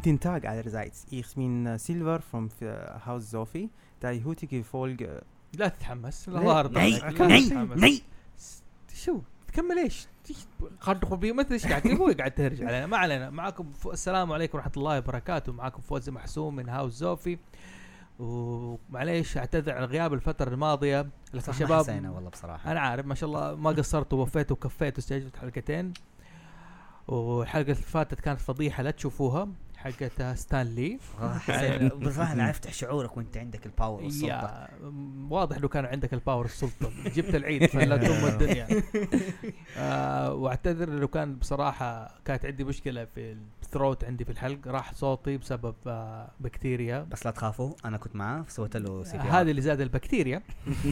Guten Tag allerseits. Ich bin Silver vom Haus Sophie. Der heutige Folge لا تتحمس؟ الله يرضى ني عليك. لا ني تتحمس. شو تكمل إيش؟ قد خبي مثل إيش قاعد هو قاعد تهرج علينا ما علينا معاكم ف... السلام عليكم ورحمة الله وبركاته معاكم فوزي محسوم من هاوس زوفي ومعليش أعتذر عن غياب الفترة الماضية لكن شباب حسينا والله بصراحة أنا عارف ما شاء الله ما قصرت ووفيت وكفيت واستجبت حلقتين والحلقة اللي فاتت كانت فضيحة لا تشوفوها حقت ستانلي بصراحه أنا عرفت شعورك وأنت عندك ال power والسلطة. واضح إنه كان عندك ال power السلطه جبت العيد فلت ام الدنيا آه وأعتذر إنه كان بصراحة كانت عندي مشكلة في ال throat عندي في الحلق. راح صوتي بسبب آه بكتيريا. بس لا تخافوا أنا كنت معاه سويت له سي. هذه اللي زاد البكتيريا.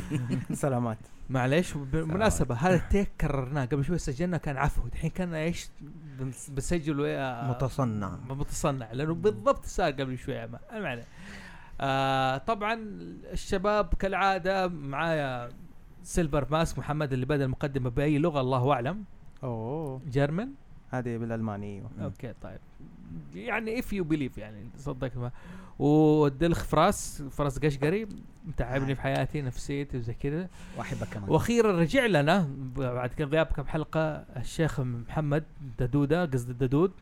سلامات. معليش بالمناسبة هذا ال take كررناه قبل شوي سجلنا كان عفو. الحين كان إيش؟ بنسجله آه، متصنع. متصنع لأنه بالضبط صار قبل شوي ما عليه. آه طبعا الشباب كالعادة معايا سيلفر ماسك محمد اللي بدأ المقدمة بأي لغة الله أعلم. أوه. German هذه بالالماني okay طيب. يعني if you believe يعني صدق ما. ودلخ فراس فراس قشقري متعبني في حياتي نفسيتي وزي كذا. واحبك كمان. وأخيرا رجع لنا بعد كم غياب كم حلقة الشيخ محمد ددودة قصد الددود.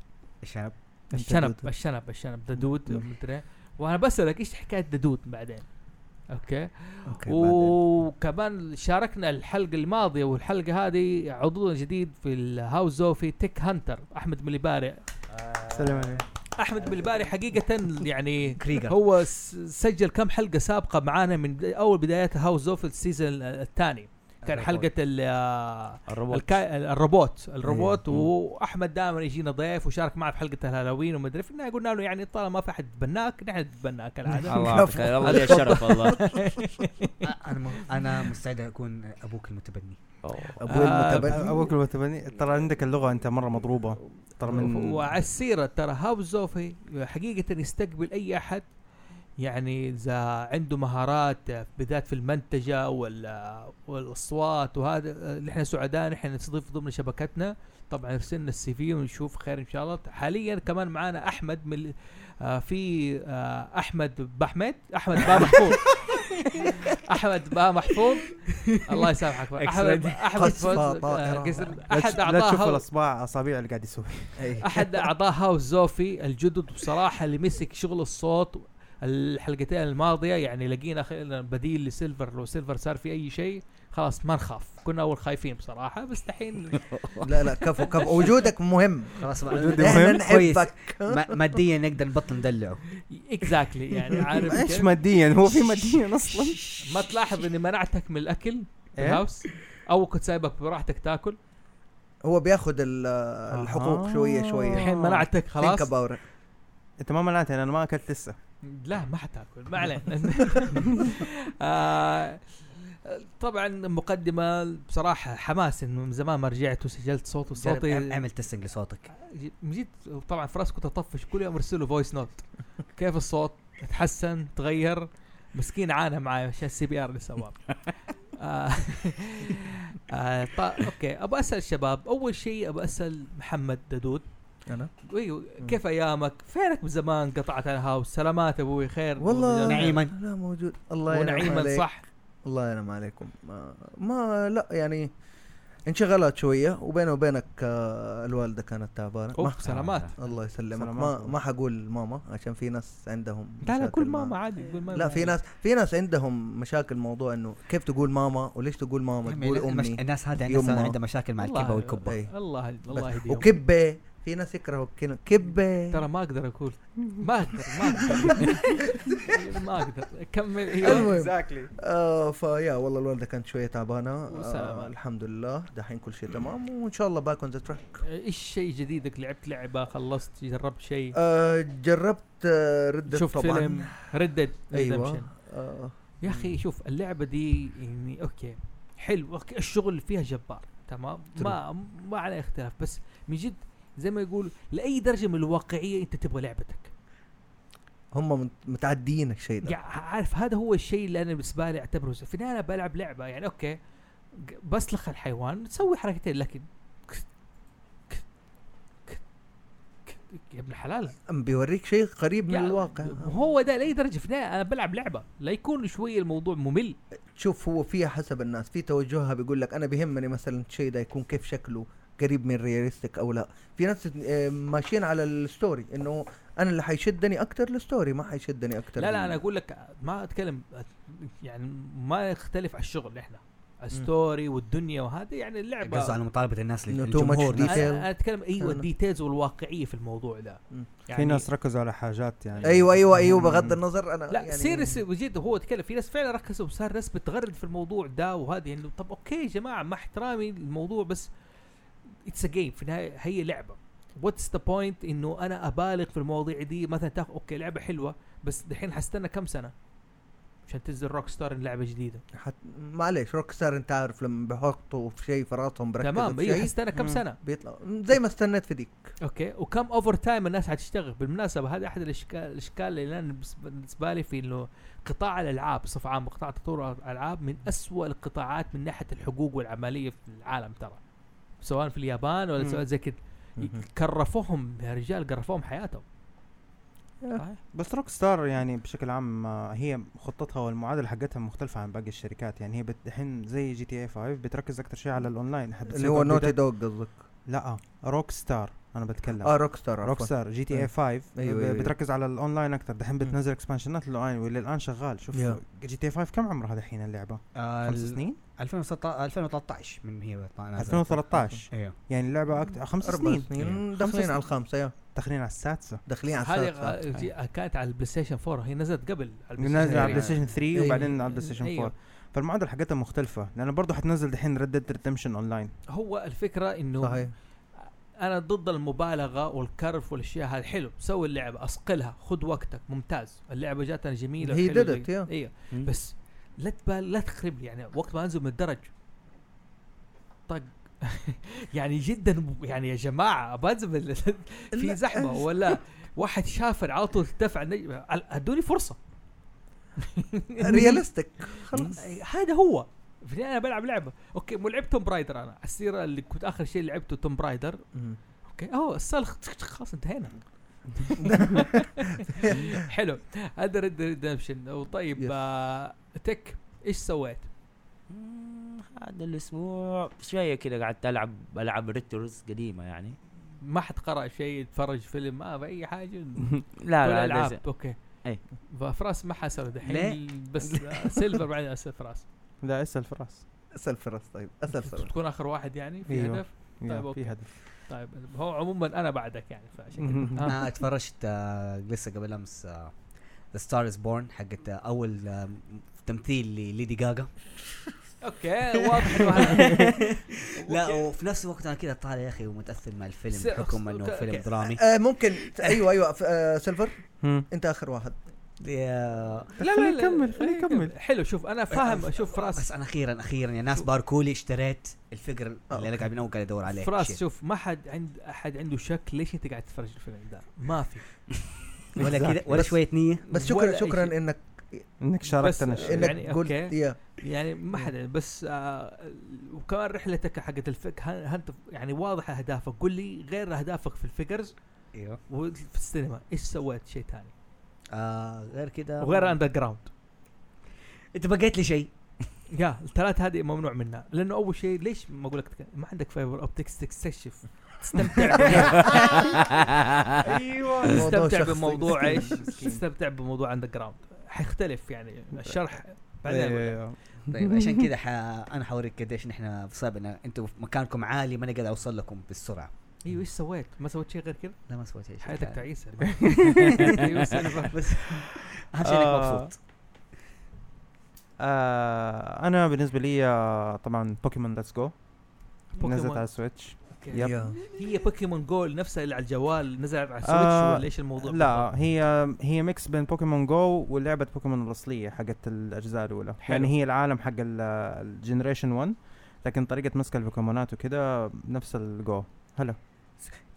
الشنب. الشنب. الشنب الشنب ددود. مدري وأنا بسألك إيش حكاية ددود بعدين؟ okay؟ okay بعدين. وكمان شاركنا الحلقة الماضية والحلقة هذه عضو جديد في الهاوس زوفي تيك هانتر أحمد مليباري. سلام عليكم. أحمد مليباري حقيقة يعني ك regular. هو سجل كم حلقة سابقة معانا من أول بدايات هاوس زوفي ال season الثاني. كان حلقة ال- الروبوت الكا... الروبوت الروبوت أيوه. وأحمد دائما يجينا ضيف وشارك معنا في حلقة الهالوين ومدري فينا قلنا له يعني طالما ما في أحد يتبناك نحن نتبناك كالعاده الله لي الشرف والله. أنا م- أنا مستعد أكون أبوك المتبني. أبوي آه، المتبني؟ أبوك المتبني؟ ترى عندك اللغة أنت مرة مضروبة. ترى من وعلى السيرة ترى هاوس زوفي حقيقة يستقبل أي أحد يعني إذا عنده مهارات بالذات في المنتجة وال والأصوات وهذا اللي إحنا سعداء نحن نستضيف ضمن شبكتنا. طبعا ارسلنا ال CV ونشوف خير إن شاء الله. حاليا كمان معانا أحمد من آه في آه أحمد باحمد أحمد با محفوظ احمد با محفوظ؟ الله يسامحك. احمد أحمد آه،. قصر- لا أحد تش- لا اعضاء تشوف الاصبع اصابع اللي قاعد يسوي أحد أعضاء هاوس زوفي الجدد بصراحة اللي مسك شغل الصوت الحلقتين الماضية يعني لقينا بديل لسيلفر لو سيلفر صار في أي شيء خلاص ما نخاف. كنا أول خايفين بصراحة بس دحين لا لا كفو كفو. وجودك مهم. خلاص إحنا مهم. نحبك. ما- ماديا نقدر نبطل ندلعه. exactly يعني عارف إيش؟ ماديا؟ هو في ماديا أصلا. ما تلاحظ إني منعتك من الأكل في إيه؟ ال house؟ أو كنت سايبك براحتك تاكل؟ هو بياخذ ال- الحقوق آه. شوية شوية. الحين منعتك خلاص. أنت ما منعتني أنا ما أكلت لسه. لا ما حتاكل. ما علينا. آه، طبعا مقدمة بصراحة حماس إنه من زمان ما رجعت وسجلت صوت وصوتي. اعمل testing لصوتك. جد طبعا فراس كنت اطفش كل يوم ارسل له voice note كيف الصوت؟ تحسن تغير. مسكين عانى معي عشان ال CPR اللي سواه آه، آه، okay أبغى أسأل الشباب أول شيء أبغى أسأل محمد ددود أنا؟ أيوه كيف أيامك؟ فينك من زمان قطعت على ال house؟ سلامات أبوي خير. والله نعيما. لا موجود. الله ونعيما. صح. الله ينعم عليكم. ما, ما لا يعني انشغلت شوية وبيني وبينك آه، الوالدة كانت تعبانة. ما اوف سلامات. الله يسلمك. ما ما حقول ماما عشان في ناس عندهم لا لا كل ماما عادي قول ماما. لا في ناس في ناس عندهم مشاكل موضوع إنه كيف تقول ماما وليش تقول ماما؟ تقول المش- أمي الناس هذه. عندها مشاكل مع الكبة والكبة. أي. الله الله يهديهم. وكبة في ناس يكرهوا الكلمة كبة. ترى ما أقدر أقول. ما أقدر ما أقدر. ما أقدر. كمل. أيوه. المهم. exactly آه فيا والله الوالدة كانت شوية تعبانة. آه. الحمد لله دحين كل شيء تمام. وإن شاء الله back on the track إيش شيء جديدك لعبت لعبة؟ خلصت؟ جربت شيء؟ آه جربت آه Red شفت طبعا. فيلم Red Dead أيوه. آه. يا أخي شوف اللعبة دي يعني okay. حلو. الشغل فيها جبار. تمام؟ ما ما عليه اختلاف. بس من جد زي ما يقول لأي درجة من الواقعية أنت تبغى لعبتك. هم مت- متعديين الشيء ده. يعني عارف هذا هو الشيء اللي أنا بالنسبة لي أعتبره في النهاية أنا بلعب لعبة يعني okay بسلخ الحيوان تسوي حركتين لكن يا ابن الحلال. أم بيوريك شيء قريب من يا- الواقع. هو ده لأي درجة في النهاية أنا بلعب لعبة لا يكون شوية الموضوع ممل. شوف هو فيها حسب الناس في توجهها بيقول لك أنا بيهمني مثلا الشيء ده يكون كيف شكله قريب من realistic أو لا. في ناس آه، ماشيين على ال story إنه أنا اللي حيشدني أكتر ال story ما حيشدني أكتر لا لا أنا أقول لك ما أتكلم يعني ما يختلف على الشغل إحنا. ال story والدنيا وهذا يعني اللعبة قصدي على مطالبة الناس detail. أنا أتكلم أيوه ال details والواقعية في الموضوع ده. يعني في ناس ركزوا على حاجات يعني. أيوه أيوه أيوه بغض النظر أنا لا يعني serious بجد هو تكلم في ناس فعلا ركزوا صار ناس بتغرد في الموضوع ده وهذه إنه طب okay يا جماعة مع احترامي الموضوع بس it's a game في النهاية هي لعبة. what's the point إنه أنا أبالغ في المواضيع دي؟ مثلا تاخذ okay لعبة حلوة بس دحين حستنى كم سنة؟ عشان تنزل Rockstar لعبة جديدة. حت... معليش Rockstar أنت عارف لما بيحطوا في شيء في رأسهم تمام أيوه حستنى كم. سنة؟ بيطلع. زي ما استنيت في ديك. okay وكم overtime الناس حتشتغل. بالمناسبة هذا أحد الاشكال الإشكال اللي أنا بالنسبة لي في إنه قطاع الألعاب بصفة عامة قطاع تطور الألعاب من أسوأ القطاعات من ناحية الحقوق والعملية في العالم ترى. سواء في اليابان ولا. سواء زي كده كرفوهم يا رجال كرفوهم حياتهم بس Rockstar يعني بشكل عام آه، هي خطتها والمعادلة حقتها مختلفة عن باقي الشركات يعني هي الحين زي GTA 5 بتركز أكثر شيء على الأونلاين اللي هو Naughty Dog قصدك لا Rockstar أنا بتكلم آه روك ستار روك ستار جي تي اي أيوة. 5 أيوة، ب- أيوة. بتركز على الأونلاين أكثر دحين. بتنزل expansion ات لل online واللي الان شغال شوف. GTA 5 كم عمرها دحين اللعبة؟ آه، خمس سنين؟ 2016 2013 من هي نازلة. 2013 أيوه يعني اللعبة أكتر خمس سنين. سنين. خمس داخلين. على الخامسة يا. داخلين على السادسة. داخلين على هذه السادسة. غ- جي- كانت على البلاي ستيشن 4 هي نزلت قبل على البلاي ستيشن بلاي 3. ستيشن 3 أيوة. وبعدين على بلاي ستيشن 4 أيوة. فالمعادلة حقتها مختلفة. لأنه برضه حتنزل دحين Red Dead Redemption Online هو الفكرة إنه صحيح. أنا ضد المبالغة والكرف والأشياء هذه. حلو سوي اللعبة اصقلها خذ وقتك ممتاز. اللعبة جاتنا جميلة هي yeah. أيوه. بس لا تبال لا تخرب لي يعني وقت ما أنزل من الدرج. طق. يعني جدا يعني يا جماعة بنزل في. زحمة ولا واحد شافر على طول ارتفع ادوني فرصة. ريالستيك خلاص. هذا هو. في أنا بلعب لعبة. أوكي مو لعبت توم برايدر أنا. السيرة اللي كنت آخر شيء لعبته توم برايدر. أوكي. أوه السلخ. خلاص انتهينا. حلو. هذا ريد ريدمشن وطيب Yes. آه تك إيش سويت؟ هذا الأسبوع شوية كذا قعدت ألعب العاب ريتورز قديمة يعني ما حد قرأ شيء يتفرج فيلم ما في اي حاجة لا كل لا العاب هذا أوكي أي. فراس ما حسب دحين ليه؟ بس آه، سيلفر بعدين أسأل فراس لا أسأل فراس أسأل فراس طيب أسأل فراس تكون آخر واحد يعني في أيوه. هدف يا، طيب،. في هدف طيب هو عموما أنا بعدك يعني فعشان. كده آه. أنا اتفرجت آه، لسه قبل أمس The Star Is Born حقت آه، أول آه، تمثيل لليدي جاجا. okay واضح لا وفي نفس الوقت أنا كذا طالع يا أخي ومتأثر مع الفيلم بحكم إنه. فيلم درامي. آه ممكن. أيوه أيوه. ف- آه سيلفر. أنت آخر واحد. يا- لا لا لا يكمل، لا، خليه يكمل. حلو شوف أنا فاهم شوف فراس. بس أنا أخيرا أخيرا يا ناس باركولي اشتريت الفقر آه، اللي أنا قاعد من اول قاعد أدور عليه. فراس. شوف ما حد عند أحد عنده شك ليش أنت قاعد تتفرج الفيلم ده. ما في. ولا كذا ولا شوية نية. بس ولا شكرا شكرا. إنك إنك شاركتنا إنك يعني قلت أوكي. يا. يعني ما حد بس آه وكمان رحلتك حقت الفك ها- انت يعني واضح أهدافك. قول لي غير أهدافك في الفيجرز إيوه. وفي السينما إيش سويت شيء ثاني آه غير كذا وغير under ground أنت بقيت لي شيء. يا الثلاث هذه ممنوع منها. لأنه أول شيء ليش ما أقول لك ما عندك fiber optics تستكشف تستمتع أيوه. تستمتع. بموضوع إيش. تستمتع بموضوع underground حيختلف يعني الشرح بعدين أيوة،. أيوة. طيب عشان كذا ح... أنا حوريك قديش نحن صعب ان أنتم مكانكم عالي ما نقدر أوصل لكم بالسرعة إيوه إيش سويت؟ ما سويت شيء غير كذا؟ لا ما سويت شيء حياتك. تعيسة أيوه سالفة. بس أهم شيء إنك آه. مبسوط آه أنا بالنسبة لي آه، طبعا بوكيمون Let's Go نزلت على ال Switch yep. هي بوكيمون Go ال نفسها اللي على الجوال نزل على ال Switch آه، ولا إيش الموضوع؟ لا هي هي mix بين بوكيمون جو ولعبة بوكيمون الأصلية حقت الأجزاء الأولى. حلو. يعني هي العالم حق ال generation 1 لكن طريقة مسك البوكيمونات وكده نفس الجو هلا.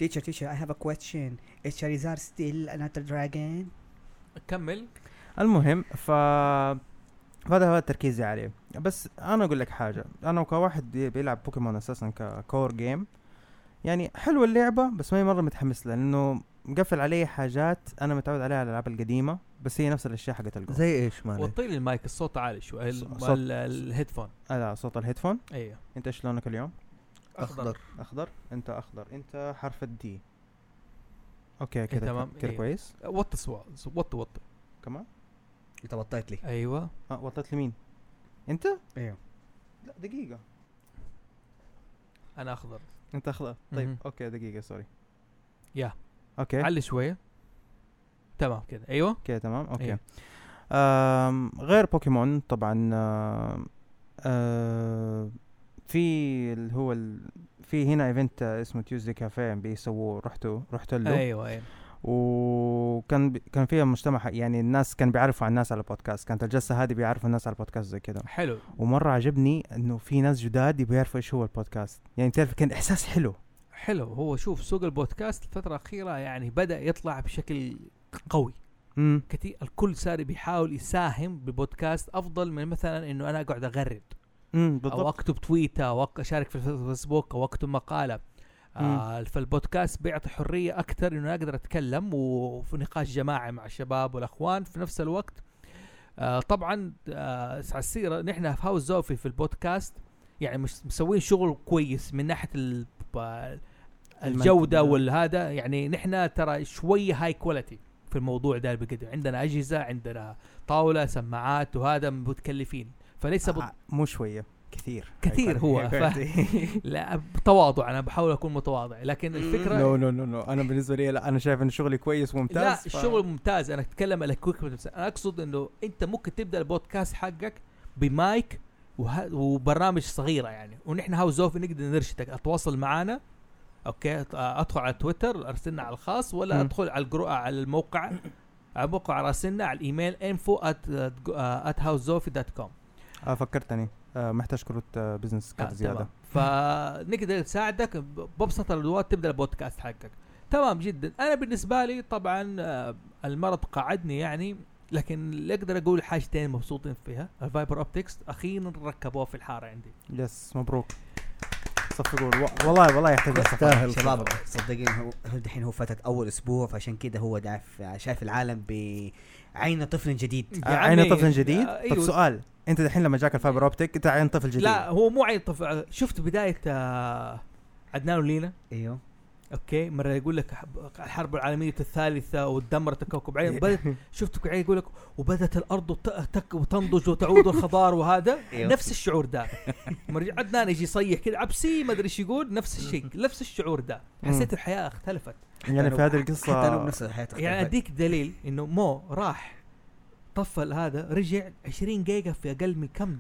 Teacher teacher I have a question. Is Charizard still not a dragon? كمل. المهم ف هذا هو تركيزي عليه. بس أنا أقول لك حاجة. أنا كواحد بي- بيلعب بوكيمون أساسا ك core game يعني حلوة اللعبة بس ماني مرة متحمس لها لأنه مقفل علي حاجات أنا متعود عليها على الألعاب القديمة بس هي نفس الأشياء حقت الجو زي إيش مالك؟ وطي لي المايك الصوت عالي شوي صوت- ال headphone. آه لا صوت ال headphone. أيوه أنت إيش لونك اليوم؟ أخضر. أخضر. أنت أخضر. أنت حرف ال D. okay كده تمام، كده إيه. كويس. وطي الصوت وطي وطي. كمان؟ انت وطيت لي. أيوه. آه وطيت لمين؟ أنت؟ أيوه لا دقيقة. أنا أخضر. انت اخضر طيب مهم. okay دقيقة sorry. يا. okay. علي شوية. تمام كده. أيوه. okay تمام okay. إيه. آم غير بوكيمون طبعا آم، آه في اللي هو ال في هنا event اسمه Tuesday Cafe بيسووه رحتوا رحت له؟ أيوه أيوه. وكان بي كان فيها مجتمع يعني الناس كان بيعرفوا عن الناس على البودكاست. كانت الجلسة هذه بيعرفوا الناس على البودكاست زي كده. حلو. ومرة عجبني إنه في ناس جداد بيعرفوا إيش هو البودكاست. يعني تعرف كان إحساس حلو. حلو. هو شوف سوق البودكاست الفترة الأخيرة يعني بدأ يطلع بشكل قوي. امم كثير الكل صار بيحاول يساهم ببودكاست أفضل من مثلا إنه أنا أقعد أغرد. امم بالضبط. أكتب تويتة أو أك- أشارك في الفيسبوك أو أكتب مقالة. آه فالبودكاست بيعطي حرية أكثر إنه أنا أقدر أتكلم وفي نقاش جماعي مع الشباب والأخوان في نفس الوقت. آه طبعا آه على السيرة نحن في هاوس زوفي في البودكاست يعني مش مسوين شغل كويس من ناحية ال- ب- الجودة المنتج. والهذا. يعني نحن ترى شوية high quality في الموضوع ده اللي بقدم عندنا أجهزة عندنا طاولة سماعات وهذا متكلفين فليس بط... آه مو شوية. كثير. كثير هو. ف... لا بتواضع. أنا بحاول أكون متواضع. لكن الفكرة no no no no أنا بالنسبة لي لا أنا شايف إن شغلي كويس وممتاز لا ف- الشغل ممتاز. أنا أتكلم على quick أنا أقصد إنه أنت ممكن تبدأ البودكاست حقك بمايك وه... وبرامج صغيرة يعني. ونحن House Zofi نقدر نرشدك. أتواصل معنا okay؟ أدخل على تويتر أرسلنا على الخاص ولا مم. أدخل على الجرو على الموقع. على الموقع راسلنا على الإيميل info at at housezofi.com آه فكرتني. آه محتاج كروت آه business card آه زيادة. تمام. فنقدر نساعدك بابسط الأدوات تبدأ البودكاست حقك. تمام جدا. أنا بالنسبة لي طبعا آه، المرض قعدني يعني لكن اللي أقدر أقول حاجتين مبسوطين فيها. ال fiber optics أخيرا ركبوها في الحارة عندي. yes مبروك. صفقوا والله والله يحتاج يستاهل شباب صدقين هو دحين هو فاتت أول أسبوع فعشان كده هو داف شايف العالم بعين طفل جديد. آه، عين عمي، طفل جديد؟ آه، طب أيوه. سؤال. أنت دحين لما جاك ال fiber optic انت عين طفل جديد لا هو مو عين طفل شفت بداية آه، عدنان ولينا؟ أيوه. okay مرة يقول لك الحرب العالمية الثالثة ودمرت الكوكب بعدين بدت شفت بعدين يقول لك وبدت الأرض تك وتنضج وتعود الخضار وهذا. أيوه. نفس الشعور ده. مرجع عدنان يجي يصيح كذا عبسي ما أدري إيش يقول نفس الشيء نفس الشعور ده. حسيت الحياة اختلفت. يعني في هذه حتى القصة بنفس الحياة يعني أديك دليل إنه مو راح طفل هذا رجع 20 جيجا في أقل من كم؟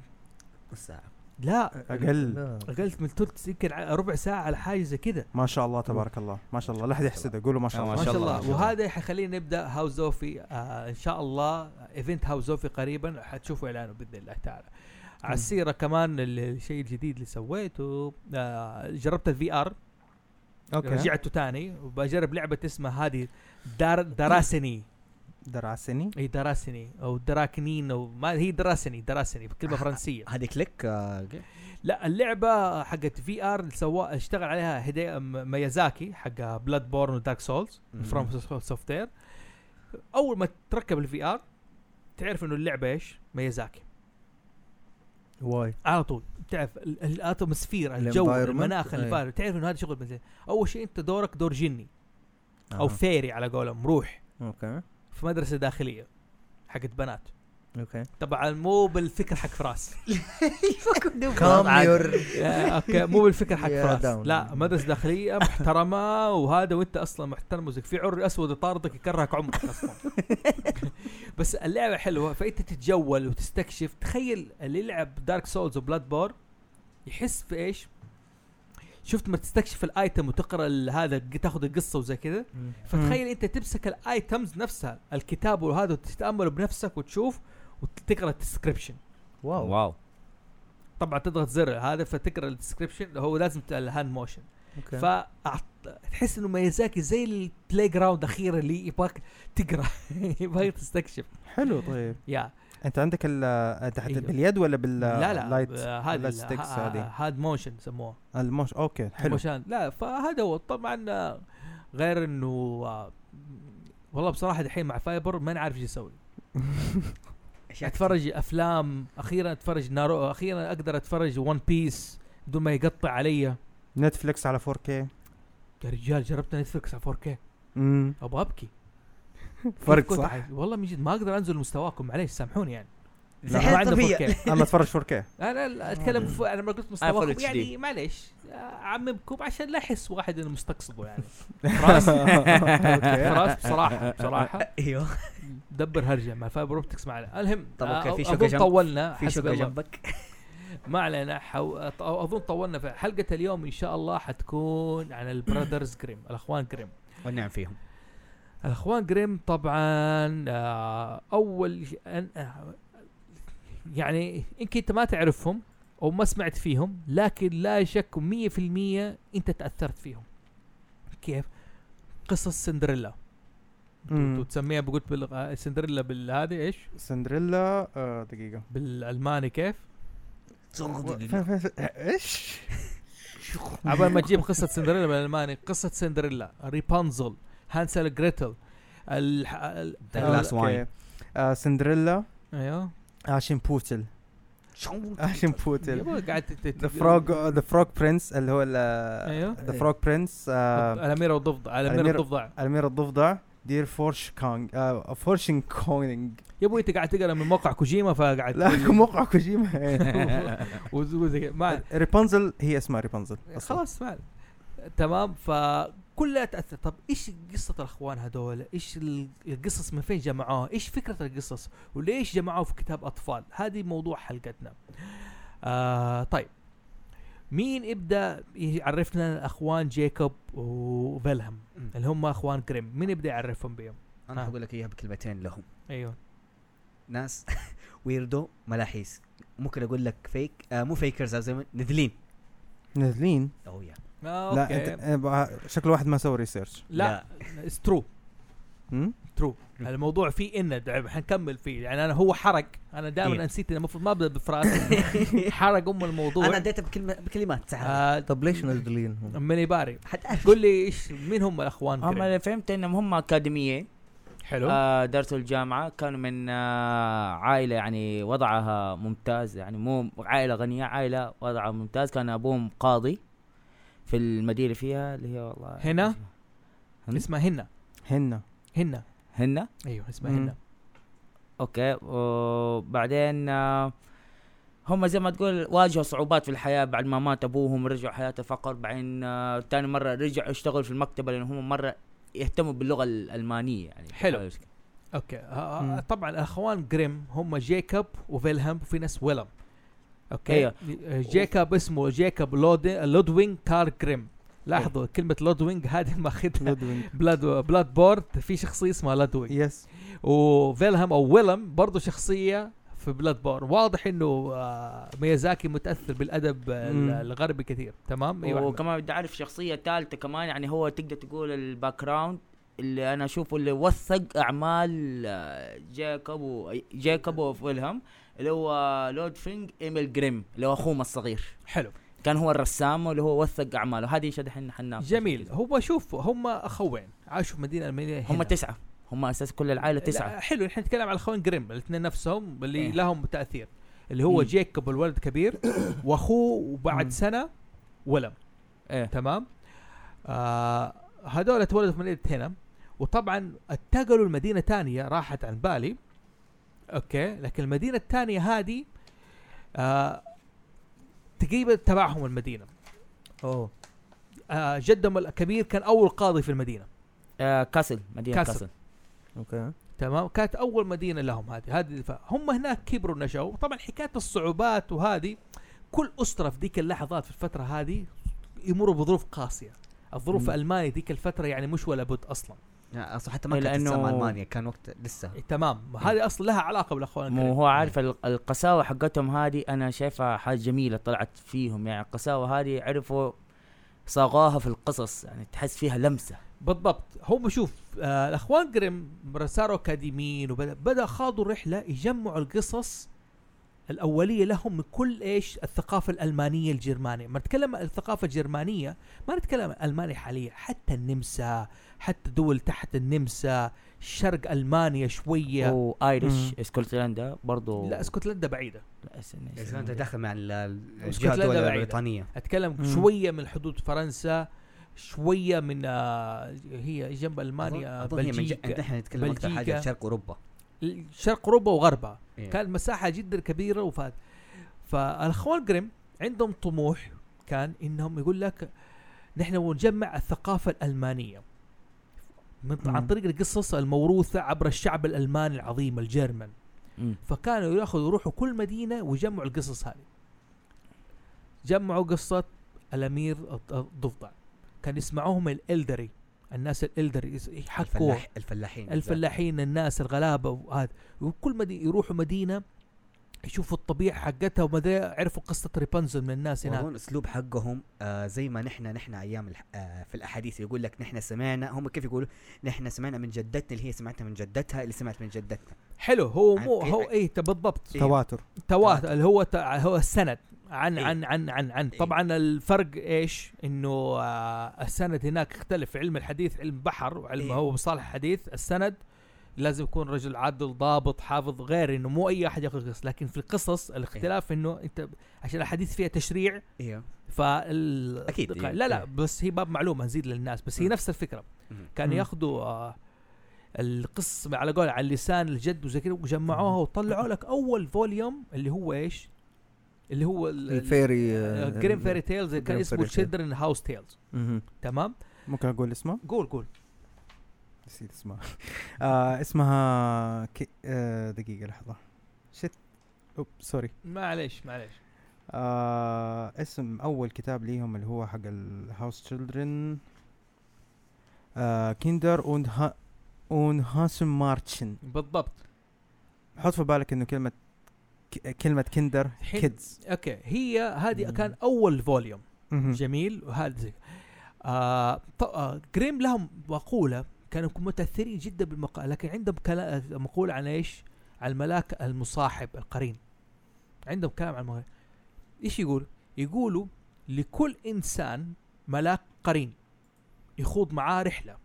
ساعه لا أقل. لا. أقل من ثلث يمكن ربع ساعة على حاجة زي كذا. ما شاء الله تبارك الله. ما شاء الله. لا أحد يحسده. قولوا ما شاء الله. ما شاء الله. وهذا حيخلينا نبدأ House Zofi آه إن شاء الله. event House Zofi قريبا. حتشوفوا إعلانه بإذن الله تعالى. على السيرة كمان ال- الشيء الجديد اللي سويته آه جربت ال VR okay. رجعته تاني. وبجرب لعبة اسمها هذه دار Déraciné Déraciné إي Déraciné أو دراكنين أو ما هي Déraciné Déraciné كلمه فرنسية هذه click آه، لا اللعبة حقت VR سوا اشتغل عليها هدي ميازاكي حق Bloodborne و Dark Souls. FromSoftware أول ما تركب ال VR تعرف إنه اللعبة إيش؟ ميازاكي way على طول تعرف ال- ال atmosphere الجو. المناخ أي. اللي تعرف إنه هذا شغل بنزين أول شيء أنت دورك دور جني أو آه. fairy على قولهم روح أوكي في مدرسة داخلية حقت بنات. okay. طبعا مو بالفكر حق فراس. كام يور. okay مو بالفكر حق فراس. لا مدرسة داخلية محترمة وهذا وانت أصلا محترم وزيك في عري أسود يطاردك يكرهك عمرك أصلا. بس اللعبة حلوة فأنت تتجول وتستكشف. تخيل اللي يلعب Dark Souls و Bloodborne يحس في إيش؟ شفت ما تستكشف ال item وتقرأ ال- هذا تاخذ القصة وزي كذا؟ فتخيل أنت تمسك ال items نفسها الكتاب وهذا وتتأمل بنفسك وتشوف وتقرأ ال description wow. wow. طبعا تضغط زر هذا فتقرأ ال description هو لازم ت- ال hand motion. Okay. فتحس إنه ميازاكي زي ال playground الاخير اللي يبغاك تقرأ يبغاك تستكشف. حلو طيب. Yeah. أنت عندك ال أنت حت- أيوه. باليد ولا بال لا لا هذه hand motion سموها ال motion okay حلو. motion لا فهذا هو. طبعا آه، غير إنه آه، والله بصراحة دحين مع fiber ما نعرف إيش أسوي أتفرج أفلام أخيرا أتفرج ناروتو أخيرا أقدر أتفرج One Piece بدون ما يقطع علي. نتفليكس على 4K يا رجال جربت نتفلكس على 4K امم أبغى أبكي. فرق صح؟ والله من جد ما أقدر أنزل مستواكم معليش سامحوني يعني. زي ما طبيعية. 4K أنا أتفرج 4K أنا لا أتكلم ف... أنا ما قلت Full مستواكم. يعني معليش أعممكم عشان لا يحس واحد إنه مستقصده يعني. Okay. خلاص بصراحة بصراحة. أيوه. دبر هرجة مع fiber optics معنا. المهم طب آه، okay، في جنب- طولنا في الله. جنبك؟ ما علينا حو... أظن طولنا في حلقة اليوم إن شاء الله حتكون عن ال Brothers Grimm الأخوان جريم والنعم فيهم. الاخوان جريم طبعا آه، أول آه، يعني يمكن أنت ما تعرفهم أو ما سمعت فيهم لكن لا شك 100% أنت تأثرت فيهم. كيف؟ قصص سندريلا. تسميها بقول بالغ... سندريلا بالهذه إيش؟ سندريلا آه دقيقة. بالألماني كيف؟ إيش؟ عبال ما تجيب قصة سندريلا بالألماني قصة سندريلا ريبانزل هانسل جريتل. Okay. Wine. آه سندريلا. أيوه. Aschenputtel Aschenputtel the frog the frog prince اللي هو أيوه. The frog prince الاميره والضفدع الاميره الأميرة- والضفدع الأمير الضفدع. Der Froschkönig آه Froschkönig يا أبوي أنت قاعد تقرأ من موقع كوجيما فقاعد لا موقع كوجيما. وزي- ما ريبونزل هي اسمها ريبونزل خلاص ما تمام فكلها تأثر. طب إيش قصة الأخوان هذول؟ إيش ال- القصص من فين جمعوها؟ إيش فكرة القصص؟ وليش جمعوه في كتاب أطفال؟ هذه موضوع حلقتنا. آه طيب. مين يبدا يعرفنا الأخوان جيكوب وفيلهم؟ اللي هم أخوان جريم مين يبدا يعرفهم بهم؟ أنا آه. حقول لك إياها بكلمتين لهم. أيوه. ناس ويردو ملاحيس. ممكن أقول لك فيك آه مو فيكرز زي نذلين. نازلين أوه يا. آه لا أنت آه، شكل واحد ما سوى ريسيرش لا اتس ترو؟ ترو الموضوع فيه إن حنكمل فيه. يعني أنا هو حرق. أنا دائما إيه. نسيت المفروض ما ابدا بفراس حرق أم الموضوع. أنا اديتها بكلمه بكلمات آه طب ليش نازلين هم؟ ميني باري قول لي إيش مين هم الأخوان؟ هم؟ اللي فهمت إنهم هم أكاديمية. حلو. آه درسوا الجامعة. كانوا من آه عائلة يعني وضعها ممتاز. يعني مو عائلة غنية عائلة وضعها ممتاز. كان أبوهم قاضي. في المدينة فيها اللي هي والله هنا؟ هم؟ اسمها هنا. هن. هنا. هنا أيوه اسمها. هنا. أوكي. وبعدين آه، هم زي ما تقول واجهوا صعوبات في الحياة بعد ما مات أبوهم رجعوا حياه الفقر بعدين آه، تاني مرة رجعوا يشتغلوا في المكتبة لأن هم مرة يهتموا باللغة الألمانية يعني. حلو. Okay. آه. آه طبعا الأخوان جريم هم جيكوب وفيلهم وفي ناس ويلم Okay. جيكوب اسمه جيكوب لود لودفيج كارل جريم لاحظوا كلمة لودفيج هذه ماخذها لودفيج Blood Bloodborne في شخصية اسمها لودفيج yes وفيلهم أو ويلم برضه شخصية في Bloodborne واضح إنه آه، ميازاكي متأثر بالأدب آه، مم. الغربي كثير. تمام؟ أيوه. وكمان بدي أعرف شخصية ثالثة كمان. يعني هو تقدر تقول ال background اللي أنا أشوفه اللي وثق أعمال آه، جاكوب جاكوب وفيلهم اللي هو لودفيج إيميل جريم اللي هو اخوهم الصغير. حلو. كان هو الرسام واللي هو وثق أعماله. هذه إيش دحين حنناقش جميل. هو شوف هم أخوين. عاشوا في مدينة المدينة هم. تسعة. هم أساس كل العائلة تسعة. حلو. إحنا نتكلم على الأخوين جريم الاثنين نفسهم اللي إيه. لهم تأثير. اللي هو مم. جيكوب الولد الكبير وأخوه وبعد. سنة ولم. إيه. تمام؟ آه هذول اتولدوا في مدينة هنا. وطبعا اتقلوا المدينة ثانية راحت عن بالي. Okay؟ لكن المدينة الثانية هذه آه تقريبا تبعهم المدينة. أوه. آه جدهم الكبير كان أول قاضي في المدينة. آه كاسل مدينة كاسل. كاسل, أوكي. تمام؟ كانت أول مدينة لهم هذه هذه هم هناك كبروا نشأوا طبعا حكاية الصعوبات وهذه كل أسرة في ذيك اللحظات في الفترة هذه يمروا بظروف قاسية. الظروف في. المانيا ذيك الفترة يعني مش ولا بد أصلا. أصلا حتى ما إيه، كانت تسمى ألمانيا كان وقت لسه. إيه تمام. هذه أصلا لها علاقة بالأخوان مو. هو عارف ال- القساوة حقتهم هذه أنا شايفها حاجة جميلة طلعت فيهم. يعني القساوة هذه عرفوا صاغوها في القصص يعني تحس فيها لمسة. بالضبط. هم شوف آه الأخوان جريم صاروا اكاديميين وبدا بدأ خاضوا رحله يجمعوا القصص الأولية لهم من كل إيش؟ الثقافة الألمانية الجرمانية. ما نتكلم الثقافة الجرمانية ما نتكلم عن المانيا حاليا حتى النمسا حتى دول تحت النمسا شرق ألمانيا شوية وايرش. إسكتلندا برضو لا إسكتلندا بعيدة. انت داخل مع ال- ال- الجهة إسكتلندا الدول بعيدة. البريطانية أتكلم مم. شوية من حدود فرنسا شوية من آه هي جنب ألمانيا أظن بلجيكا نحن نتكلم أكثر بلجيكا. حاجة شرق أوروبا شرق أوروبا وغربها إيه. كان مساحة جدا كبيرة وفات فالأخوان جريم عندهم طموح كان إنهم يقول لك نحن نجمع الثقافة الألمانية. عن طريق القصص الموروثة عبر الشعب الألماني العظيم الجيرمان. مم. فكانوا يأخذوا يروحوا كل مدينة ويجمعوا القصص هذه. جمعوا قصة الأمير الض- الضفدع. كان يسمعوهم الإلدري. الناس الإلدري يحكوا الفلاح الفلاحين الفلاحين الناس الغلابة وهذا. وكل مدينه يروحوا مدينة يشوفوا الطبيعة حقتها وما عرفوا قصة ريبنزل من الناس هناك واظن أسلوب حقهم آه زي ما نحن نحن أيام آه في الأحاديث يقول لك نحن سمعنا هم كيف يقولوا نحن سمعنا من جدتنا اللي هي سمعتها من جدتها اللي سمعت من جدتنا حلو هو مو هو إيه بالضبط إيه. تواتر تواتر اللي هو هو السند عن إيه. عن عن عن عن إيه. طبعا الفرق إيش إنه آه السند هناك يختلف علم الحديث علم بحر وعلم إيه. هو مصطلح حديث السند لازم يكون رجل عادل ضابط حافظ غير إنه مو أي أحد ياخذ قصص لكن في القصص الاختلاف إنه أنت عشان الحديث فيها تشريع أيوه فال أكيد، لا إيه. لا إيه. بس هي باب معلومة نزيد للناس بس هي مم. نفس الفكرة. كانوا. ياخذوا آه القصص على قول على اللسان الجد وزي كذا وجمعوها وطلعوا لك أول volume اللي هو إيش؟ اللي هو ال fairy Grimm fairy tales كان اسمه. Children house tales. تمام؟ ممكن أقول اسمه قول قول نسيت اسمها. آه اسمها كي... آه دقيقة لحظة. Shit. Oops sorry. معليش معليش. آه اسم أول كتاب ليهم اللي هو حق ال house children آه Kinder und Hau- und Hausmärchen بالضبط. حط في بالك إنه كلمة ك- كلمة Kinder حين- kids okay. هي هذه. كان أول volume. جميل. وهذا آه آه جريم لهم مقولة كانوا متأثرين جدا بالمقالة لكن عندهم مقولة عن إيش؟ عن الملاك المصاحب القرين عندهم كلام عن الملاك إيش يقول؟ يقولوا لكل إنسان ملاك قرين يخوض معاه رحلة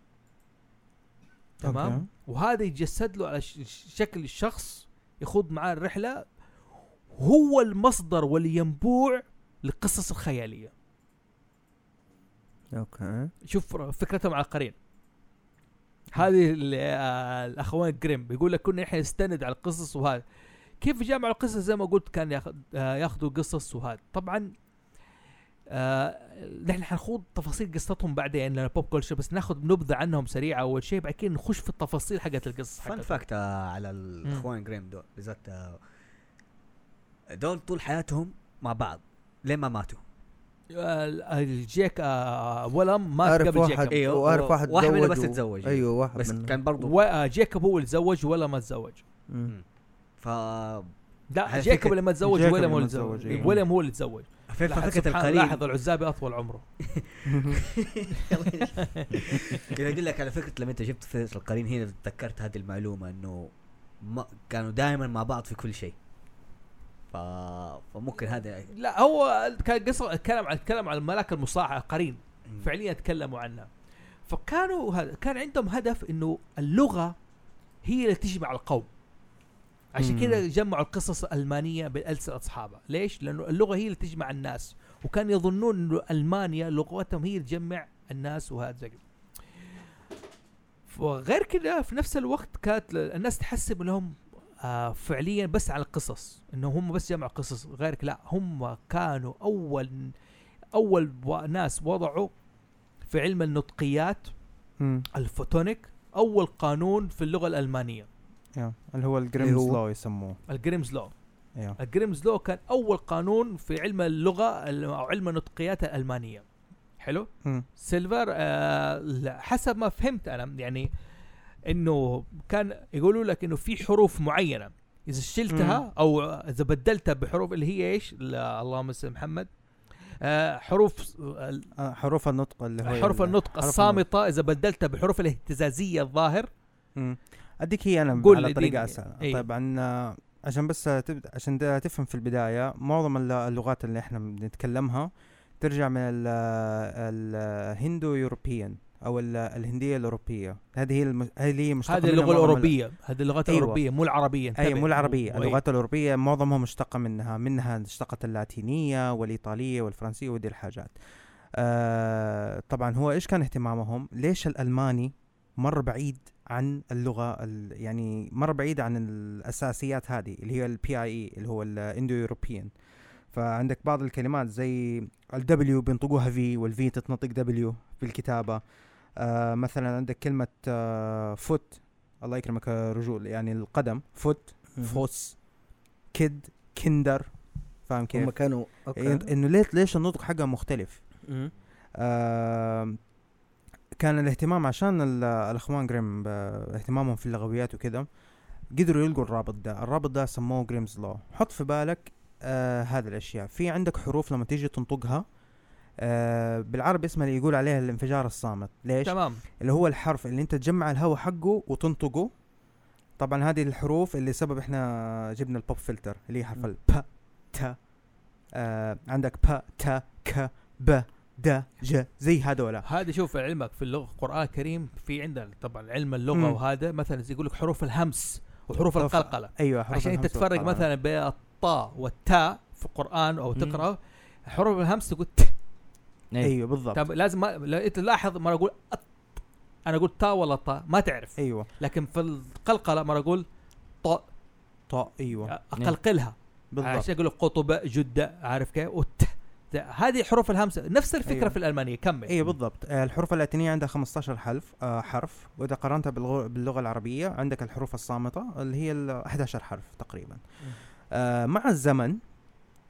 تمام؟ Okay. وهذا يتجسد له على شكل الشخص يخوض معاه الرحلة هو المصدر والينبوع للقصص الخيالية okay شوف فكرتهم على القرين هذه آه، الأخوان جريم. بيقول لك كنا إحنا نستند على القصص وهذا. كيف جمعوا القصص؟ زي ما قلت كان ياخذ آه، ياخذوا قصص وهذا. طبعا آه نحن حنخوض تفاصيل قصتهم بعدين لأن pop culture بس ناخذ نبذة عنهم سريعة. أول شيء بعد كده نخش في التفاصيل حقت القصص fun. fact آه، على الأخوان جريم دول بالذات آه، دول طول حياتهم مع بعض لين ما ماتوا. آه، جيك آه ولم مات أعرف قبل واحد جيكوب أيوه، واعرف واحد واحد تزوج بس اتزوج. أيوه واحد بس من كان برضو وجيكوب هو اللي تزوج ولا ما تزوج. ف لا فكرة- لما تزوج ويليام هو اللي تزوج تزوج، أيوه. ويليام هو اللي تزوج. في لاحظ فكره سبحان القرين لاحظ العزابي اطول عمره. كده أقول لك على فكرة لما أنت جبت فكره القرين هنا تذكرت هذه المعلومة إنه ما كانوا دائما مع بعض في كل شيء. ف... فممكن هذا لا هو كان قصة اتكلم عن اتكلم عن الملاك المصاحب القرين. فعليا تكلموا عنه. فكانوا كان عندهم هدف إنه اللغة هي اللي تجمع القوم. عشان. كذا جمعوا القصص الألمانية بالالسنه اصحابها ليش؟ لأنه اللغة هي اللي تجمع الناس. وكانوا يظنون إنه ألمانيا لغتهم هي اللي تجمع الناس وهذا زي. وغير كذا في نفس الوقت كانت الناس تحسب انهم آه فعليا بس على القصص إنه هم بس جمعوا قصص غيرك لا هم كانوا أول أول ناس وضعوا في علم النطقيات مم. ال phonetic أول قانون في اللغة الألمانية يا. اللي هو ال Grimm's Law يسموه ال Grimm's Law يا. ال Grimm's Law كان أول قانون في علم اللغة ال- أو علم النطقيات الألمانية حلو مم. سيلفر آه حسب ما فهمت أنا يعني إنه كان يقولوا لك إنه في حروف معينة إذا شلتها. أو إذا بدلتها بحروف اللي هي إيش لا، اللهم صل محمد آه حروف آه، حروف النطق اللي هو حروف ال- النطق الصامتة إذا بدلتها بحروف الاهتزازية الظاهر مم. أديك هي أنا قول على طريقة. اسهل إيه. طبعا آه، عشان بس تبدا عشان تفهم في البداية معظم الل- اللغات اللي إحنا بنتكلمها ترجع من ال- الهندو يوروبيان أو ال- الهندية الأوروبية. هذه هي الم... هذه هي مشتقة هذه اللغة الأوروبية. هذه اللغات أيوة. الأوروبية مو العربية. اي انتبه. مو العربية. أيوة. اللغات الأوروبية معظمها مشتقة منها منها اشتقت اللاتينية والإيطالية والفرنسية ودي الحاجات. آه طبعا هو إيش كان اهتمامهم؟ ليش الألماني مره بعيد عن اللغة ال- يعني مره بعيد عن الأساسيات هذه اللي هي ال PIE اللي هو ال Indo-European فعندك بعض الكلمات زي الدبليو بينطقوها في والفي تتنطق دبليو في الكتابة. آه مثلا عندك كلمة آه foot. الله يكرمك يا رجول يعني القدم. foot Fuß kid Kinder. فاهم هم كيف؟ كانوا إيه، أوكي إنه ليش ليش النطق حقها مختلف؟ آه كان الاهتمام عشان ال- الأخوان جريم ب- اهتمامهم في اللغويات وكذا قدروا يلقوا الرابط ده. الرابط ده سموه Grimm's Law. حط في بالك آه هذه الأشياء. في عندك حروف لما تيجي تنطقها آه بالعربي اسمها اللي يقول عليها الانفجار الصامت ليش تمام اللي هو الحرف اللي انت تجمع الهواء حقه وتنطقه طبعا هذه الحروف اللي سبب إحنا جبنا ال pop filter اللي هي حرف مم. الب ت آه عندك ب ت ك ب د ج زي هذولا هذا شوف علمك في اللغة القران الكريم في عندنا طبعا علم اللغة مم. وهذا مثلا زي يقول لك حروف الهمس وحروف حروف- القلقلة أيوه حروف عشان انت تفرق. مثلا بين الطاء والتاء في القرآن أو. تقرا حروف الهمس تقول ت إيه. أيوه بالضبط. طب لازم ما... لا أنت لاحظ مرة أقول أط. أنا أقول تاء ولا طاء ما تعرف. أيوه. لكن في القلقلة مرة أقول طاء. طاء أيوه. أقلقلها. بالضبط. عشان يقول لك قطب جدة عارف كيف؟ وت هذه حروف الهمس نفس الفكرة أيوة. في الألمانية. كمل. أيوه بالضبط. آه الحروف اللاتينية عندها 15 حرف آه حرف. وإذا قارنتها باللغة العربية عندك الحروف الصامتة اللي هي ال 11 حرف تقريبا. آه مع الزمن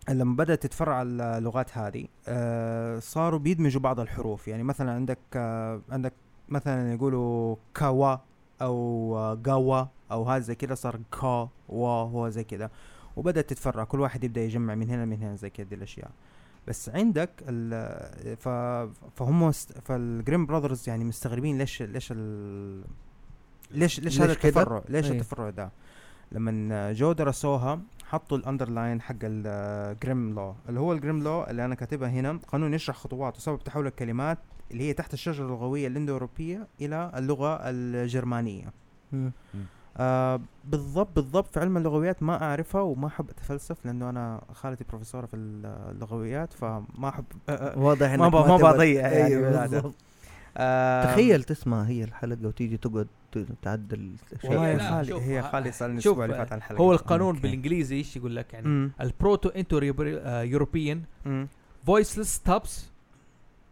لما بدأت تتفرع اللغات هذه آه صاروا بيدمجوا بعض الحروف يعني مثلا عندك آه عندك مثلا يقولوا كاوا أو آه جاوا أو هذا زي كذا صار كا وا هو زي كذا وبدأت تتفرع كل واحد يبدأ يجمع من هنا من هنا زي كذا الأشياء بس عندك ال ف فهم فال Grimm brothers يعني مستغربين ليش ليش ال ليش ليش هذا ليش كده؟ التفرع ليش أي. التفرع ده لما جو درسوها حطوا ال underline حق ال Grimm Law اللي هو ال Grimm Law اللي أنا كاتبها هنا قانون يشرح خطوات وسبب تحول الكلمات اللي هي تحت الشجرة اللغويه الإندو-أوروبية إلى اللغة الجرمانية. آه بالضبط بالضبط في علم اللغويات ما أعرفها وما أحب أتفلسف لأنه أنا خالتي بروفيسوره في اللغويات فما احب آه آه واضح ما انك ما بضيع يعني. آه تخيل تسمع هي الحلقة وتيجي تقعد تعدل والله خالي هي ه- خالي سالني شوف، الأسبوع اللي فات عن الحلقة هو القانون أوكي. بالإنجليزي إيش يقول لك يعني. ال Proto-Indo European مم. voiceless stops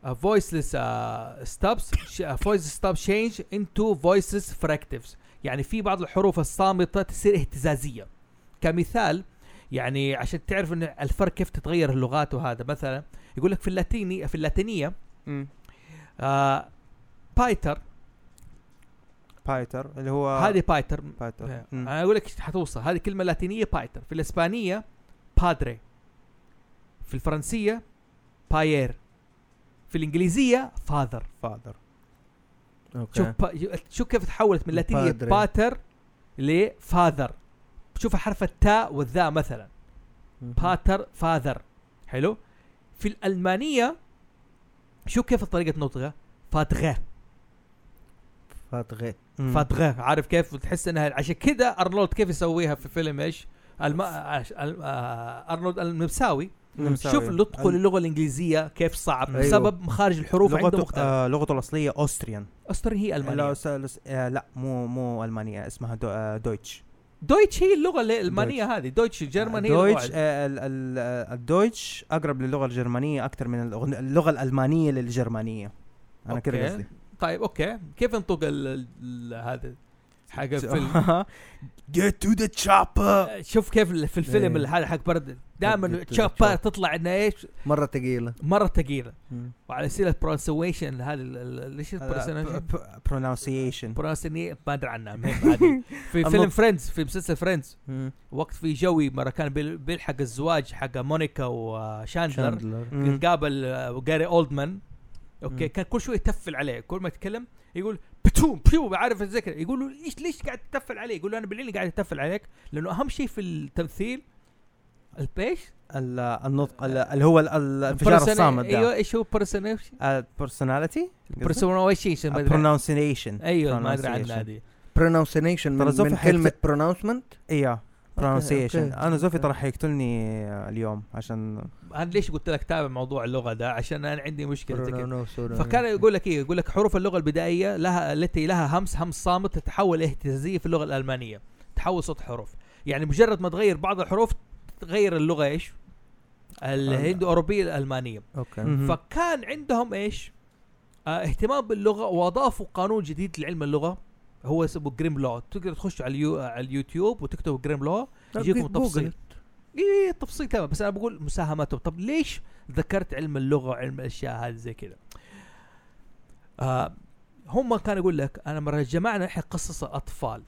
uh, voiceless uh, stops sh- uh, voiceless stop change into voiceless fricatives يعني في بعض الحروف الصامتة تصير اهتزازية كمثال يعني عشان تعرف إن الفرق كيف تتغير اللغات وهذا مثلا يقول لك في اللاتيني في اللاتينية مم. آه pater pater اللي هو هذه pater pater مم. أنا أقول لك حتوصل. هذه كلمة لاتينية pater في الإسبانية padre في الفرنسية père في الإنجليزية father father أوكي. شوف با... شوف كيف تحولت من لاتينية padre. pater ل father شوف حرف التاء والذاء مثلا. pater father حلو. في الألمانية شوف كيف طريقة نطقها Vater. Vater مم. Vater. عارف كيف؟ تحس إنها عشان كذا أرنولد كيف يسويها في فيلم إيش؟ الم... آه، آه، أرنولد المساوي. نمساوي. شوف نطقه ال- للغة الإنجليزية كيف صعب. أيوه. بسبب مخارج الحروف عنده لغته مختلف. آه لغته الأصلية Austrian. Austrian هي لا لس- آه لا مو مو المانيا اسمها دو آه Deutsch. Deutsch هي اللغة الألمانية هذه. Deutsch ال German هي Deutsch آه ال- ال- ال Deutsch أقرب للغة الجرمانية أكثر من اللغة الألمانية للجرمانية. أنا أوكي. قصدي. طيب أوكي. كيف ينطق ال- هذا؟ حق الفيلم Get to the chopper شوف كيف في الفيلم إيه. اللي هذا حق Predator ال chopper. تطلع انها إيش مرة ثقيلة مرة ثقيلة. وعلى سيرة pronunciation هذا ال- ليش pronunciation pronunciation ما أدري عنها هذه في فيلم. Friends في مسلسل Friends. وقت في جوي مرة كان بيل- بيلحق الزواج حق مونيكا وشاندلر. قابل آه، جاري أولدمان أوكي. كان كل شوي يتفل عليه كل ما يتكلم يقول بتوم بيو عارف كذا يقولوا إيش ليش قاعد تتفل عليه؟ يقولوا أنا بالعين قاعد أتفل عليك لأنه أهم شيء في التمثيل البيش؟ ال- النطق ال- اللي هو ال- ال- الانفجار الصامت أيوه ده إيش هو ما أدري. Pronunciation. أيوه ما أدري عنها pronunciation. هذه pronunciation من, كلمة pronouncement إيوه أوكي. أنا زوفي ترى حيقتلني اليوم عشان أنا ليش قلت لك تابع موضوع اللغة ده؟ عشان أنا عندي مشكلة زي. فكان يقول لك إيه؟ يقول لك حروف اللغة البدائية لها التي لها همس همس صامت تتحول اهتزازية في اللغة الألمانية. تحول صوت حروف. يعني مجرد ما تغير بعض الحروف تغير اللغة إيش؟ الهندو أوروبية الألمانية. أوكي. فكان عندهم إيش؟ آه اهتمام باللغة وأضافوا قانون جديد لعلم اللغة. هو اسمه Grimm Law تقدر تخش على, اليو على اليوتيوب وتكتب Grimm Law يجيكم. تفصيل. اي تفصيل تمام. بس أنا بقول مساهماتهم. طب ليش ذكرت علم اللغة وعلم الأشياء هذه زي كذا؟ آه هم كانوا يقول لك أنا مرة جمعنا إحنا قصص الأطفال.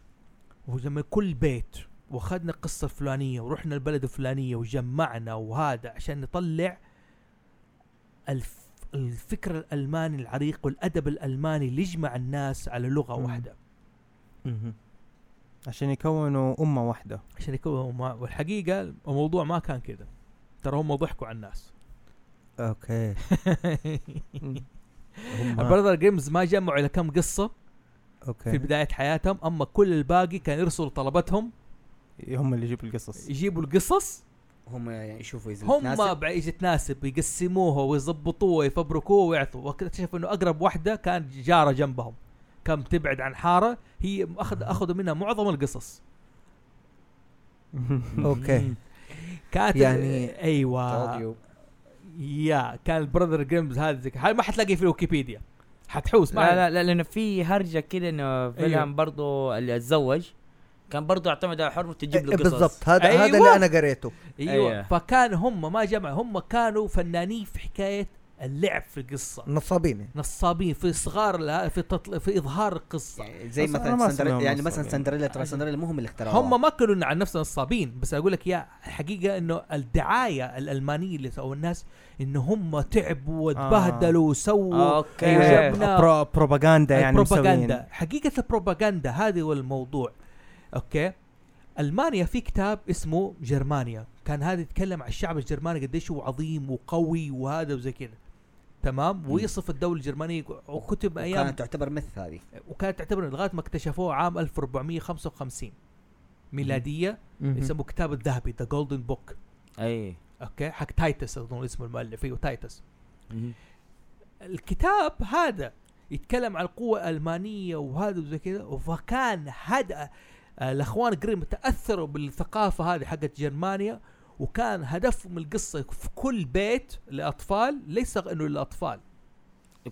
وجمع كل بيت وأخذنا القصة الفلانيه ورحنا البلد الفلانية وجمعنا وهذا عشان نطلع الف الفكر الألماني العريق والأدب الألماني اللي يجمع الناس على لغة. واحدة. عشان يكونوا أمة واحدة. عشان يكونوا ما والحقيقة الموضوع ما كان كذا ترى هم ضحكوا على الناس. okay. هم ال Brothers Grimm ما جمعوا إلى كم قصة في okay بداية حياتهم. أما كل الباقي كان يرسلوا طلباتهم هم اللي يجيبوا القصص. يجيبوا القصص. هم يعني يشوفوا إذا هم. بعد تناسب. يقسموها ويظبطوها ويفبركوها ويعطوا واكتشفوا إنه أقرب واحدة كانت جارة جنبهم. كم تبعد عن حارة هي اخذ أخذوا منها معظم القصص. okay. كانت يعني- أيوه. يا كان ال Brothers Grimm هذا ما حتلاقي في ويكيبيديا. حتحوس ما لا لا لا لأنه في هرجة كده إنه فيلم أيوه. برضو اللي أتزوج. كان برضو يعتمد على حرمه تجيب له إيه، قصص. بالضبط. هذا أيوة. هذا اللي أنا قريته. أيوه. أيوه. فكان هم ما جمع هم كانوا فنانين في حكاية اللعب في القصة. نصابين. نصابين في صغار في تطل... في إظهار القصة. يعني زي مثلا ما سندريلا يعني مثلا. سندريلا ترى سندريلا مو هم اللي اخترعوها. هم ما كانوا عن نفسهم نصابين بس أقول لك يا الحقيقة إنه الدعاية الألمانية اللي سووا الناس إنه هم تعبوا وتبهدلوا وسووا. okay. أيوه، جبنا- برو بروباغندا يعني البروباغندا. مسوين. حقيقة البروباغندا هذا هو الموضوع. okay؟ ألمانيا في كتاب اسمه جرمانيا. كان هذا يتكلم عن الشعب الجرماني قديش هو عظيم وقوي وهذا وزي كذا. تمام ويصف الدولة الجرمانية وكتب أيام كانت تعتبر مث هذه. وكانت تعتبر لغاية ما اكتشفوه عام 1455 ميلادية. يسموه كتاب الذهبي the Golden Book أي. okay؟ حق تايتس أظن اسمه المؤلف أيوه تايتس. الكتاب هذا يتكلم عن القوة الألمانية وهذا وزي كذا فكان هذا الأخوان جريم تأثروا بالثقافة هذه حقت جرمانيا وكان هدفهم القصة في كل بيت لأطفال ليس إنه للأطفال.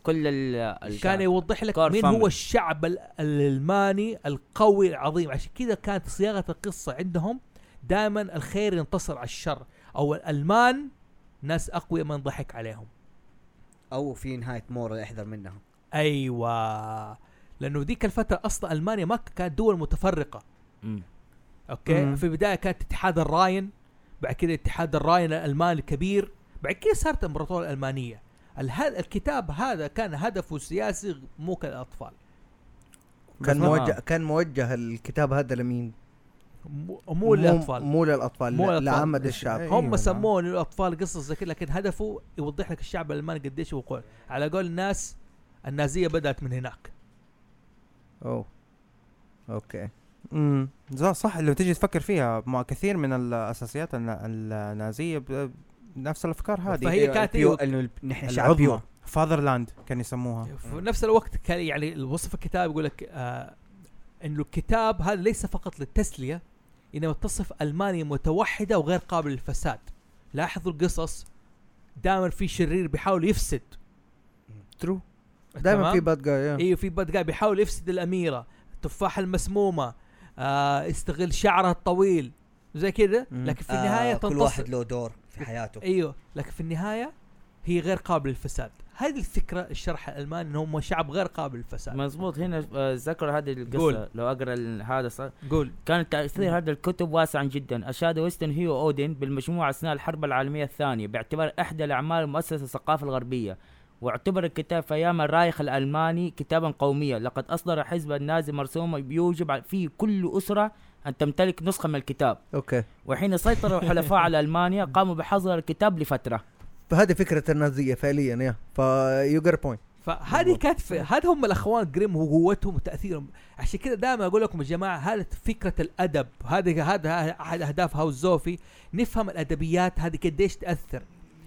كل ال كان يوضح لك مين. هو الشعب ال- الألماني القوي العظيم. عشان كذا كانت صياغة القصة عندهم دائما الخير ينتصر على الشر. أو الألمان ناس أقوياء ما نضحك عليهم. أو في نهاية مور احذر منها. أيوه. لأنه ذيك الفترة أصلا ألمانيا ما كانت دول متفرقة. مم. okay؟ مم. في البداية كانت اتحاد الراين. بعد كده اتحاد الراين الألماني الكبير بعد كده صارت الإمبراطورية الألمانية. اله- الكتاب هذا كان هدفه سياسي مو كالأطفال. كان موجه كان موجه الكتاب هذا لمين؟ مو, للأطفال. مو للأطفال مو. لعامة الشعب. أيوة. هم سموه للأطفال قصص زي كذا لكن هدفه يوضح لك الشعب الألماني قديش هو قوي. على قول الناس النازية بدأت من هناك. أوه. okay. امم صح لو تيجي تفكر فيها. ما كثير من الأساسيات النا- النازية نفس الأفكار هذه. فهي كانت ال pu- أيوة. انه نحن شعب pure. Fatherland كان يسموها. في نفس الوقت كان يعني وصف الكتاب يقول لك آه إنه الكتاب هذا ليس فقط للتسلية إنما تصف ألمانيا متوحدة وغير قابلة للفساد. لاحظوا القصص. دائما في شرير بيحاول يفسد. true دائما؟ في bad guy أيوه في bad guy بيحاول يفسد الأميرة. التفاحه المسمومة. آه يستغل شعرها الطويل. زي كذا. لكن في النهاية آه كل تنتصر. واحد له دور في حياته. أيوه. لكن في النهاية هي غير قابله للفساد. هذه الفكرة الشعب الألماني انهم شعب غير قابل للفساد. مظبوط هنا آه، ذكر هذه القصة. قول. لو أقرأ هذا صار قول. كان تأثير هذه الكتب واسعا جدا. أشاد ويستون هيو أودين بالمجموعة أثناء الحرب العالمية الثانية باعتبار إحدى الأعمال المؤسسة الثقافه الغربية. واعتبر الكتاب في أيام الرايخ الألماني كتابا قوميا. لقد أصدر حزب النازي مرسوما بيوجب على- في كل أسرة أن تمتلك نسخة من الكتاب. okay. وحين سيطر الحلفاء على ألمانيا قاموا بحظر الكتاب لفترة. فهذه فكرة النازية فعليا يا. if you get the point فهذه كانت هذا هم الأخوان جريم وقوتهم وتأثيرهم. عشان كذا دائما أقول لكم يا جماعة هذا فكرة الأدب. هذه هذا احد أهداف هاوس زوفي. نفهم الأدبيات هذه قديش تأثر.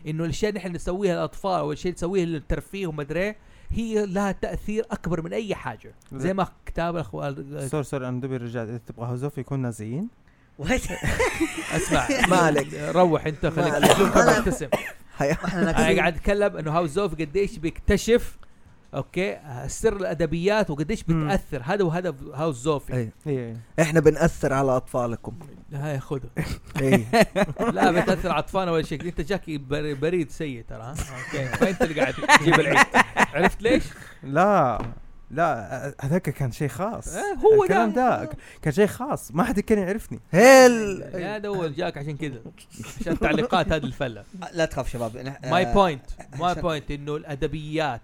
إنه الاشياء اللي إحنا نسويها للأطفال والشيء اللي نسويه للترفيه وما أدري إيه، هي لها تأثير أكبر من أي حاجة. زي ما كتاب الاخوان sorry sorry أنا دوبي رجعت. إذا تبغى هوزوف يكون نازيين. أسمع. ما عليك. روح أنت خليك ابتسم أنا. قاعد أتكلم إنه هاوس زوف قديش بيكتشف okay؟ سر الأدبيات وقديش. بتأثر. هذا وهدف هاوس زوفي أي. إيه. إحنا بنأثر على أطفالكم. هاي خذه. اي لا بتأثر على أطفالنا ولا شيء. أنت جاكي بر- بريد سيء ترى ها؟ okay. فانت اللي قاعد تجيب العيد. عرفت ليش؟ لا لا هذاك كان شيء خاص. آه، هو الكلام ده. ده كان شيء خاص. ما حد كان يعرفني. هيل هذا هو جاك عشان كذا. عشان تعليقات هذه الفلة. لا تخاف شباب. my point my point إنه الأدبيات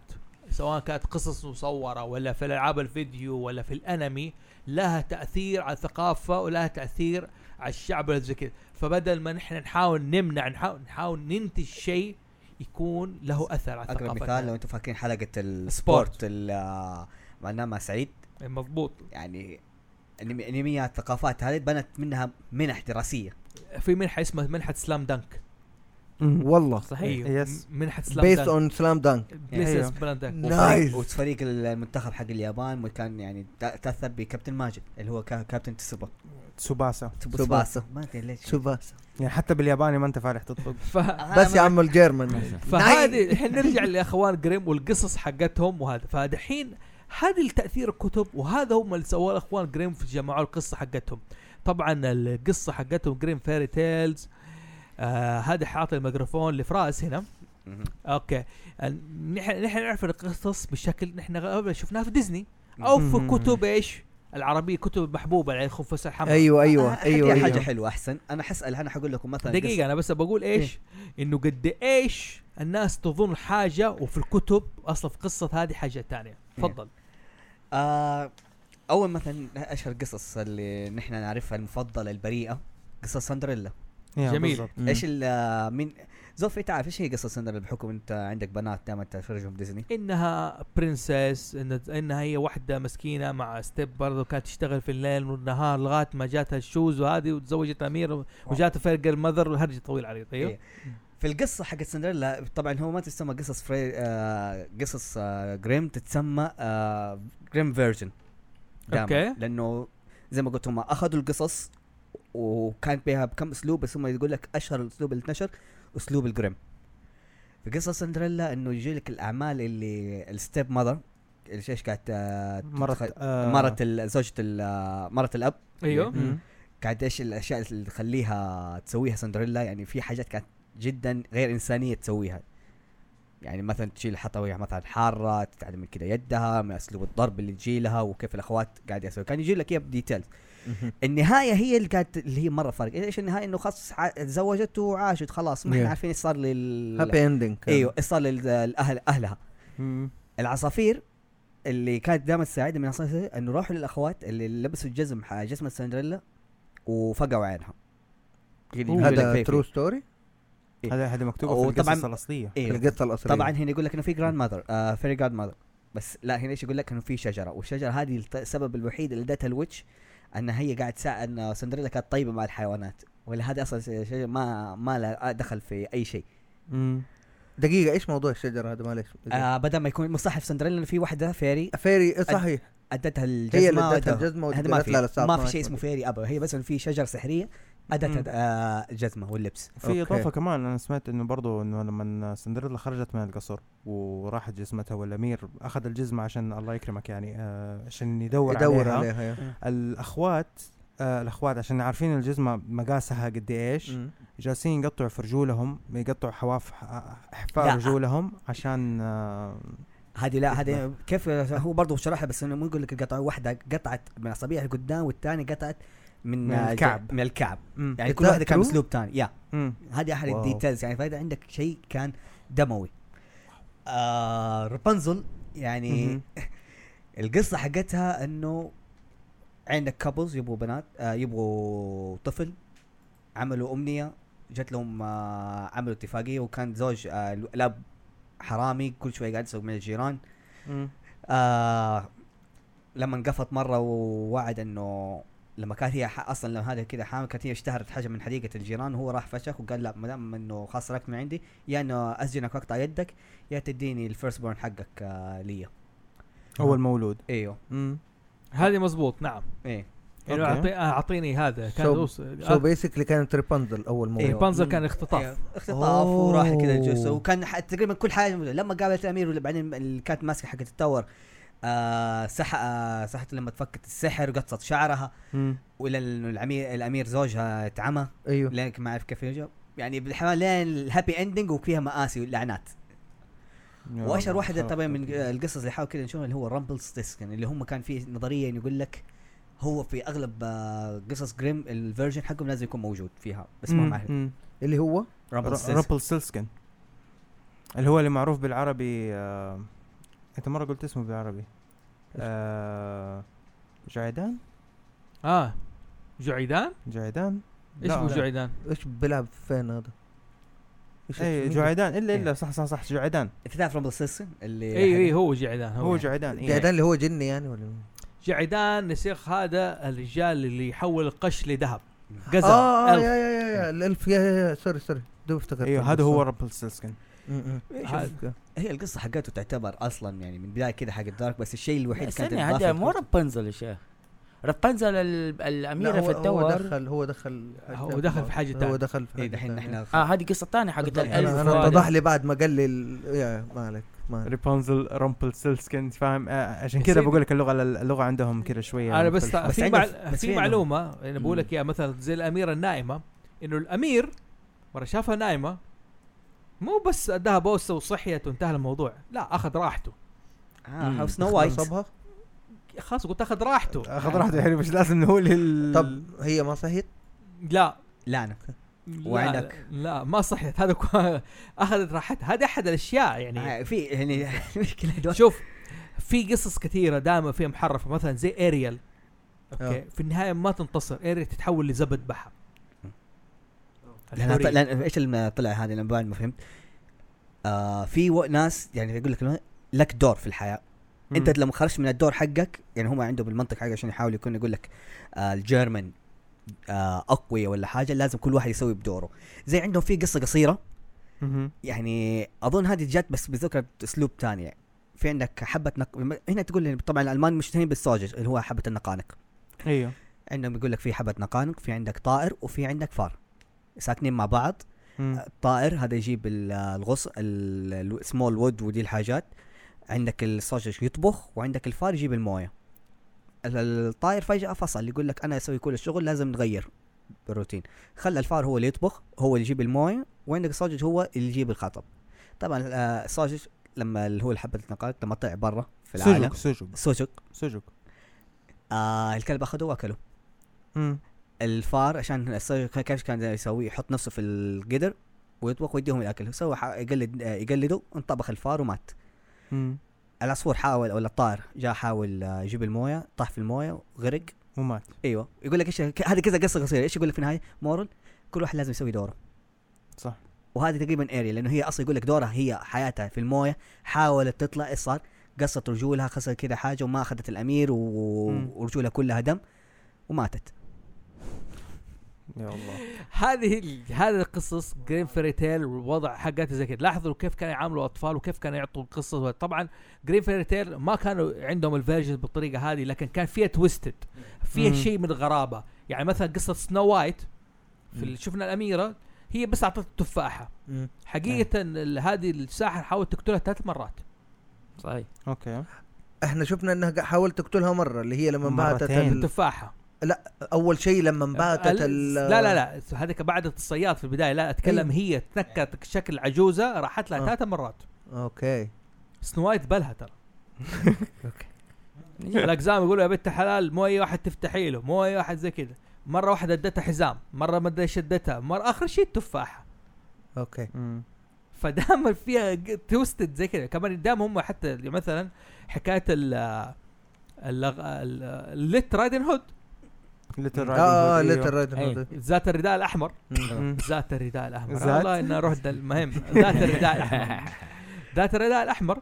سواء كانت قصص مصورة ولا في الألعاب الفيديو ولا في الأنمي لها تأثير على الثقافة ولها تأثير على الشعب ولا زي كذا فبدل ما نحن نحاول نمنع نحاول نحاول ننتج شيء يكون له أثر على أقرب الثقافة مثال لو أنتم فاكرين sport. ال sport. اللي عملناها مع سعيد. مضبوط. يعني أنميات ثقافات هذه بنت منها منح دراسية. في منحة اسمها منحة Slam Dunk والله. صحيح. yes. م- منحه سلام based on Slam Dunk based. Slam Dunk nice وفريق المنتخب حق اليابان وكان يعني تا- تأثر بكابتن ماجد اللي هو كا- كابتن تسوبا. سوباسا تسوباسا. ما أدري ليش. سوباسا يعني حتى بالياباني ما أنت فالح تطلب ف... بس يا عم ال German فهذه الحين نرجع لأخوان جريم والقصص حقتهم وهذا. فدحين هذه التأثير الكتب وهذا هم اللي سووه الأخوان جريم في جمعوا القصة حقتهم. طبعا القصة حقتهم Grimm Fairy Tales آه هذا حاط الميكروفون لفراس هنا. أوكي. نحن نحن نعرف القصص بشكل نحن غالبا شفناها في ديزني أو في. كتب إيش؟ العربية كتب المحبوبه يعني خنفس الحمراء أيوه أيوه أيوه, هذه أيوة. حاجة حلوة أحسن. أنا حسأل أنا حقول لكم مثلا دقيقة أنا بس بقول إيش؟ إنه قد إيش الناس تظن حاجة وفي الكتب أصلا في قصة هذه حاجة تانية. تفضل. آه أول مثلا أشهر قصص اللي نحن نعرفها المفضلة البريئة قصة سندريلا. جميل. إيش ال من زوفي تعرف إيش هي قصة سندريلا بحكم أنت عندك بنات دائما تفرجهم ديزني؟ إنها princess إن إنها هي واحدة مسكينة مع step برضو كانت تشتغل في الليل والنهار لغاية ما جاتها ال shoes وهذه وتزوجت أمير وجاتها fairy godmother وهرج طويل عريض أيوه إيه. في القصة حقت سندريلا طبعا هو ما تسمى قصص fairy آه قصص آه جريم تتسمى آه جريم version okay. لأنه زي ما قلت هم أخذوا القصص وكانت بها بكم اسلوب بس هم يقول لك أشهر الأسلوب اللي انتشر أسلوب الجريم. في قصة سندريلا إنه يجي لك الأعمال اللي ال step mother اللي إيش كانت آه مرت آه، مرت ال- زوجة مرت الأب. مم. قاعد إيش الأشياء اللي تخليها تسويها سندريلا؟ يعني في حاجات كانت جدا غير إنسانية تسويها. يعني مثلا تشيل حطوية مثلا حارة تتعلم من كذا يدها من أسلوب الضرب اللي تجي لها وكيف الأخوات قاعد يسوي. كان يجي لك اياها ب details. النهاية هي اللي كانت اللي هي مرة فرق. إيش النهاية؟ إنه خلاص تزوجت وعاشت خلاص ما إحنا. عارفين إيش صار لل happy ending إيوه إيش صار للاهل أهلها. العصافير اللي كانت دائما تساعدها من العصافير إنه روحوا للأخوات اللي لبسوا الجزم ح- جسم سندريلا وفقعوا عينها لك هذا. true story هذا هذه مكتوبه في طبعاً- القصص الاصليه أيوه القصة الأصلية. طبعا هنا يقول لك إنه في godmother آه fairy godmother بس لا هنا إيش يقول لك؟ إنه في شجرة. والشجرة هذه السبب الوحيد اللي ادتها ال wish أن هي قاعد تساعد أن سندريلا كانت طيبة مع الحيوانات. ولا هذه أصلا شجره ما ما لها دخل في أي شيء. مم. دقيقة إيش موضوع الشجرة هذا؟ معلش آه بدل ما يكون مصحف سندريلا في واحدة fairy. fairy صحيح. أدتها هي الجزمة اللي أدتها. هذا ما في ما في 12. شيء اسمه fairy ابدا هي بس في شجره سحرية. مم. آه الجزمه واللبس في. إضافة كمان أنا سمعت إنه برضو إنه لما سندريلا خرجت من القصر وراحت جسمتها والأمير أخذ الجزمة عشان الله يكرمك يعني آه عشان يدور, يدور عليها, عليها. الأخوات آه الأخوات عشان عارفين الجزمة مقاسها قد إيش. جالسين يقطعوا في رجولهم يقطعوا حواف إحفاء لا. رجولهم عشان آه هذه لا هذه كيف هو برضه شرحها بس إنه مو يقول لك القطعه واحدة قطعت من اصابعها قدام والثاني قطعت من, من الكعب. من الكعب مم. يعني كل ده واحدة كان؟ اسلوب ثاني يا. هذه احد. الديتيلز يعني فاذا عندك شيء كان دموي آه رابنزل يعني. القصة حقتها إنه عندك كابلز يبغوا بنات آه يبغوا طفل عملوا أمنية جت لهم آه عملوا اتفاقية وكان زوج آه الاب حرامي كل شوية قاعد يسوق من الجيران. آه لما انقفط مرة ووعد إنه لما كانت هي ح- أصلا لما هذا كذا حامل كانت هي اشتهرت حاجة من حديقة الجيران وهو راح فشخ وقال لا ما دام إنه خلاص سرقت من عندي يا إنه اسجنك واقطع يدك يا تديني ال first born حقك آه ليا. اول مولود إيوه. مم. هذه مزبوط نعم. إيه. يعني. أعطي- آه، أعطيني هذا. كان سو- basically كانت ريبانزل اول مره أيوة. رابنزل من- كان اختطاف. أيوة. اختطاف وراح كذا أوه. وكان تقريبا كل حاجة لما قابلت الأمير بعدين اللي كانت ماسكة حقت ال tower. آه سح آه سحت لما تفكت السحر وقصت شعرها. إنه الامير الأمير زوجها اتعمى. أيوه. لين ما أعرف كيف يرجع يعني بالحمام لين ال happy ending وفيها مآسي ولعنات. يا وأشهر واحدة طبعا من. القصص اللي حاول كذا نشوفها اللي هو Rumpelstiltskin اللي هم كان فيه نظرية إنه يقول لك هو في أغلب آه، قصص جريم ال version حقهم لازم يكون موجود فيها بس ما. معه. اللي هو؟ Rumpelstiltskin اللي هو اللي معروف بالعربي آه... انت مرة قلت اسمه بالعربي آه... جعيدان آه جعيدان جعيدان إيش هو. جعيدان إيش بيلعب فين هذا؟ اي مين جعيدان إلا إيه. الا صح صح صح جعيدان انت تعرف Rumpelstiltskin اللي اي اي هو جعيدان هو هو جعيدان ده؟ إيه. جعدان اللي هو جني يعني ولا؟ جعيدان نسيخ هذا الرجال اللي يحول القش لذهب قزم آه elf. yeah yeah yeah ال elf yeah yeah sorry sorry دوب افتكرت أيوه هذا هو م. هذا. هي القصة حقته تعتبر أصلا يعني من البداية كده حق ال dark بس الشيء الوحيد اللي كانت هذا مو رابنزل يا شيخ رابنزل ال- لا، الاميره هو- في هو التور دخل هو دخل هو دخل في حاجة هو تانية. دخل في حاجة دحين. نحن آه هذه قصة ثانية حقت. ال elf أنا. اتضح لي بعد ما قال لي ال- يا ما عليك ما عليك. ريبونزل Rumpelstiltskin فاهم آه عشان يا كذا. بقول لك اللغة اللغة عندهم كذا شوية أنا بس في. بس في معلومة أنا بقول. لك إياها مثلا زي الأميرة النائمه إنه الأمير مرة شافها نايمه مو بس أداها بوسة وصحيت وانتهى الموضوع. لا أخذ راحته. آه Snow White خلاص قلت أخذ راحته. أخذ راحته يعني مش لازم نقول ال... طب هي ما صحيت؟ لا. لا وعندك؟ لا ما صحيت. هذا كو- أخذت راحتها. هذه أحد الأشياء يعني. آه في يعني المشكلة شوف في قصص كثيرة دائما فيها محرفة. مثلا زي اريال okay؟ آه. في النهاية ما تنتصر. اريال تتحول لزبد بحر. لأن. لأن إيش اللي طلع هذا لما بعد ما فهمت آه في ناس يعني يقول لك لك دور في الحياة مم. أنت لما خرجت من الدور حقك يعني هم عندهم المنطق حقه عشان يحاول يكون يقول لك آه الجيرمن آه أقوياء ولا حاجة لازم كل واحد يسوي بدوره زي عندهم في قصة قصيرة مهم. يعني أظن هذه جات بس بذكر أسلوب ثاني يعني. في عندك حبة نق... هنا تقول طبعا الألمان مشتهرين بالسوجج اللي هو حبة النقانق أيوه عندهم يقول لك في حبة نقانق في عندك طائر وفي عندك فار ساكنين مع بعض. الطائر هذا يجيب ال- الغص ال small wood ودي الحاجات. عندك ال sausage يطبخ وعندك الفار يجيب الموية. ال- الطائر فجأة فصل يقول لك أنا أسوي كل الشغل لازم نغير بالروتين خلى الفار هو اللي يطبخ هو اللي يجيب الموية وعندك ال sausage هو اللي يجيب الحطب. طبعا آه، ال sausage لما اللي هو حبة النقانق لما طلع برا في العالم. سجق سجق. sausage سجق. آه الكلب أخذه وأكله. مم. الفار عشان كيف كان يسوي يحط نفسه في القدر ويطبخ ويديهم الأكل. سوى يقلد يقلده انطبخ الفار ومات. مم. العصفور حاول ولا الطائر جاء حاول آه، يجيب الموية طاح في الموية وغرق ومات. أيوه. يقول لك إيش هذه كذا قصة قصيرة. إيش يقول لك في النهاية؟ moral كل واحد لازم يسوي دوره. صح. وهذه تقريبا اريال لأنه هي أصلا يقول لك دورها هي حياتها في الموية حاولت تطلع. إيش صار؟ قصت رجولها خسر كذا حاجة وما أخذت الأمير و... ورجولها كلها دم وماتت. يا الله. هذه هذه القصص جريم fairy tale والوضع حقتها زي كذا لاحظوا كيف كانوا يعاملوا الاطفال وكيف كانوا يعطوا القصص. طبعا جريم fairy tale ما كانوا عندهم ال version بالطريقة هذه لكن كان فيها twisted فيها. شيء من الغرابة. يعني مثلا قصة Snow White في شفنا الأميرة هي بس اعطت تفاحه مم. حقيقة ال- هذه الساحر حاول تقتلها ثلاث مرات. صحيح. Okay. إحنا شفنا إنها حاولت تقتلها مرة اللي هي لما انبعتت مرتين. تفاحه أول شيء لما انبعتت ال- ال... لا لا لا هذيك بعد الصياد في البداية. لا أتكلم هي تنكرت شكل عجوزة راحت لها آه. ثلاث مرات. Okay. Snow White بلها ترى. الأقزام يقولوا يا بنت حلال مو أي واحد تفتحي له مو أي واحد زي كذا. مرة واحدة ادتها حزام مرة ما ادري إيش ادتها مره آخر شيء التفاحة. Okay. فدائما فيها twisted زي كذا. كمان دائما هم حتى مثلا حكاية ال ال ال Little Riding Hood Little آه Riding Little Riding أيوه. Hood ذات الرداء الأحمر. ذات الرداء الأحمر؟ والله انه أروح المهم ذات الرداء الأحمر. ذات الرداء الأحمر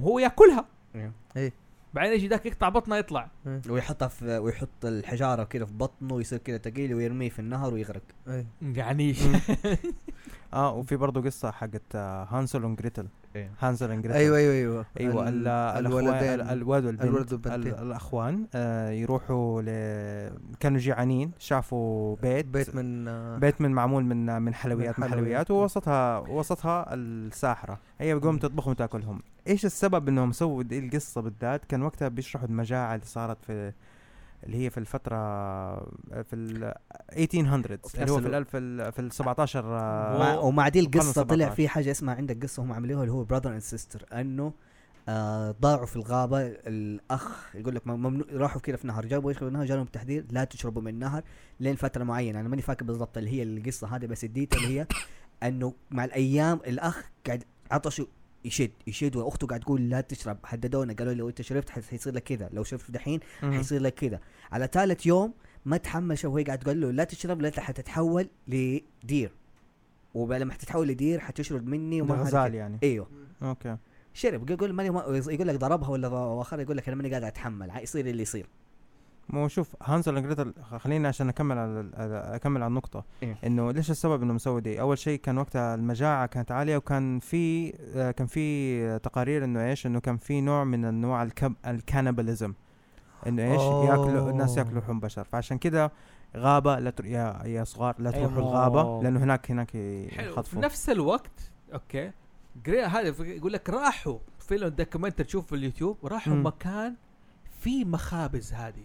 هو يأكلها. إيه. بعدين يجي ذاك يقطع بطنه يطلع. ويحطها في ويحط الحجارة كده في بطنه ويصير كده ثقيل ويرميه في النهر ويغرق. إيه. يعني آه وفي برضه قصة حقت آه، هانسل وجريتل إيه. هانسل وجريتل أيوه أيوه أيوه. أيوه ال- الولدين. ال- الولد والبنت. الولد والبنتين. ال- الأخوان آه يروحوا ل... كانوا جيعانين شافوا بيت. بيت من آه، بيت من معمول من من حلويات من من حلويات. حلويات. ووسطها وسطها الساحرة. هي بتقوم تطبخ وتأكلهم. إيش السبب إنهم سووا دي القصة بالذات؟ كان وقتها بيشرحوا المجاعة اللي صارت في اللي هي في الفترة في ال 1800 وفي اللي هو في الألف ال- في ال 17 آه، مع ومع دي القصة طلع 17. في حاجة اسمها عندك قصة هم عملوها اللي هو Brother and Sister أنه آه ضاعوا في الغابة الأخ يقول لك ممنوع راحوا كده في نهر جابوا يشربوا النهر جالهم تحذير لا تشربوا من النهر لين فترة معينة أنا ماني فاكر بالضبط اللي هي القصة هذه بس ال data اللي هي أنه مع الأيام الأخ قاعد عطشه يشد يشد وأخته قاعد تقول لا تشرب حذرونا قالوا لي لو أنت شربت حيصير لك كذا لو شربت دحين. حيصير لك كذا. على ثالث يوم ما تحمل شو هي قاعد تقول له لا تشرب لا حتتحول ل deer. ولما حتتحول ل deer حتشرد مني وما غزال يعني. إيوه. Okay. شرب يقول ماني ما يقول لك ضربها ولا واخر يقول لك أنا ماني قاعد أتحمل يصير اللي يصير. مو شوف هانسل وجريتل خليني عشان أكمل على على- أكمل على النقطة. إيه. إنه ليش السبب انهم سووا دي؟ أول شيء كان وقتها المجاعة كانت عالية وكان في آه، كان في تقارير إنه إيش؟ إنه كان في نوع من أنواع الكب ال cannibalism إنه إيش؟ أوه. ياكلوا الناس ياكلوا لحوم بشر. فعشان كذا غابة لا تر... يا يا صغار لا تروحوا أيوه. الغابة لأنه هناك هناك حلو. في يخطفوا نفس الوقت okay جري هذا يقول لك راحوا. فيلم documentary تشوف في اليوتيوب راحوا مم. مكان في مخابز هذه.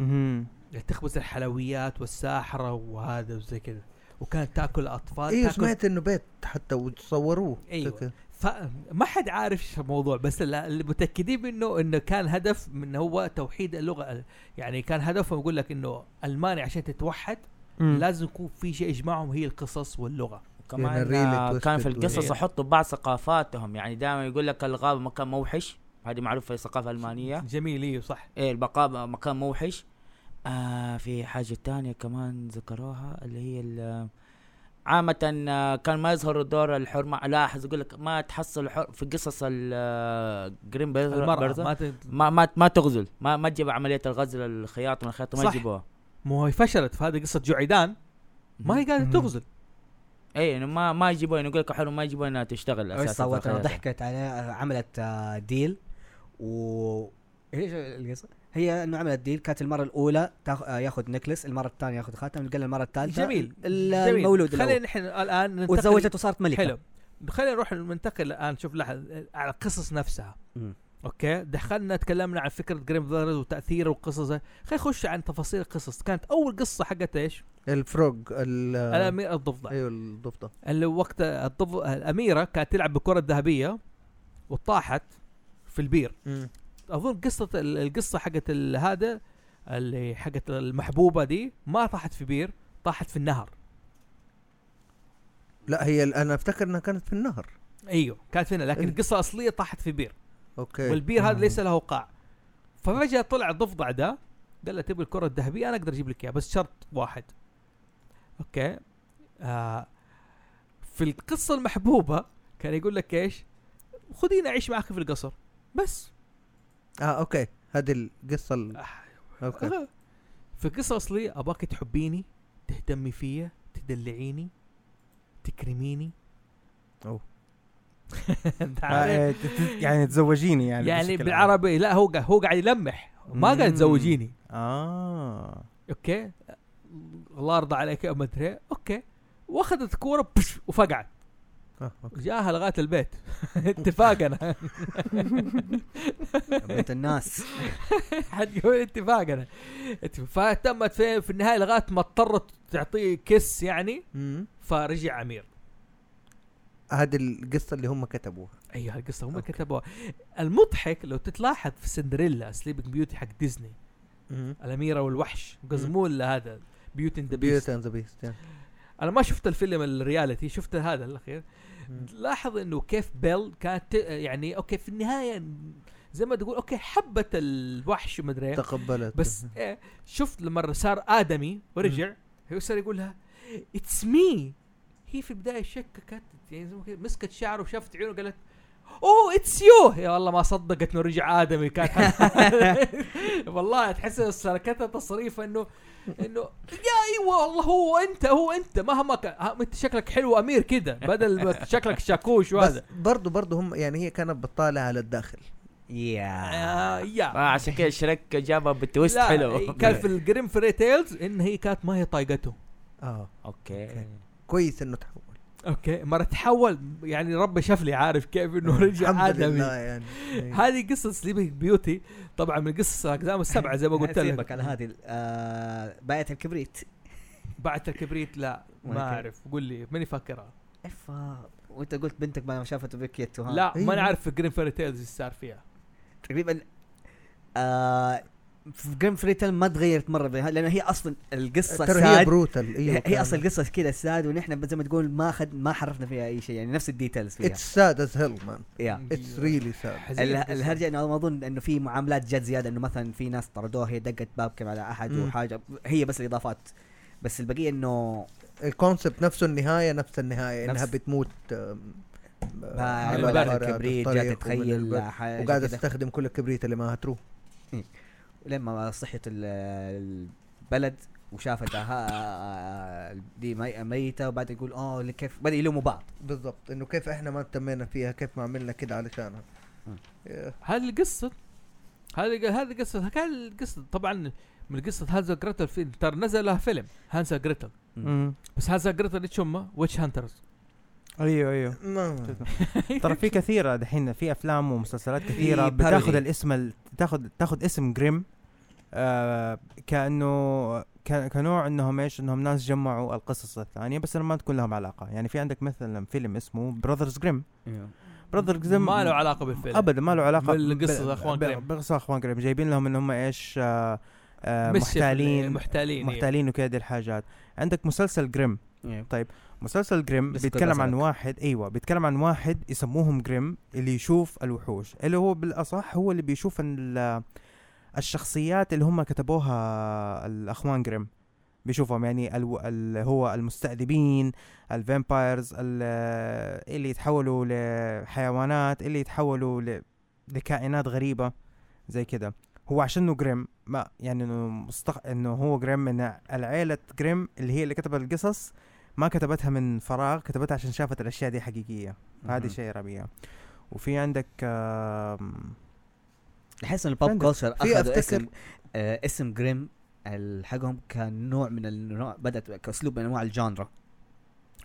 اللي تخبز الحلويات والساحرة وهذا وزي كذا وكانت تاكل أطفال أيوه سمعت إنه بيت حتى وتصوروه. كده. فما حد عارف إيش الموضوع بس ال- اللي متأكدين منه إنه كان هدف من هو توحيد اللغة يعني كان هدفهم يقول لك إنه المانيا عشان تتوحد مم. لازم يكون في شيء يجمعهم هي القصص واللغة كمان يعني really كان في القصص. يحطوا بعض ثقافاتهم يعني دائما يقول لك الغابه مكان موحش هذه معروفة في الثقافة الألمانية. جميل إيوه صح. إيه البقاء مكان موحش. آه في حاجة تانية كمان ذكروها اللي هي عامة آه، كان ما يظهر دور الحرمة. لاحظ يقول لك ما تحصل حر في قصص الجرين المرأة ما ت... ما ما ما تغزل. ما ما تجيب عملية الغزل الخياط من الخياط ما صح. يجيبوها. مو هي فشلت في هذه قصة جعيدان؟ ما هي قاعدة مم. تغزل. اي يعني ما ما يجيبوها. يعني يقول لك حلو ما يجيبوها إنها تشتغل أساسا سوت. ضحكت عليه عملت آه، deal. و إيش القصة؟ هي إنه عملت deal كانت المرة الأولى تاخ... آه، ياخذ necklace المرة الثانية ياخذ خاتم قال المرة الثالثة جميل ال- جميل. المولود خلينا. نحن الآن ننتقل وتزوجت وصارت ملكة حلو خلينا نروح ننتقل الآن شوف لحظة على القصص نفسها مم. okay دخلنا تكلمنا عن فكرة Grimm Brothers وتأثيره وقصص خلينا نخش عن تفاصيل القصص كانت أول قصة حقت إيش؟ الفروج ال الأمير الضفدع أيوه الضفدع اللي وقت الضف... الأميرة كانت تلعب بالكرة الذهبية وطاحت في البير. أظن قصة ال- القصة حقت هذا اللي حقت المحبوبة دي ما طاحت في بير طاحت في النهر. لا هي أنا أفتكر إنها كانت في النهر. أيوه كانت هنا لكن إيه. القصة الاصليه طاحت في بير. Okay. والبير هذا. ليس له قاع. ففجأة طلع الضفدع ده قال له تبي الكرة الذهبية؟ أنا أقدر أجيب لك إياها بس شرط واحد. Okay. آه في القصة المحبوبة كان يقول لك إيش؟ خذيني أعيش معك في القصر. بس آه okay هذه القصة ال... okay آه. في القصة الاصليه أباك تحبيني تهتمي فيا تدلعيني تكرميني. أنت آه،؟ إيه، يعني تزوجيني يعني يعني. بالعربي لا هو قاعد هو قاعد يلمح ما قاعد. تزوجيني آه okay الله يرضى عليك ما أدري. Okay وأخذت كورة بش وفقعت جاها لغايه البيت. اتفاقنا. بيت الناس. حتقول اتفاقنا. فتمت في, في النهاية لغاية ما اضطرت تعطيه kiss يعني. فرجع أمير. هذه القصة اللي هم كتبوها. أيوه القصة هم okay. كتبوها. المضحك لو تتلاحظ في سندريلا Sleeping Beauty حق ديزني الأميرة والوحش. قزمول هذا Beauty and the Beauty Beast and the Beast أنا ما شفت الفيلم ال reality شفت هذا الأخير. لاحظ إنه كيف بيل كانت يعني okay في النهاية زي ما تقول okay حبت الوحش مدري. تقبلت. بس إيه شفت لما صار آدمي ورجع هو صار يقول لها it's me هي في البداية شككت يعني مسكت شعره وشافت عيونه قالت oh it's you يا والله ما صدقت إنه رجع آدمي كان والله تحس سلكتها تصريف إنه إنه يا أيوه والله هو أنت هو أنت مهما كان أنت شكلك حلو أمير كده بدل ما شكلك شاكوش بس وهذا. برضو برضو هم يعني هي كانت بتطالع على الداخل. yeah. آه، yeah عشان كذا شريك جابها بال twist لا حلو. كان في ال Grimm fairy tales إن هي كانت ما هي طايقته. آه. أوكي. كويس إنه تحول. okay. مرة تحول يعني ربي شاف لي عارف كيف إنه رجع آدمي. يعني. هذه قصة Sleeping Beauty طبعا من قصص الاقزام السبعة زي ما قلت سيبك لك. على هذه آه بياعة الكبريت. بعد الكبريت؟ لا ما. أعرف. قول لي ماني فاكرها. اف وأنت قلت بنتك ما شافته بكيت لا. ما نعرف في Grimm fairy tales إيش صار فيها. تقريبا آه في Grimm fairy tale ما تغيرت مرة بها لأنه هي أصلا القصة ترى هي brutal هي, هي أصلا القصة كذا sad ونحن زي ما تقول ما خد ما حرفنا فيها أي شيء يعني نفس ال details فيها. it's sad as hell man it's really sad. الهرجة إنه ما أظن إنه في معاملات جت زيادة إنه مثلا في ناس طردوها هي دقت بابكم على أحد مم. وحاجة. هي بس الإضافات. بس البقية إنه ال concept نفسه النهاية نفس النهاية نفس- انها بتموت على الكبريت جات تتخيل وقاعده. تستخدم كل الكبريت اللي معها true لما صحت ال- البلد وشافت ها دي مي- ميتة وبعد يقول آه اللي كيف بدا يلوموا بعض. بالضبط. إنه كيف إحنا ما اهتمينا فيها كيف ما عملنا كده علشانها. هذه القصة. هذه هذه قصة. كان القصة. طبعا من قصة هانزل اند جريتل في ترى نزل لها فيلم هانزل اند جريتل. بس هانزل اند جريتل إيش هم؟ ويتش هانترز أيوه أيوه. ترى في كثيرة دحين في أفلام ومسلسلات كثيرة بتاخذ. الاسم ال... تاخذ تاخذ اسم جريم آه كأنه. كنوع انهم إيش؟ انهم ناس جمعوا القصص الثانية بس ما تكون لهم علاقة. يعني في عندك مثلا فيلم اسمه Brothers Grimm Brothers Grimm ما له علاقة بالفيلم. ابدا ما له علاقة بالقصة ب- أخوان ب- جريم. بقصة أخوان جريم جايبين لهم إن هم إيش؟ آه آه محتالين. محتالين محتالين وكذا دي الحاجات. عندك مسلسل جريم مسلسل جريم لسه كنت بيتكلم عن. واحد أيوه بيتكلم عن واحد يسموهم جريم اللي يشوف الوحوش. اللي هو بالأصح هو اللي بيشوف ال- الشخصيات اللي هم كتبوها الأخوان جريم. بيشوفهم يعني ألو... اللي هو المستذئبين ال vampires ال- اللي يتحولوا لحيوانات اللي يتحولوا ل... لكائنات غريبة زي كده. هو عشانه جريم ما يعني إنه مستق... إنه هو جريم من العيلة جريم اللي هي اللي كتبت القصص ما كتبتها من فراغ كتبتها عشان شافت الأشياء دي حقيقية. هذه. شيء ربيع. وفي عندك آم، أحس إن البوب في أخذوا أفتكر- اسم آه اسم جريم حقهم كان نوع من النوع بدأت كأسلوب من أنواع الجانرا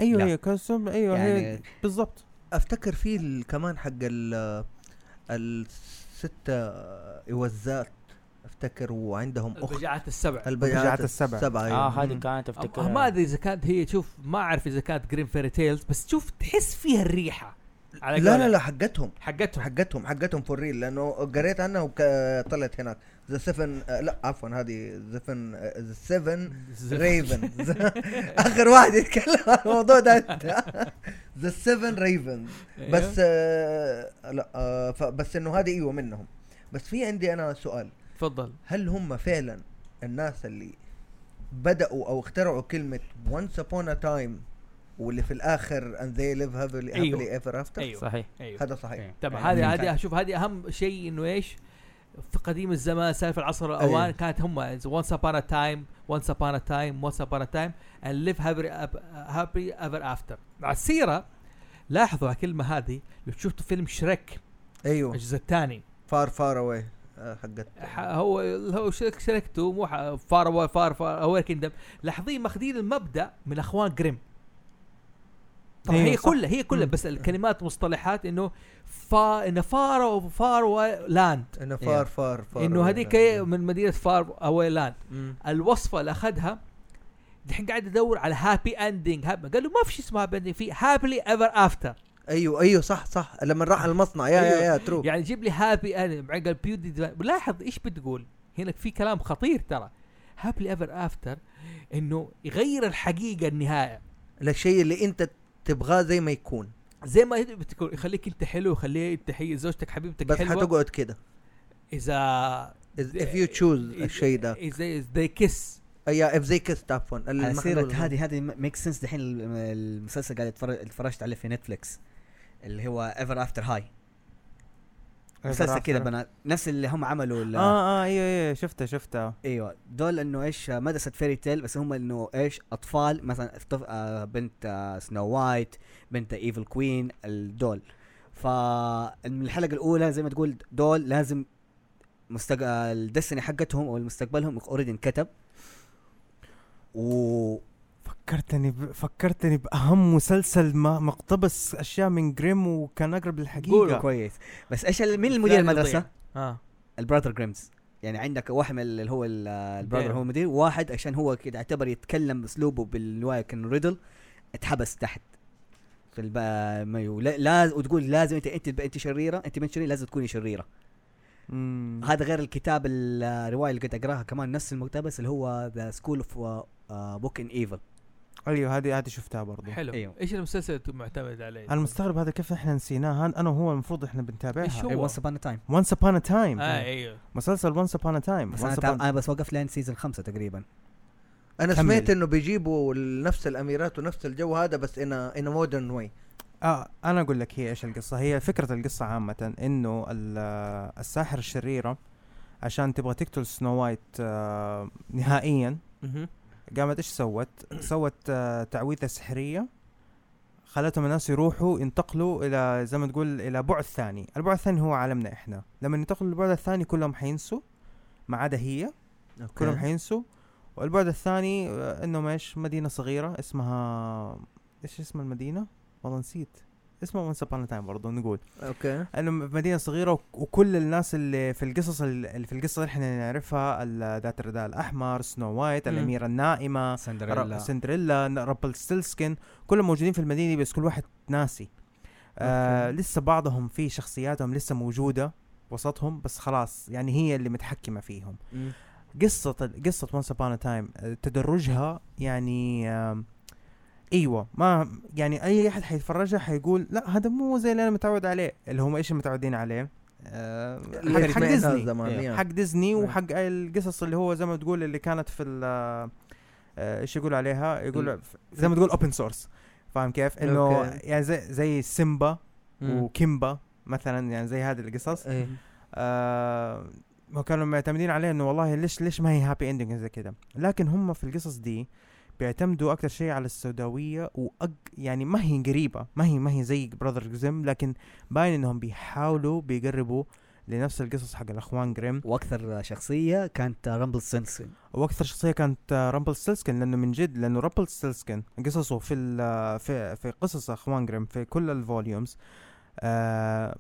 أيوه لا. أيوه كسب أيوه هي يعني بالضبط. أفتكر في كمان حق ال الستة يوزات أفتكر وعندهم أخت. البجاعات السبع. البجاعات السبع. السبعة آه. هذه كانت افتكر ما أدري إذا كانت هي شوف ما أعرف إذا كانت جرين فيري تيلز بس شوف تحس فيها الريحة. على لا. لا لا حقتهم حقتهم حقتهم حقتهم فور ريل لأنه قريت عنها وطلعت هناك. ذا سفن لا عفوا هذه ذا سفن ذا سفن ريفن آخر واحد يتكلم عن الموضوع ده. ذا سفن ريفن. بس آه لا آه بس إنه هذه إيوه منهم. بس في عندي أنا سؤال. تفضل. هل هم فعلا الناس اللي بدأوا أو اخترعوا كلمة once upon a time واللي في الآخر and they live happily, أيوه. happily ever after. أيوه. صحيح. أيوه. هذا صحيح. إيه. طبعا يعني هذه هذه أشوف هذه أهم شيء إنه إيش؟ في قديم الزمان سالف العصر الأوان أيوه. كانت هم once upon a time once upon a time once upon a time and live happy, happy ever after. مع السيرة لاحظوا على الكلمة هذه لو شفتوا فيلم شريك أيوه. الجزء الثاني. far far away حقت هو هو شرك شركته مو far away far far away kingdom لاحظين ماخذين المبدأ من أخوان جريم طبعا أيوه هي صح. كلها هي كلها. بس الكلمات مصطلحات إنه فا إنه far far land إنه Yeah. far far far إنه. هذيك من مدينة far away land مم. الوصفة اللي أخذها دحين قاعد أدور على happy ending قال له ما في شيء اسمه هابي اندنج في happily ever after أيوه أيوه صح صح. لما راح المصنع. yeah yeah أيوه. yeah true يعني جيب لي happy ending بعدين قال بيودي لاحظ إيش بتقول؟ هنا في كلام خطير ترى. happily ever after إنه يغير الحقيقة النهاية. للشيء اللي أنت تبغاه زي ما يكون. زي ما بتكون يخليك انت حلو يخليها انت حي زوجتك حبيبتك بس حلوة حتقعد كده. إذا if you choose الشيء ده اذا they kiss. yeah if they kissed عفوا على سيرة. هذه هذه make sense دحين ال- المسلسل قاعد اتفرج اتفرجت عليه في نتفليكس اللي هو Ever After High مسلسل كذا بنات. نفس اللي هم عملوا ال- آه آه أيوه أيوه شفته شفته. أيوه. دول إنه إيش مدرسة fairy tale بس هم إنه إيش أطفال مثلا آه، بنت آه، Snow White بنت Evil Queen الدول فمن الحلقة الأولى زي ما تقول دول لازم مستق... ال destiny حقتهم أو مستقبلهم already انكتب. و فكرتني ب... فكرتني بأهم مسلسل ما مقتبس أشياء من جريم وكان اقرب للحقيقه كويس. بس إيش ال- مين المدير المدرسة؟ آه. ال Brothers Grimm. يعني عندك واحد من اللي هو ال- ال Brothers Grimm. هو المدير. واحد عشان هو كده اعتبر يتكلم اسلوبه بالرواية كان riddle. اتحبس تحت. في الب... مايو لا لاز... وتقول لازم انت انت أنت شريرة. أنت من شريرة لازم تكوني شريرة. مم. هذا غير الكتاب الرواية اللي كنت أقرأها كمان نفس المقتبس اللي هو The School of good and evil أيوه هذه هذه شفتها برضو. حلو. أيوه. إيش المسلسل اللي معتمد عليه؟ أنا مستغرب هذا كيف إحنا نسيناه؟ أنا وهو المفروض إحنا بنتابعها. إيش هو؟ Once Upon Time Once Upon a Time آه أيوه. مسلسل Once Upon a Time بس أنا أنا بس وقفت لين season خمسة تقريبا. أنا كمل. سمعت إنه بيجيبوا نفس الأميرات ونفس الجو هذا بس إن إن modern way آه أنا أقول لك هي إيش القصة. هي فكرة القصة عامة إنه ال- الساحر الشريرة عشان تبغى تقتل Snow White آه نهائيا قامت إيش سوت؟ سوت آه تعويذة سحرية خلتهم الناس يروحوا ينتقلوا إلى زي ما تقول إلى بعد ثاني، البعد الثاني هو عالمنا إحنا، لما ينتقلوا للبعد الثاني كلهم حينسوا ما عدا هي كلهم حينسوا. والبعد الثاني آه، انهم إيش مدينة صغيرة اسمها إيش اسم المدينة؟ والله نسيت. اسمها Once Upon a Time برضه نقول. okay. إنه مدينة صغيرة وك- وكل الناس اللي في القصص اللي في القصة اللي إحنا نعرفها ال- ذات الرداء الأحمر Snow White مم. الأميرة النائمة سندريلا سندريلا Rumpelstiltskin كلهم موجودين في المدينة دي بس كل واحد ناسي. آه. لسه بعضهم في شخصياتهم لسه موجودة وسطهم بس خلاص يعني هي اللي متحكمة فيهم. قصة قصة Once Upon a Time تدرجها يعني آم، أيوه ما يعني أي أحد حيتفرجها حيقول لا هذا مو زي اللي أنا متعود عليه اللي هم إيش متعودين عليه آه، حق, ديزني زمان إيه. حق ديزني إيه. وحق القصص اللي هو زي ما تقول اللي كانت في ال آه، إيش يقولوا عليها يقول زي ما تقول open source فاهم كيف إنه. يعني زي زي سيمبا. وكيمبا مثلا يعني زي هذه القصص إيه. آه كانوا معتمدين عليه إنه والله ليش ليش ما هي happy ending زي كذا لكن هم في القصص دي بيعتمدوا أكثر شيء على السوداوية وأق يعني ما هي قريبة ما هي ما هي زي Brother Grimm لكن باين إنهم بيحاولوا بيقربوا لنفس القصص حق الأخوان جريم وأكثر شخصية كانت Rumpelstiltskin وأكثر شخصية كانت Rumpelstiltskin لأنه من جد لأنه Rumpelstiltskin قصصه في ال- في في قصص أخوان جريم في كل ال volumes آه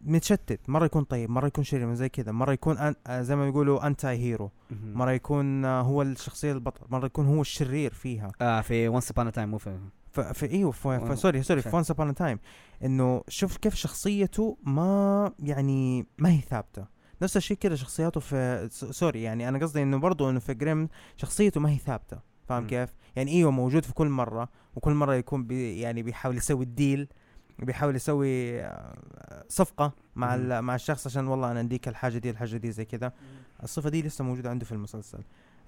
متشتت مرة يكون طيب مرة يكون شرير زي كذا. مرة يكون أن زي ما يقولوا anti-hero مرة يكون آه هو الشخصية البطل. مرة يكون هو الشرير فيها. آه في Once Upon a Time مو في ف- في إيوه في sorry sorry في. Once Upon a Time إنه شوف كيف شخصيته ما يعني ما هي ثابتة. نفس الشيء كذا شخصياته في سوري يعني أنا قصدي إنه برضه إنه في جريم شخصيته ما هي ثابتة. فاهم. كيف؟ يعني إيوه موجود في كل مرة وكل مرة يكون بي يعني بيحاول يسوي ال deal. بيحاول يسوي آه، صفقة مع مع الشخص عشان والله أنا اديك الحاجة دي الحاجة دي زي كذا. الصفقة دي لسه موجودة عنده في المسلسل.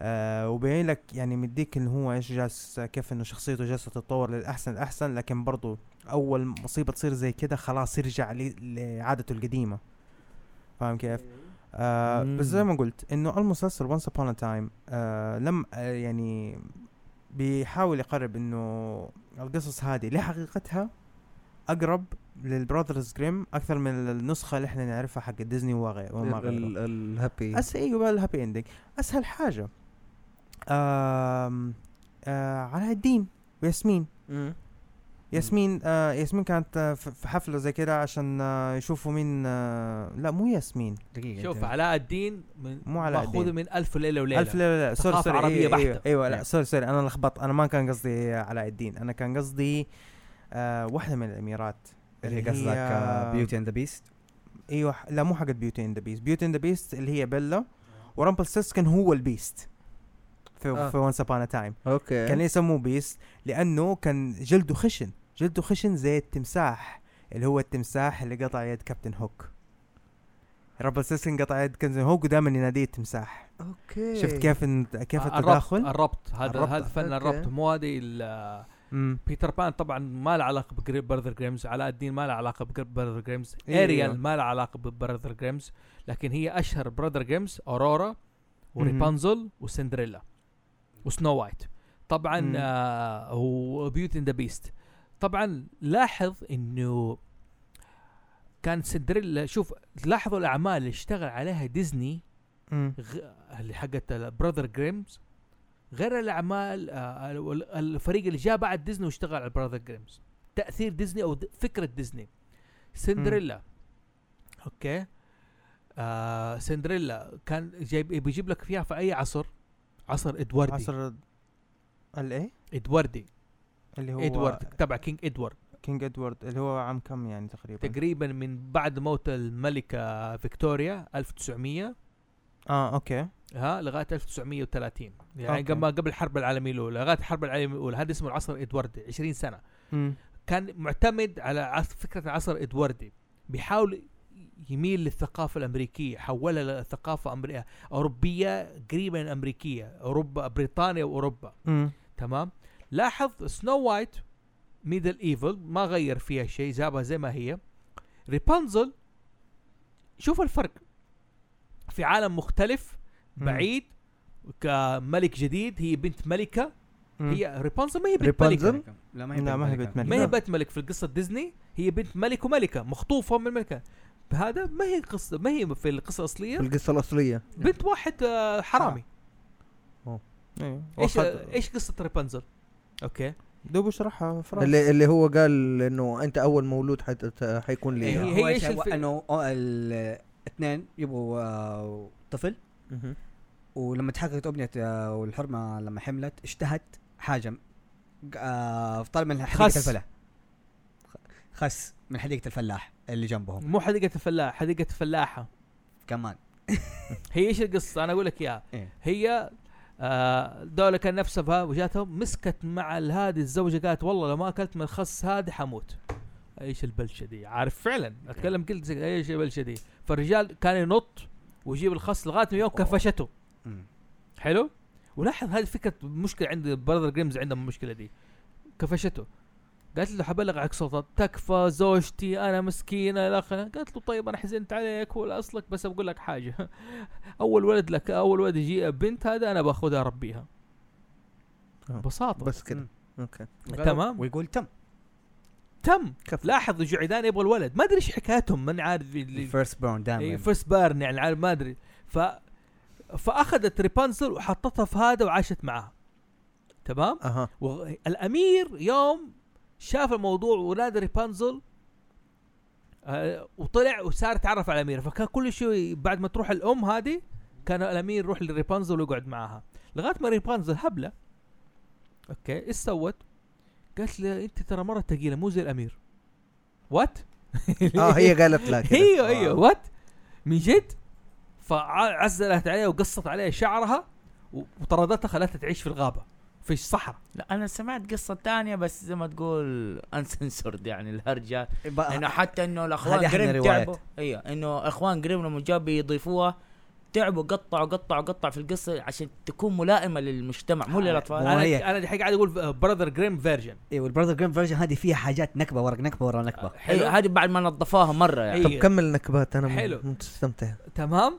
آه وبين لك يعني مديك إنه هو إيش جالس كيف إنه شخصيته جالسة تتطور للأحسن الاحسن لكن برضو أول مصيبة تصير زي كده خلاص يرجع لعادته القديمة. فاهم كيف؟ آه بس زي ما قلت إنه المسلسل Once Upon a Time لم آه يعني بيحاول يقرب إنه القصص هذه لحقيقتها أقرب لل Brothers Grimm أكثر من النسخة اللي إحنا نعرفها حق ديزني وغيره وما غيره. ال- ال happy. أس إيوه ال happy ending أسهل حاجة. آم آه علاء الدين وياسمين مم. ياسمين آه ياسمين كانت آه في حفلة زي كده عشان آه يشوفوا مين آه لا مو ياسمين. دقيقة شوف علاء الدين من مو علاء الدين. من ألف ليلة وليلة. ألف لا لا sorry sorry عربية إيوه أيوه, بحتة. أيوة. لا نعم. sorry sorry أنا لخبطت. أنا ما كان قصدي علاء الدين. أنا كان قصدي آه واحدة من الأميرات اللي قصدك هي- Beauty and the Beast إيوه لا مو حقت Beauty and the Beast Beauty and the Beast اللي هي بيلا و Rumpel كان هو ال beast. في آه. في Once Upon a Time okay. كان يسموه beast لأنه كان جلده خشن. جلده خشن زي التمساح اللي هو التمساح اللي قطع يد Captain Hook Rumpelstiltskin قطع يد Captain Hook ودائما يناديه التمساح. okay. شفت كيف كيف الربط التداخل؟ الربط هذا الربط. هذا فن. الربط. مو هذه ال- مم. بيتر بان طبعا ما له علاقة ب Brother Grimm's علاء الدين ما له علاقة ب Brother Grimm's إيوه. اريال ما له علاقة ب Brother Grimm's لكن هي أشهر Brother Grimm's اورورا وريبانزل وسندريلا و Snow White طبعا. آه و Beauty and the Beast طبعا لاحظ إنه كان سندريلا شوف لاحظوا الأعمال اللي اشتغل عليها ديزني. اللي حقت Brother Grimm's غير الأعمال آه، ال- الفريق اللي جاء بعد ديزني واشتغل على Brother Grimm's تأثير ديزني أو فكرة ديزني. سندريلا. okay. آه سندريلا كان جايب بيجيب لك فيها في أي عصر؟ عصر إدواردي. عصر الإيه؟ إدواردي. اللي هو ادوارد تبع كينج ادوارد كينج ادوارد اللي هو عام كم يعني تقريبا؟ تقريبا من بعد موت الملكة فيكتوريا 1900 آه okay. ها لغاية 1930 يعني okay. قبل قبل الحرب العالمية الأولى. لغاية الحرب العالمية الأولى. هذا اسمه العصر الادواردي 20 سنة. مم. كان معتمد على فكرة العصر الادواردي بيحاول يميل للثقافة الأمريكية حولها لثقافه أمريكية أوروبية قريبة من الامريكيه أوروبا بريطانيا وأوروبا. مم. تمام؟ لاحظ Snow White medieval ما غير فيها شيء جابها زي ما هي. ريبانزل شوف الفرق. في عالم مختلف. بعيد كملك جديد هي بنت ملكة. هي ريبانزل ما هي بنت؟ ملكة لا ما لا، ما هي ملكة. بنت ملكة. ما هي. بنت ملك في القصة ديزني هي بنت ملك وملكة مخطوفة من الملكة هذا ما هي قصه ما هي في القصة الأصلية في القصة الأصلية بنت واحد آه، حرامي أيوه إيش وأخذ- إيش قصة ريبانزل أوكي دوب اشرحها فراس اللي اللي هو قال إنه أنت أول مولود حت... حيكون لي هي-. هي هو الف- إنه الاثنين يبغوا آه، طفل. ولما تحققت امنيه آه، والحرمة لما حملت اشتهت حاجة آه، طلب من حديقة خس. الفلاح. خس من حديقة الفلاح اللي جنبهم. مو حديقة الفلاح حديقة الفلاحه كمان. هي إيش القصة؟ أنا أقول لك إياها. إيه. هي آه دولة كان نفسها وجاتهم مسكت مع هذه الزوجة قالت والله لو ما أكلت من الخس هذه حموت. إيش البلشة دي؟ عارف فعلا. أتكلم قلت زي- إيش البلشة دي. فالرجال كان ينط ويجيب الخس لغاية ما يوم كفشته. حلو؟ ولاحظ هذه فكرة مشكلة عند براذر جريمز عندهم المشكلة دي. كفشته. قالت له حبلغ عليك سلطات تكفى زوجتي أنا مسكينة إلى اخره قالت له طيب أنا حزنت عليك ولا أصلك بس بقول لك حاجة. أول ولد لك أول ولد يجي بنت هذا أنا بأخذها اربيها. ببساطة. بس كده. okay. تمام. ويقول تم. تم. كفو. لاحظ جعيدان يبغى الولد. ما أدري إيش حكايتهم من عارف اللي ال first born دائما. first born يعني عارف ما أدري. ف فأخذت ريبانزل وحطتها في هذا وعاشت معاه. تمام؟ أها. والأمير يوم شاف الموضوع ونادى ريبانزل آه وطلع وصار يتعرف على الأمير. فكان كل شيء بعد ما تروح الأم هذه كان الأمير يروح لريبانزل ويقعد معاها. لغاية ما ريبانزل هبلة okay إيش سوت؟ قالت له انت ترى مرة ثقيله مو زي الأمير what؟ آه هي قالت لك. أيوه أيوه آه. what من جد فعزلت عليها وقصت عليها شعرها و- وطردتها خلتها تعيش في الغابة في الصحراء لا أنا سمعت قصة تانية بس زي ما تقول uncensored يعني الهرجة بقى- إنه حتى إنه الأخوان قريب. تعبوا أيوه إنه أخوان قريب لما جابوا يضيفوها تعبوا قطعوا قطعوا قطعوا في القصة عشان تكون ملائمة للمجتمع مو للأطفال. أنا هي. أنا حاجة قاعد أقول Brother Grimm version أيوه ال Brother Grimm version هذه فيها حاجات نكبة ورا نكبة ورا نكبة. حلو. هذه بعد ما نظفوها مرة يعني. طب إيه. كمل نكبات أنا حلو. مستمتع. تمام؟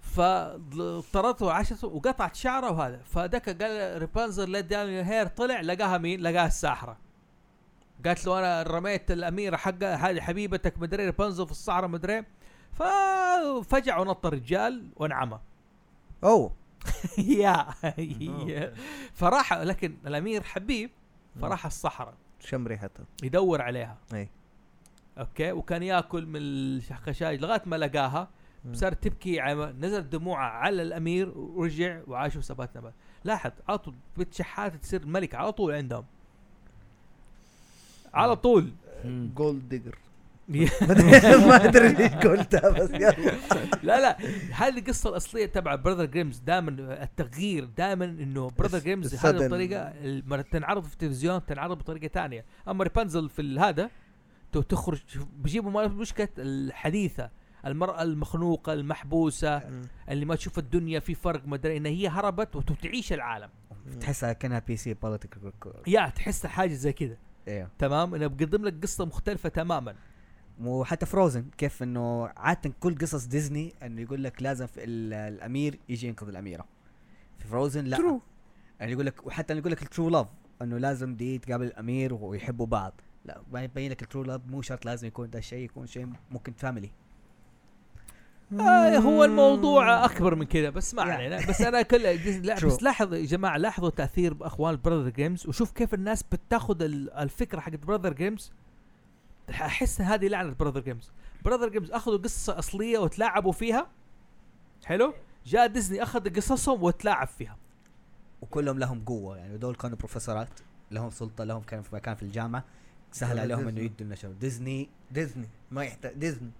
فطردته وعاشته وقطعت شعره وهذا. فذاك قال ريبانزل let down hair طلع لقاها مين؟ لقاها الساحرة. قالت له أنا رميت الأميرة حقها هذه حبيبتك مدري ريبانزل في الصحراء مدري. ففجع ونط الرجال وانعمى. oh yeah. فراح لكن الأمير حبيب فراح الصحراء. شم ريحتها يدور عليها. أي. okay. وكان يأكل من الخشاج لغاية ما لقاها. صارت تبكي نزلت دموعها على الأمير ورجع وعاشوا ثبات نبات لاحظ على طول بنت شحاتة تصير ملكة على طول عندهم. على طول. مم. gold digger ما أدري ليش قلتها بس يلا. لا لا هذه القصة الأصلية تبع Brother Grimms دائما التغيير دائما إنه Brother Grimms هذه. الطريقة تنعرض في التلفزيون تنعرض بطريقة ثانية أما ريبانزل في هذا تخرج بيجيبوا مشكله الحديثة المرأة المخنوقة المحبوسة اللي ما تشوف الدنيا في فرق ما أدري انها هي هربت وتعيش العالم. تحسها كأنها PC political yeah تحس حاجة زي كذا. أيوه تمام؟ إنه بقدم لك قصة مختلفة تماما. وحتى فروزن كيف إنه عادة كل قصص ديزني إنه يقول لك لازم في ال- الأمير يجي ينقذ الأميرة في فروزن لا True. يعني يقول لك وحتى يقول لك ال true love إنه لازم دي تقابل الأمير ويحبوا بعض لا يبين لك ال true love مو شرط لازم يكون ده الشيء يكون شيء ممكن family آه هو الموضوع أكبر من كذا بس ما. علينا بس أنا كل لا True. بس لاحظ يا جماعة لاحظوا تأثير اخوان Brother Grimms وشوف كيف الناس بتاخذ ال- الفكرة حقت Brother Grimms أحس هذه لعنة Brother Grimms Brother Grimms أخذوا قصة أصلية وتلاعبوا فيها. حلو؟ جاء ديزني أخذ قصصهم وتلاعب فيها. وكلهم لهم قوة يعني دول كانوا بروفيسورات. لهم سلطة لهم كانوا في مكان في الجامعة. سهل عليهم إنه. يدوا النشر. ديزني ديزني ما يحتاج ديزني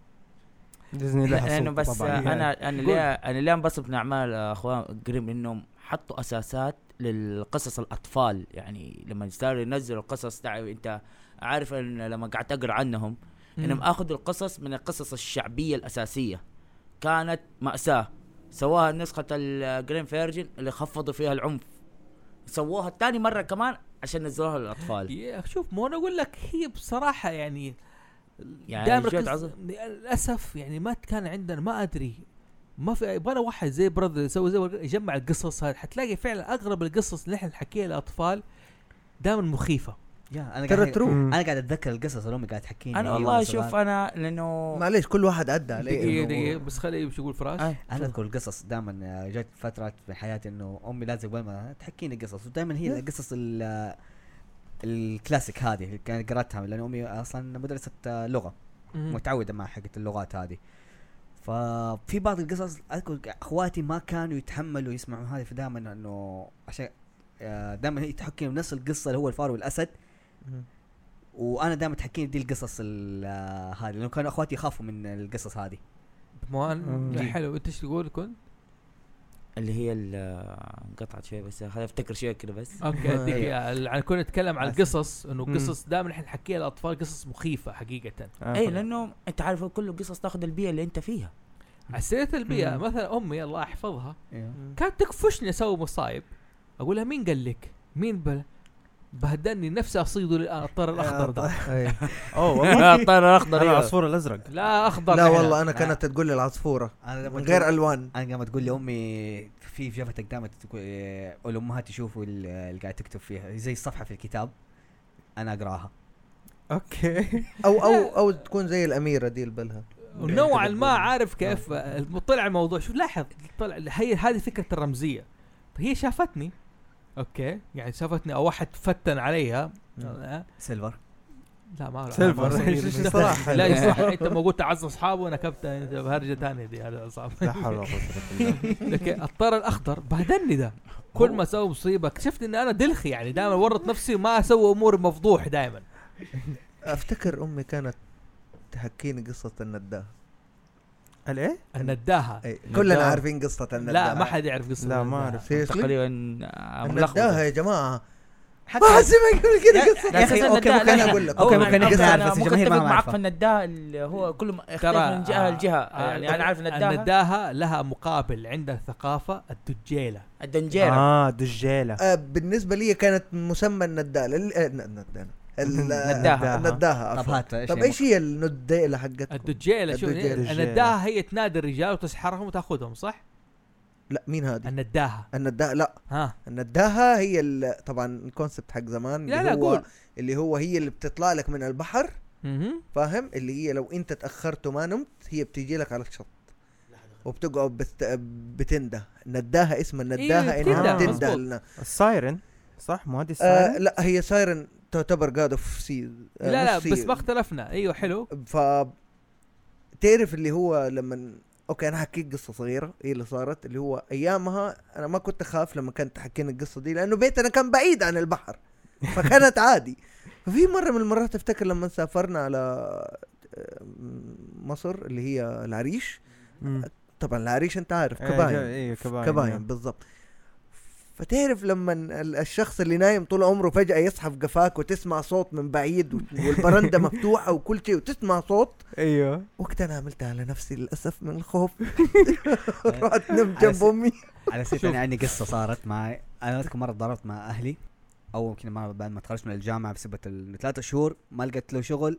ديزني لها لأنه بس طبعاً. أنا أنا ليه أنا ليه انبسط من اعمال أخوان جريم إنهم حطوا أساسات للقصص الأطفال. يعني لما صاروا ينزلوا القصص تعرف أنت عارف لما قعدت أقرأ عنهم إنهم آخذوا القصص من القصص الشعبية الأساسية. كانت مأساة. سواها نسخة ال Grimm version اللي خفضوا فيها العنف. سووها تاني مرة كمان عشان نزلوها للأطفال. يا شوف مو أنا أقول لك هي بصراحة يعني يعني دائما. للأسف يعني ما كان عندنا ما أدري. ما في يبغى واحد زي Brother يسوي زي يجمع القصص هذه حتلاقي فعلا اغلب القصص اللي إحنا نحكيها للأطفال دائما مخيفة. يا أنا ترى قاعد ترو. أنا قاعد أتذكر القصص اللي امي قاعد تحكيني أنا والله شوف. أنا لأنه معليش كل واحد عدى عليه دقيقة دقيقة بس خلي إيش يقول فراس أي. أنا أذكر القصص دائما جت فترات في حياتي إنه أمي لازم قبل ما تحكيني قصص ودائما هي القصص ال- الكلاسيك هذه اللي كانت قرأتها لأن أمي أصلا مدرسة لغة. متعودة مع حقة اللغات هذه ففي بعض القصص أذكر أخواتي ما كانوا يتحملوا يسمعوا هذه فدائما إنه عشان دائما هي تحكي نفس القصة اللي هو الفار والأسد. وأنا دائما تحكيني دي القصص ال- هذه لأنه كانوا أخواتي يخافوا من القصص هذه مو أنا- مم. حلو انت إيش تقول كنت؟ اللي هي ال- انقطعت شوي بس خليني أفتكر شوي كذا بس okay ال- يعني كنا نتكلم عن. القصص إنه. قصص دائما إحنا نحكيها للأطفال قصص مخيفة حقيقة آه. اي لأنه أنت عارف كل القصص تاخذ البيئة اللي أنت فيها على سيرة البيئة. مثلا أمي الله يحفظها أيوه كانت تكفشني أسوي مصايب أقول لها مين قال لك؟ مين بل بهدلني نفسي أصيده الان الطير الأخضر ده. أوه والله. الطير الأخضر. العصفور الأزرق. لا أخضر لا. والله أنا. كانت تقول لي العصفورة من غير ألوان. أنا لما تقول لي أمي في جفتك دائما تقول الامهات يشوفوا ال- اللي قاعد تكتب فيها زي الصفحة في الكتاب. أنا أقراها. أوكي. أو أو أو تكون زي الأميرة دي البلها ونوعا ما عارف كيف طلع الموضوع شوف لاحظ طلع هي هذه فكرة الرمزية. هي شافتني. أوكي. يعني شافتني أو واحد فتن عليها. آه، سيلفر. لا ما أعرف. سيلفر. لا صح أنت ما قلت اعز أصحابه نكبت أنت بهرجة ثانية دي. هذا صعب. لا حول ولا قوة إلا بالله. الطير الأخضر بهدلني ده. كل ما أسوي مصيبة اكتشفت إن أنا دلخي. يعني دائما ورط نفسي ما أسوي أمور مفضوح دائما أفتكر أمي كانت تحكيني قصة النداه الايه؟ النداهة أي. كلنا. عارفين قصة النداه لا ما حد يعرف قصة لا، ما. Seriously؟ تقريبا النداهة. يا جماعة حتى ما يقول كذا قصة لا، يا أوكي، النداء- ممكن لا، أقول لك. أنا- ممكن نعرف، أنا بس الجماهير ما معك. في النداء اللي هو كل ترى من جهة آه، لجهة آه، يعني أنا عارف النداهة النداهة لها مقابل عند الثقافة الدجيلة الدنجيره آه دجاله آه بالنسبة لي كانت مسمى النداله لل- آه، ن- نداهة ال- نداهة. النداهه طب. هات طب إيش هي النداهة حقتكم؟ الدجيلة شو الدجيلة. النداهه هي تنادي الرجال وتسحرهم وتأخذهم صح؟ لا مين هذه؟ النداهه النداهه لا ها النداهه هي ال- طبعا ال concept حق زمان لا اللي لا هو قول اللي هو هي اللي بتطلع لك من البحر. فاهم اللي هي لو انت تأخرت وما نمت هي بتيجي لك على الشط وبتقعد بت... بتنده نداها اسم النداها إيه، إنها بتنده،. لنا ال siren صح مو هذه آه ال siren؟ لا هي siren تعتبر god of sea لا لا بس ما اختلفنا. أيوه حلو. ف تعرف اللي هو لما okay أنا حكيت قصة صغيرة هي اللي صارت اللي هو أيامها أنا ما كنت أخاف لما كانت تحكيني القصة دي لأنه بيتنا كان بعيد عن البحر فكانت عادي. ففي مرة من المرات أفتكر لما سافرنا على آه، مصر اللي هي العريش. طبعا العريش أنت عارف إيه، كباين. إيه كباين كباين نعم. بالضبط. فتعرف لما ال- الشخص اللي نايم طول عمره فجأة يصحى في قفاك وتسمع صوت من بعيد و- والبرندة مفتوحة وكل شيء وتسمع صوت. أيوه. وقتها أنا عملتها على نفسي للأسف من الخوف. رحت نمت جنب أمي. على سيرة شوف. أنا عندي قصة صارت معي أنا أذكر مرة ضربت مع أهلي. أول كذا مره بعد ما تخرجت من الجامعة بسبه ال- ثلاثة شهور ما لقيت له شغل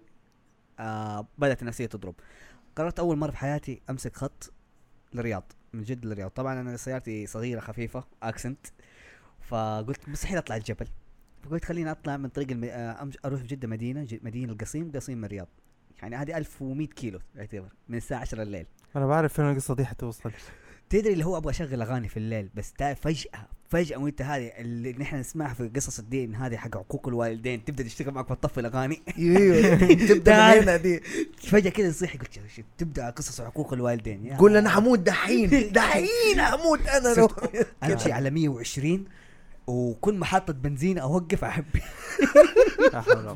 آه بدأت النفسية تضرب. قررت أول مرة في حياتي أمسك خط للرياض من جد للرياض. طبعا أنا سيارتي صغيرة خفيفة اكسنت فقلت مستحيل أطلع الجبل. فقلت خليني أطلع من طريق الم... آه. أروح جدة مدينة. مدينة القصيم قصيم من الرياض. يعني هذه 1100 كيلو يعتبر من الساعة 10 الليل. أنا بعرف فين القصة دي حتوصل. تدري اللي هو أبغى أشغل أغاني في الليل بس فجأة فجأة وأنت هذه اللي نحن نسمعها في قصص الدين هذه حق عقوق الوالدين تبدأ تشتغل معك وتطفي الأغاني. أيوه تبدأ هنا دي فجأة كذا تصيح قلت تبدأ قصص عقوق الوالدين. قول أنا حموت دحين دحين حموت أنا امشي على 120 وكل محطة بنزين أوقف احب.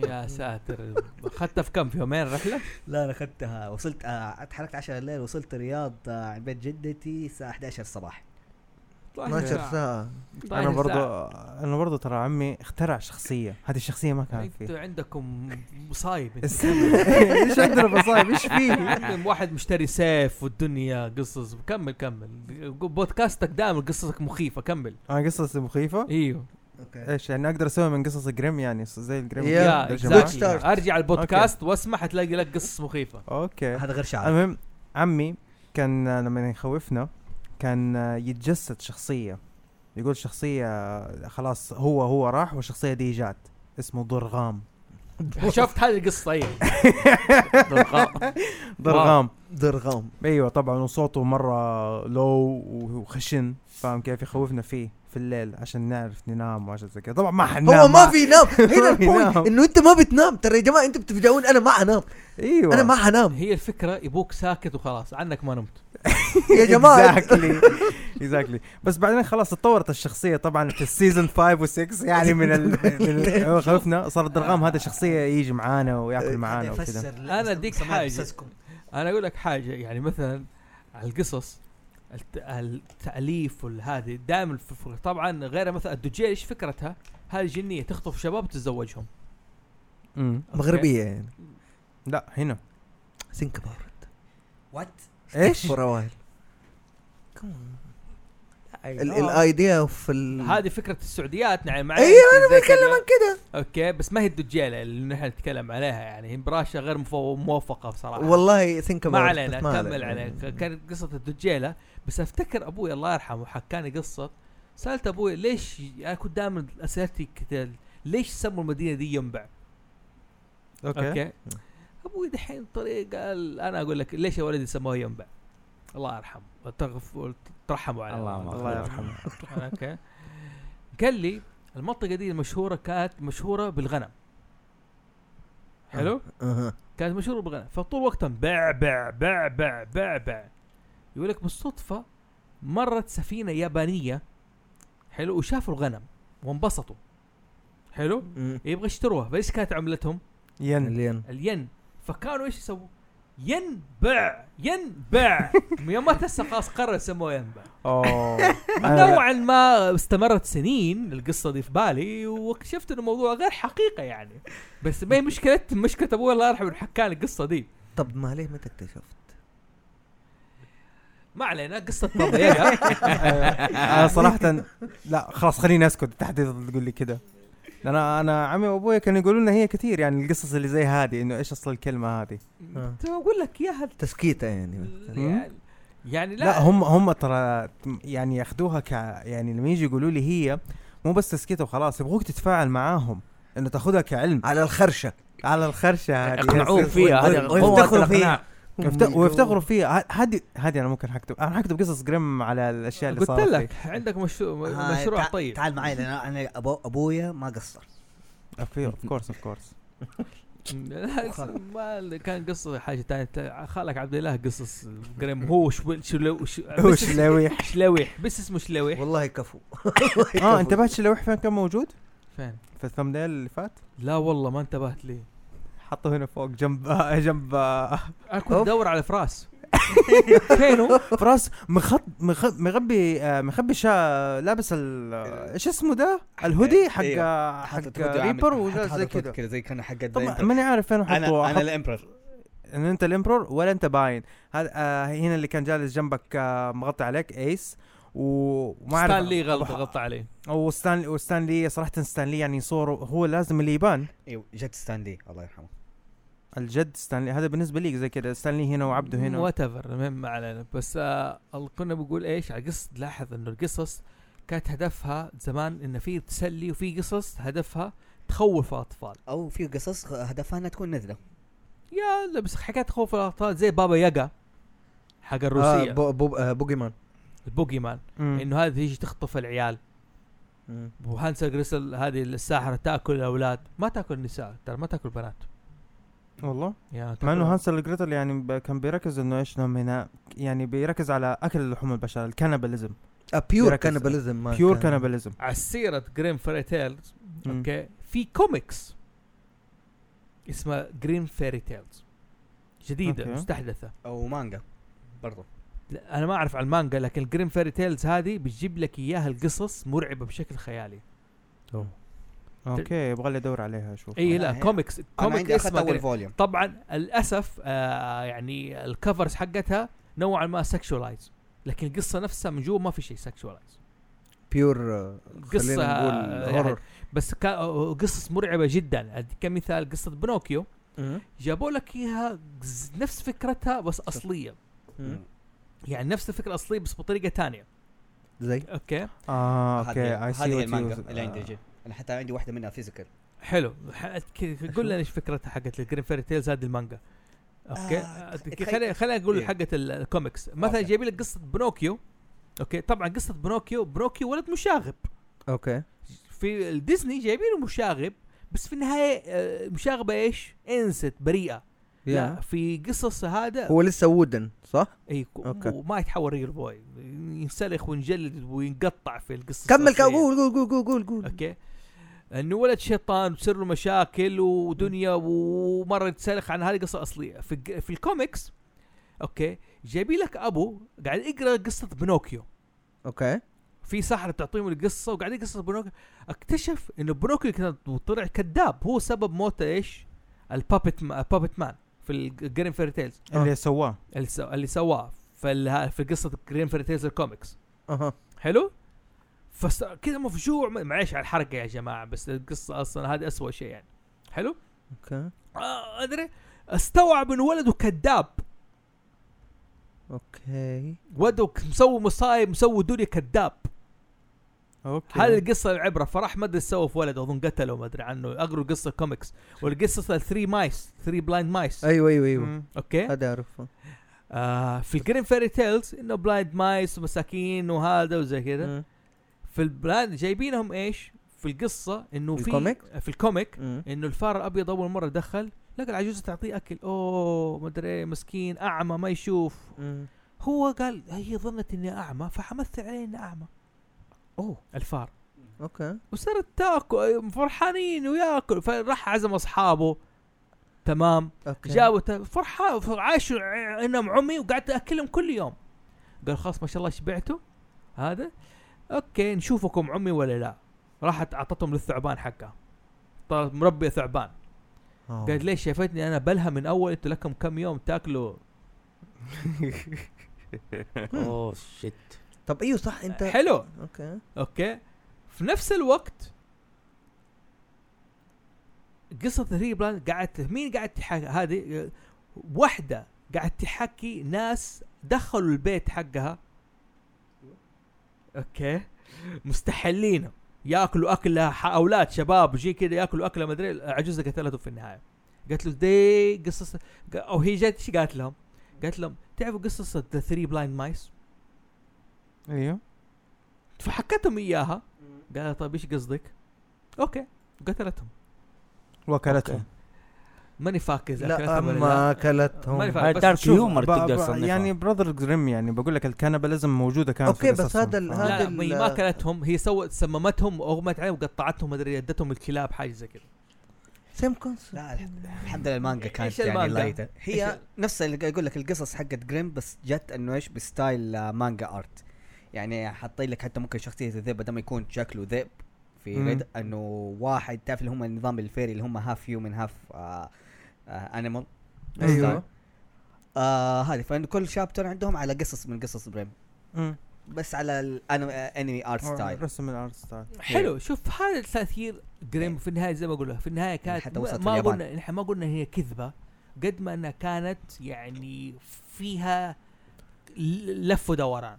يا ساتر. أخذتها في كم؟ في يومين رحلة؟ لا أنا أخذتها. وصلت آه اتحركت 10 الليل وصلت الرياض آه عند بيت جدتي الساعة 11 الصباح. 12 ساعة أنا برضو أنا برضو ترى عمي اخترع شخصية. هذه الشخصية ما كانت أنتوا فيه. عندكم مصايب. أنتوا. إيش عندنا مصايب؟ إيش فيه؟ واحد مشتري سيف والدنيا قصص. كمل كمل. بودكاستك دائما قصصك مخيفة. كمل. أنا قصص مخيفة؟ إيوه. okay. إيش يعني أقدر أسوي من قصص جريم يعني؟ زي الجريم يا-. أرجع البودكاست واسمع حتلاقي لك قصص مخيفة. okay. هذا غير شعر. المهم عمي كان لما يخوفنا كان يتجسد شخصية. يقول شخصية خلاص هو هو راح والشخصيه دي جات اسمه ضرغام. شفت هذه القصة أيوه ضرغام. درغام أيوه طبعا وصوته مرة low وخشن فاهم كيف يخوفنا فيه. في الليل عشان نعرف ننام وعشان زي كذا طبعا ما حننام هو ما في نام هنا ال point. إنه أنت ما بتنام. ترى يا جماعة أنتوا بتفجعون أنا ما حنام إيوه. أنا ما حنام. هي الفكرة يبوك ساكت وخلاص. عنك ما نمت. يا جماعة. exactly exactly بس بعدين خلاص تطورت الشخصية طبعا في ال season 5 و6 يعني من ال... خوفنا صار الدرغام هذا شخصيه يجي معانا وياكل معانا وكذا. أنا أديك حاجة. أنا أقول لك حاجة يعني مثلا على القصص التأليف والهذه دائما طبعا غير مثلا الدجيل إيش فكرتها؟ هذه جنية تخطف شباب وتتزوجهم امم؟ مغربية يعني لا هنا سنغافورة وات إيش؟ فور آه. الآيديا في ال هذه فكرة السعوديات يعني مع أيوه أنا بتكلم عن كده أوكي بس ما هي الدجالة اللي نحن نتكلم عليها يعني هي براشة غير موفقة بصراحة. والله ثينك ما علينا كمل عليك كانت قصة الدجالة بس أفتكر أبوي الله يرحمه حكاني قصه سألت أبوي ليش أنا كنت دائما اسئلتي كذا ليش سموا المدينة دي ينبع؟ okay, okay. أبوي دحين طريق قال أنا أقول لك ليش يا ولدي سموها ينبع؟ الله يرحمه. وتغف- وترحموا عليه. اللهم الله يرحمه. okay. قال لي المنطقة دي المشهوره كانت مشهورة بالغنم. حلو؟ كانت مشهورة بالغنم. فطول وقتها بع بع بع بع بع بع يقول لك بالصدفة مرت سفينة يابانية حلو وشافوا الغنم وانبسطوا. حلو. يبغى يشتروها. فايش كانت عملتهم؟ ين. الين. الين. فكانوا إيش يسووا؟ ينبع ينبع. يوم ما تسا خلاص قرر يسموه ينبع. أوه. نوعا ما استمرت سنين القصة دي في بالي واكتشفت إنه الموضوع غير حقيقة يعني. بس ما هي مشكلة مشكلة أبوي الله يرحمه إنه حكاني القصة دي. طب ما ليه؟ متى اكتشفت؟ ما علينا قصة مضيقه أنا صراحة لا خلاص خليني أسكت تحت تقول لي كده. أنا أنا عمي وأبوي كانوا يقولوا لنا هي كثير يعني القصص اللي زي هذه إنه إيش أصل الكلمة هذه. آه. أقول لك اياها تسكيتة يعني. يعني, يعني لا, لا, هم هم ترى يعني ياخذوها ك يعني لما يجي يقولوا لي هي مو بس تسكيت وخلاص يبغوك تتفاعل معاهم إنه تاخذها كعلم. على الخرشة. على الخرشة هذه. اقنعوه فيها هذه قوة فيها. ويفتخروا فيها ه- هذه هذه أنا ممكن حكتب أنا حكتب قصص جريم على الأشياء اللي قلت صارت لك فيه. عندك مشروع هاي، مشروع تع- طيب. تعال معي لأن أنا أبو أبويا ما قصر. of course of course ما كان قصة حاجة ثانية خالك عبد الله قصص جريم هو شو شلو شو هو بس اسمه- شلويح. شلويح. بس اسمه شلويح. والله كفو. آه انتبهت شلويح فين كان موجود؟ فين؟ في ال thumbnail اللي فات؟ لا والله ما انتبهت ليه حطه هنا فوق جنب جنب أنا كنت. أدور على فراس. فينه؟ فراس مخط مخ- مخبي آه، مخبي شا لابس ال إيش اسمه ده؟ الهودي حق. آه، حق هودي ريبر وعامل- وجالس حاطط زي هودي كذا كذا زي كان حق طبعا ماني عارف فين أحطه. أنا الإمبرر. إن أنت الامبرور ولا أنت باين. هذا آه هنا اللي كان جالس جنبك آه مغطي عليك إيس. و- وما أعرف. ستانلي غلط غلط عليه. وستان وستانلي صراحة ستانلي يعني صوره هو لازم اللي يبان. إيوه جد ستانلي الله يرحمه. الجد ستانلي هذا بالنسبة لي زي كذا ستانلي هنا وعبده هنا. whatever المهم ما علينا. بس آه كنا بنقول إيش؟ على قصة لاحظ إنه القصص كانت هدفها زمان انه في تسلي وفي قصص هدفها تخوف الأطفال. أو في قصص هدفها إنها تكون نذله يا لا بس حكاية تخوف الأطفال زي بابا ياجا حق آه الروسيه boo boo آه boogeyman ال boogeyman مم. إنه هذه تيجي تخطف العيال. وهانسل جريتل هذه الساحرة تأكل الأولاد. ما تأكل النساء ترى ما تأكل بنات. والله. يا مع إنه هانسل جريتل يعني كان بيركز إنه إيش هنا يعني بيركز على أكل لحوم البشر ال cannibalism pure cannibalism pure can- cannibalism على سيره Grimm Fairy Tales. okay في كوميكس اسمها Grimm Fairy Tales جديدة okay. مستحدثة. أو مانجا برضو. لا، أنا ما أعرف عن المانجا لكن ال Grimm Fairy Tales هذه بتجيب لك إياها القصص مرعبة بشكل خيالي. okay يبغى لي أدور عليها أشوف. اي لا، كوميكس أنا comic عندي اخذت اسمه أول volume طبعا للأسف آه يعني ال covers حقتها نوعا ما sexualized لكن القصة نفسها من جوا ما في شيء sexualized pure آه، قصة، خلينا نقول يعني horror بس كا- قصص مرعبة جدا. كمثال قصة بنوكيو. جابوا لك إياها نفس فكرتها بس أصلية. يعني نفس الفكرة الاصليه بس بطريقة تانية. زي؟ okay. آه okay هذه المانجا اللي عندي آه. أنا حتى عندي واحدة منها physical حلو. ح- ك- قول لنا إيش فكرتها حقت ال Grimm Fairy Tales هذه المانجا. okay؟ آه، آه خلينا خلينا نقول إيه. حقت ال- الكوميكس مثلا. جايبين لك قصة بنوكيو. okay؟ طبعا قصة بنوكيو بنوكيو ولد مشاغب. okay. في الديزني جايبينه مشاغب بس في النهاية آه، مشاغبة إيش؟ innocent بريئة. لا يا. في قصص هذا هو لسه wooden صح؟ إي. وما يتحول real boy ينسلخ وينجلد وينقطع في القصة كمل قول قول قول قول قول. okay؟ إنه ولد شيطان وتصير له مشاكل ودنيا ومرة يتسلخ عن هذه القصة الاصليه في في ال comics okay جايبين لك أبو قاعد يقرأ قصة بنوكيو. okay. في ساحر بتعطيهم القصة وقاعد يقرأ قصة بنوكيو. اكتشف إنه بنوكيو كان طلع كذاب. هو سبب موت إيش؟ ال puppet ما ال puppet man في ال Grimm fairy tales اللي سواه. اللي, سو... اللي سواه في. في قصة Grimm fairy tales ال comics. أها. حلو؟ فس... كذا مفجوع معليش على الحركه يا جماعة بس القصة أصلا هذا أسوأ شيء يعني. حلو؟ okay. آه أدري. استوعب انه ولده كذاب. okay. ولده مسوي مصايب مسوي دنيا كذاب. أوكي. هذه القصة العبرة. فراح ما أدري سوى في ولده أظن قتله ما أدري عنه. اقروا قصة كوميكس. والقصة ال three mice three blind mice أيوه أيوه أيوه. مم. okay. هذا أعرفه. آه في ال Grimm fairy tales إنه blind mice ومساكين وهذا وزي كذا. في ال blind جايبينهم إيش؟ في القصة إنه في ال comic؟ في ال comic. إنه الفار الأبيض أول مرة دخل لقى العجوزة تعطيه أكل. أوه ما أدري إيه، مسكين أعمى ما يشوف. مم. هو قال هي ظنت إني أعمى فحمثل عليه إني أعمى. أوه. الفار. okay. وصارت تاكل فرحانين وياكل. فراح عزم أصحابه. تمام. okay. جابوا فرحان عايشوا ع- إنهم عمي وقاعد تاكلهم كل يوم. قال خلاص ما شاء الله شبعتوا. هذا okay نشوفكم عمي ولا لا. راحت أعطتهم للثعبان حقها. طلعت مربيه ثعبان. آه. قالت ليش شافتني أنا بلها من أول؟ أنتوا لكم كم يوم تاكلوا؟ oh shit طب إيوه صح أنت حلو. okay. okay. في نفس الوقت قصة three blind قاعد مين قاعد تحكي هذه؟ واحدة قاعد تحكي ناس دخلوا البيت حقها. okay. مستحلين ياكلوا اكلها ح- أولاد شباب يجي كذا ياكلوا اكله ما أدري عجوزة قتلته في النهاية. قالت له دي قصص أو هي جت إيش قالت لهم؟ قالت لهم تعرفوا قصص the three blind mice؟ أيوه. فحكتهم إياها. قال طيب إيش قصدك؟ okay. قتلتهم. وكلتهم. ماني فاكر اذا لا ما. اكلتهم ماني فاكر هاي بس dark humor تقدر تصنفها يعني Brothers Grimm يعني بقول لك ال cannibalism موجودة كانت okay، في بس. هذا آه. هذا لا ما هي ما اكلتهم هي سوت سممتهم واغمت عليهم وقطعتهم مدري ادتهم الكلاب حاجة زي كذا same concept لا الح- الحمد لله المانجا كانت إيش يعني المانجا؟ لايته هي نفس اللي يقول لك القصص حقت جريم بس جت إنه إيش ب style آه، manga art يعني حاطين لك حتى ممكن شخصية الذئب بدل ما يكون شكله ذئب في. Red إنه واحد تعرف اللي هم النظام ال furry اللي هم half human half animal أيوه. آه هذه. فانه كل chapter عندهم على قصص من قصص جريم. بس على ال anime art style رسم ال art style حلو. شوف هذا تاثير جريم في النهاية زي ما أقول لك. في النهاية كانت حتى ما- وصلت ما. قلنا إحنا ما قلنا هي كذبة. قد ما إنها كانت يعني فيها لف ودوران.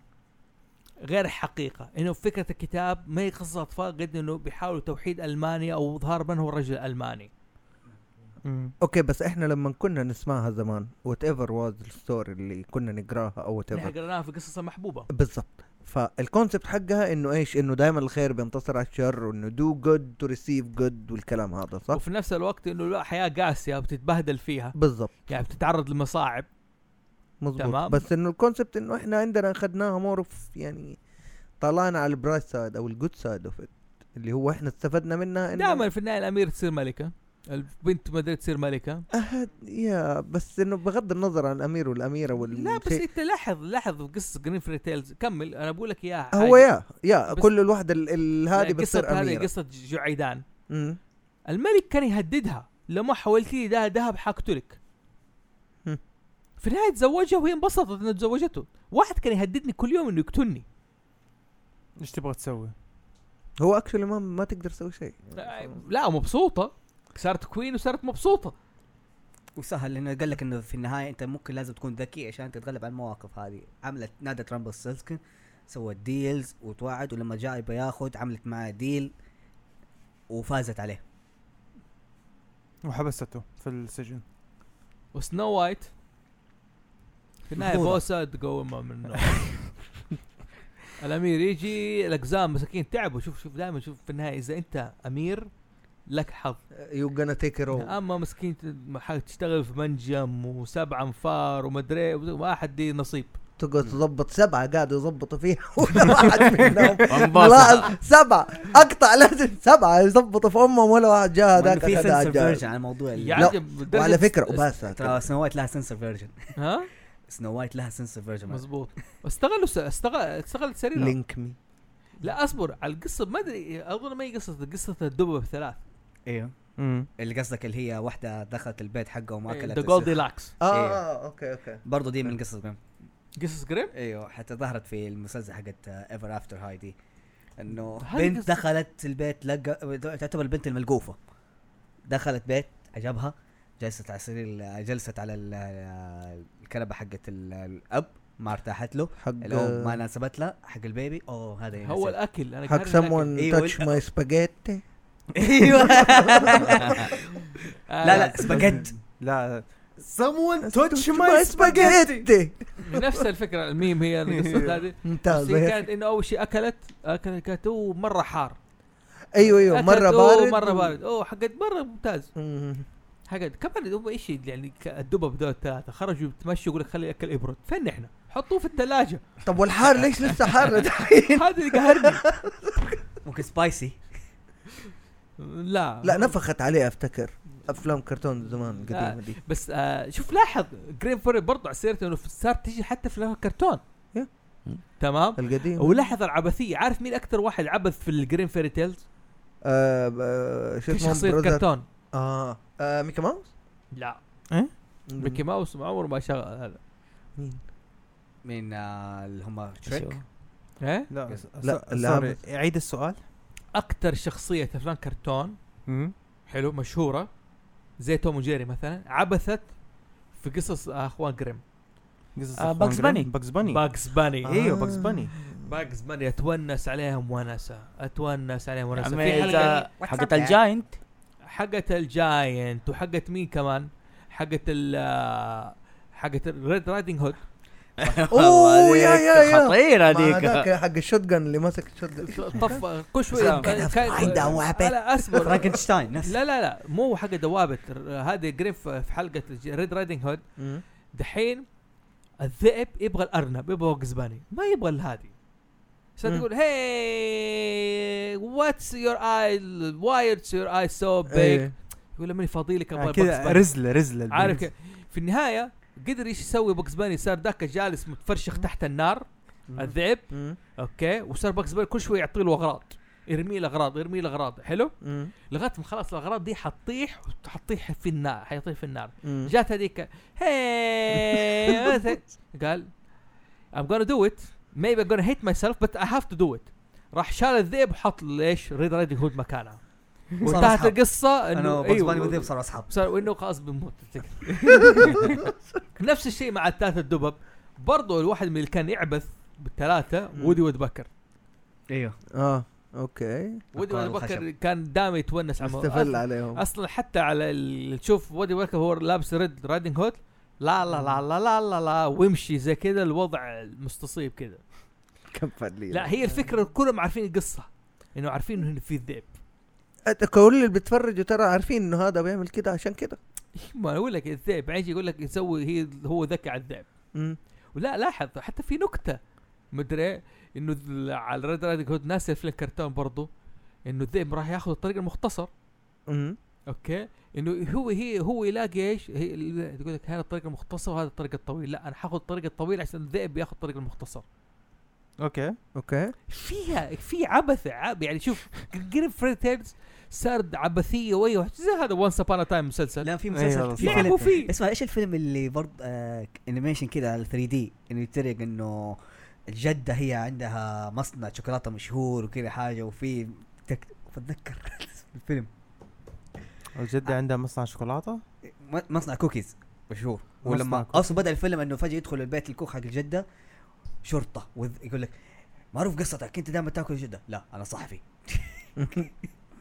غير حقيقة. إنه فكرة الكتاب ما هي قصه أطفال قد إنه بيحاولوا توحيد المانيا أو اظهار من هو الرجل الألماني. مم. okay بس إحنا لما كنا نسمعها زمان whatever was ال story اللي كنا نقراها أو what إحنا ever قريناها في قصص محبوبة. بالضبط. فال concept حقها إنه إيش؟ إنه دائما الخير بينتصر على الشر وإنه do good to receive good والكلام هذا صح؟ وفي نفس الوقت إنه لا حياة قاسية بتتبهدل فيها. بالضبط. يعني بتتعرض لمصاعب. مظبوط. تمام. بس إنه ال concept إنه إحنا عندنا أخذناها more يعني طلعنا على ال bright side أو ال good side of it اللي هو إحنا استفدنا منها إنه دائما في النهاية الأمير تصير ملكة. البنت ما ادري تصير ملكة؟ أهد يا بس إنه بغض النظر عن الأمير والأميرة وال لا بس أنت لاحظ لاحظ قصة Grimm fairy tales كمل أنا بقول لك إياها هو. يا يا كل الوحده ال- ال- هذه بتصير قصه هذه أميرة. قصة جعيدان. الملك كان يهددها. لما حولت لي ده ذهب حقتلك. في النهاية تزوجها وهي انبسطت انه تزوجته. واحد كان يهددني كل يوم إنه يقتلني. إيش تبغى تسوي؟ هو actually ما ما تقدر تسوي شيء. لا مبسوطة. صارت queen وصارت مبسوطة. وسهل لأنه قال لك إنه في النهاية أنت ممكن لازم تكون ذكي عشان تتغلب على المواقف هذه. عملت نادت Rumpelstiltskin سوت deals وتوعد ولما جاء يبغى ياخذ عملت معاه deal وفازت عليه. وحبسته في السجن. و Snow White. في النهاية. بوسه تقومها من النوم. الأمير يجي الأقزام مساكين تعبوا. شوف شوف دائما شوف في النهاية إذا أنت أمير لك حظ. يو gonna تيك أما مسكين تشتغل في منجم وسبع أنفار ومدري ما حد ليه نصيب. تقعد تظبط سبعة قاعد يظبطوا فيها ولا واحد منهم. لاحظ سبعة. أقطع لازم سبعة يظبطوا في أمهم ولا واحد. جاء هذاك في سنسر. فيرجن على الموضوع درجة وعلى فكرة وبس ترى سنو وايت لها سنسر فيرجن ها؟ سنو وايت لها سنسر فيرجن مظبوط. استغلوا س- استغل استغلت سريرة. لينك مي لا أصبر. على القصة ما أدري أظن ما هي قصة قصة الدببة الثلاث أيوه امم اللي قصدك اللي هي واحدة دخلت البيت حقه وما أكلت ذا Goldilocks آه إيه. آه okay okay. برضه دي من قصص جريم قصص جريم؟ أيوه حتى ظهرت في المسلسل حقت Ever After High دي إنه بنت دخلت البيت لقى تعتبر البنت الملقوفة. دخلت بيت عجبها جلست على السرير جلست على ال- الكنبة حقت ال- الأب ما ارتاحت له. حق هو ما ناسبت له حق ال baby. أوه هذا هو. الاكل أنا حق قاعد الأكل. someone أيوة، أيوه. آه، لا لا سباجيت لا. Someone touch my spaghetti. نفس الفكرة الميم هي القصة هذه. ممتاز هي كانت إنه أول شيء أكلت أكلت كانت مرة حار. أيوه أيوه مرة بارد. مرة بارد. أوه حقت مرة ممتاز. مم. حقت كمان هم إيش يعني الدبب دول الثلاثة خرجوا يتمشوا يقول لك خلي الاكل يبرد فين إحنا؟ حطوه في الثلاجه طب والحار ليش لسه حار؟ دحين هذا اللي قهرني. ممكن spicy لا. لا نفخت عليه أفتكر. أفلام كرتون زمان القديمه دي. بس آه شوف لاحظ Grimm fairy برضه على سيرته إنه صار تجي حتى في الكرتون يا. تمام؟ القديم. ولاحظ العبثية. عارف مين أكثر واحد عبث في ال Grimm fairy tales؟ آه آه في شخصية؟ كرتون. آه. آه ميكي ماوس؟ لا. مم. ميكي ماوس ما عمره ما شغل هذا. مين؟ من آه، اللي هم تريك إيه؟ لا لا، سوري عبث. عيد السؤال. أكثر شخصية في أفلام كرتون. امم حلو مشهورة. زي توم وجيري مثلا. عبثت في قصص أخوان جريم. قصص آه، جريم. Bunny. باكس باني باكس باني آه. أيوه باكس باني باكس باني أتونس عليهم ونسه أتونس عليهم ونسه في عمي حلقه حقت الجاينت. حقت الجاينت وحقت مين كمان؟ حقت ال حقت الريد رايدنج هود اوه يا يا يا. خطيرة ما هذيك. هذاك حق الشوت جن اللي مسك الشوت جن طف كل شوي. لا أصبر. فرانكنشتاين لا لا لا. مو حق دوابت هذه جريف في حلقة ريد رايدنج هود. دحين الذئب يبغى الأرنب يبغى قزباني ما يبغى الهادي. عشان. تقول؟ هي واتس يور اي why your eye so big. يقول ماني فاضي لك أبغى كذا رزلة رزلة عارف في النهاية قدر إيش يسوي Bugs Bunny؟ صار ذاك جالس متفرشخ تحت النار الذئب. okay؟ وصار Bugs Bunny كل شوي يعطي له اغراض يرمي له اغراض يرمي له اغراض حلو. لغاية ما خلاص الأغراض دي حتطيح حتطيح في النار حيطيح في النار. جات هذيك هي قال I'm gonna do it. Maybe I'm gonna hate myself but I have to do it. راح شال الذئب وحط Little Red Riding Hood مكانها وانتهت. القصة أنا إنه Bugs Bunny أيوه والذئب صاروا أصحاب. صار وانه خلاص بنموت. نفس الشيء مع الثلاثه الدبب. برضو الواحد من اللي كان يعبث بالثلاثه. Woody Woodpecker. أيوه. آه okay. Woody أقوال Woodpecker الخشب. كان دائما يتونس على أستفل عليهم. أصلا حتى على تشوف Woody Woodpecker هو لابس Red Riding Hood لا لا لا لا لا لا لا ويمشي زي كذا الوضع مستصيب كذا كفر لي لا هي الفكرة كلهم عارفين القصة. إنه عارفين إنه في الذئب. أنت كل اللي بيتفرجوا ترى عارفين إنه هذا بيعمل كده عشان كده. ما أقول لك الذئب يجي يقول لك يسوي هي هو ذكي على الذئب. ولا لاحظ حتى في نكتة. مدري إنه على ال Red Riding Hood ناس في الكرتون برضو إنه الذئب راح ياخذ الطريق المختصر. مم. okay؟ إنه هو هي هو يلاقي إيش؟ هي تقول لك هذا الطريق المختصر وهذا الطريق الطويل. لا أنا حاخذ الطريق الطويل عشان الذئب ياخذ الطريق المختصر. okay. okay. فيها في عبث عب يعني شوف Grimm fairy tales صار عبثية وايوه زي هذا Once Upon a Time مسلسل. لا في أيوة، مسلسل في لعبوا فيلم فيه. اسمع إيش الفيلم اللي برضه آه animation كذا على 3D إنه يتريق إنه الجده هي عندها مصنع شوكولاتة مشهور وكذا حاجة وفي تك... بتذكر الفيلم. الجدة عندها مصنع شوكولاتة؟ م- مصنع كوكيز مشهور. ولما. أصلا بدأ الفيلم إنه فجأة يدخل البيت الكوخ حق الجده شرطة وذ- يقول لك معروف قصتك انت دائما تاكل الجده لا أنا صحفي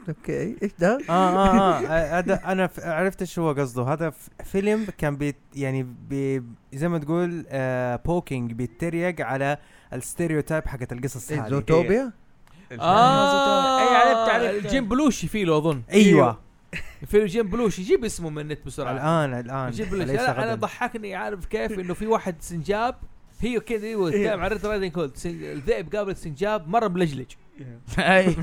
okay. إيش ده؟ آه آه آه. هذا أنا عرفت إيش هو قصده. هذا فيلم كان بيت يعني بي زي ما تقول آه poking بيتريق على ال stereotype حقت القصص هذه. زوتوبيا؟ آه أي، عرفت- عرفت. جيم بلوشي فيه له أظن. أيوه. في جيم بلوشي. جيب اسمه من النت بسرعة. الآن الآن. جيم بلوشي. أنا, أنا. ضحكني عارف كيف؟ إنه في واحد سنجاب هي كذا أيوه Red Riding Hood الذئب قابل السنجاب مره ملجلج أي.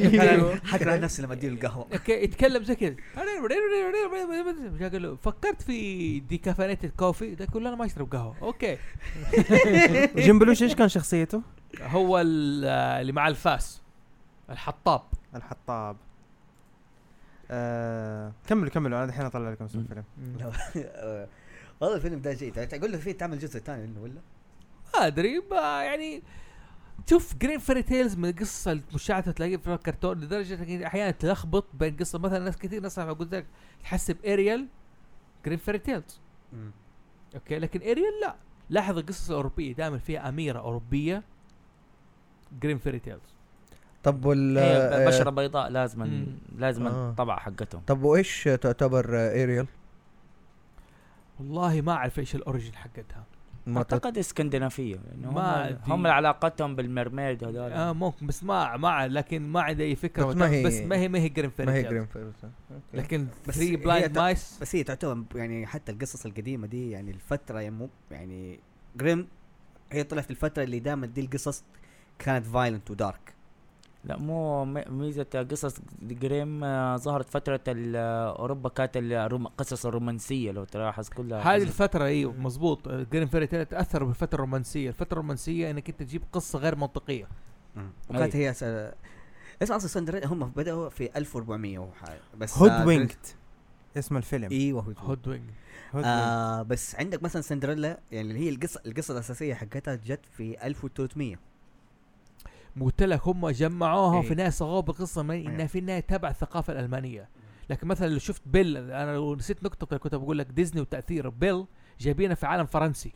حكره نفسي لما أديله القهوة. okay يتكلم زي كذا. جا قال له فكرت في decaffeinated coffee ده يقول له أنا ما أشرب قهوة. okay. جيم بلوشي إيش كان شخصيته؟ هو ال- اللي مع الفاس. الحطاب. الحطاب. آه كملوا كملوا. أنا الحين أطلع لكم اسم الفيلم. والله الفيلم ده جيد. أقول له فيه تعمل جزء ثاني منه ولا؟ ما أدري يعني شوف Grimm fairy tales من القصة المشاعة تلاقيه في الكرتون لدرجة إنك أحيانا تلخبط بين قصة مثلا ناس كثير ناس قلت لك تحسب اريال Grimm fairy tales okay لكن اريال لا لاحظ القصص الأوروبية دائما فيها أميرة أوروبية Grimm fairy tales طب وال آه، بشرة بيضاء لازم مم. لازم آه. الطبعه حقتهم طب وإيش تعتبر اريال؟ والله ما أعرف إيش ال origin حقتها ما أعتقد إسكندنافية ما هم. هم علاقتهم بال mermaid هذول. آه ممكن بس ما ما لكن ما عندي أي فكرة بس ما هي- بس ما هي ما هي Grimm fairy ما هي. Grimm fairy لكن بس 3 هي blind mice بس هي تعتبر يعني حتى القصص القديمة دي يعني الفترة يعني مو يعني جريم هي طلعت في الفترة اللي دائما دي القصص كانت violent و dark لا مو ميزة قصص جريم آه، ظهرت فترة آه، أوروبا كانت الروم- قصص الرومانسية لو تلاحظ كلها. هذه الفترة أيوه مزبوط Grimm fairy tale تأثر بالفترة الرومانسية، الفترة الرومانسية إنك أنت تجيب قصة غير منطقية. وكانت هي س... اسمع أصلا سندريلا؟ هم بدأوا في 1400 وحاجة. بس Hood آه، winked اسم الفيلم. إيوه هود هود وينج هود وينكت. آه بس عندك مثلا سندريلا يعني اللي هي القصة القصة الأساسية حقتها جت في 1300 قلت لك هم جمعوها إيه. في النهاية صغوا بقصة ما انها إيه. في النهاية تبع الثقافة الألمانية. لكن مثلا لو شفت Belle أنا لو نسيت نقطة اللي كنت بقول لك ديزني وتأثير Belle جايبينها في عالم فرنسي.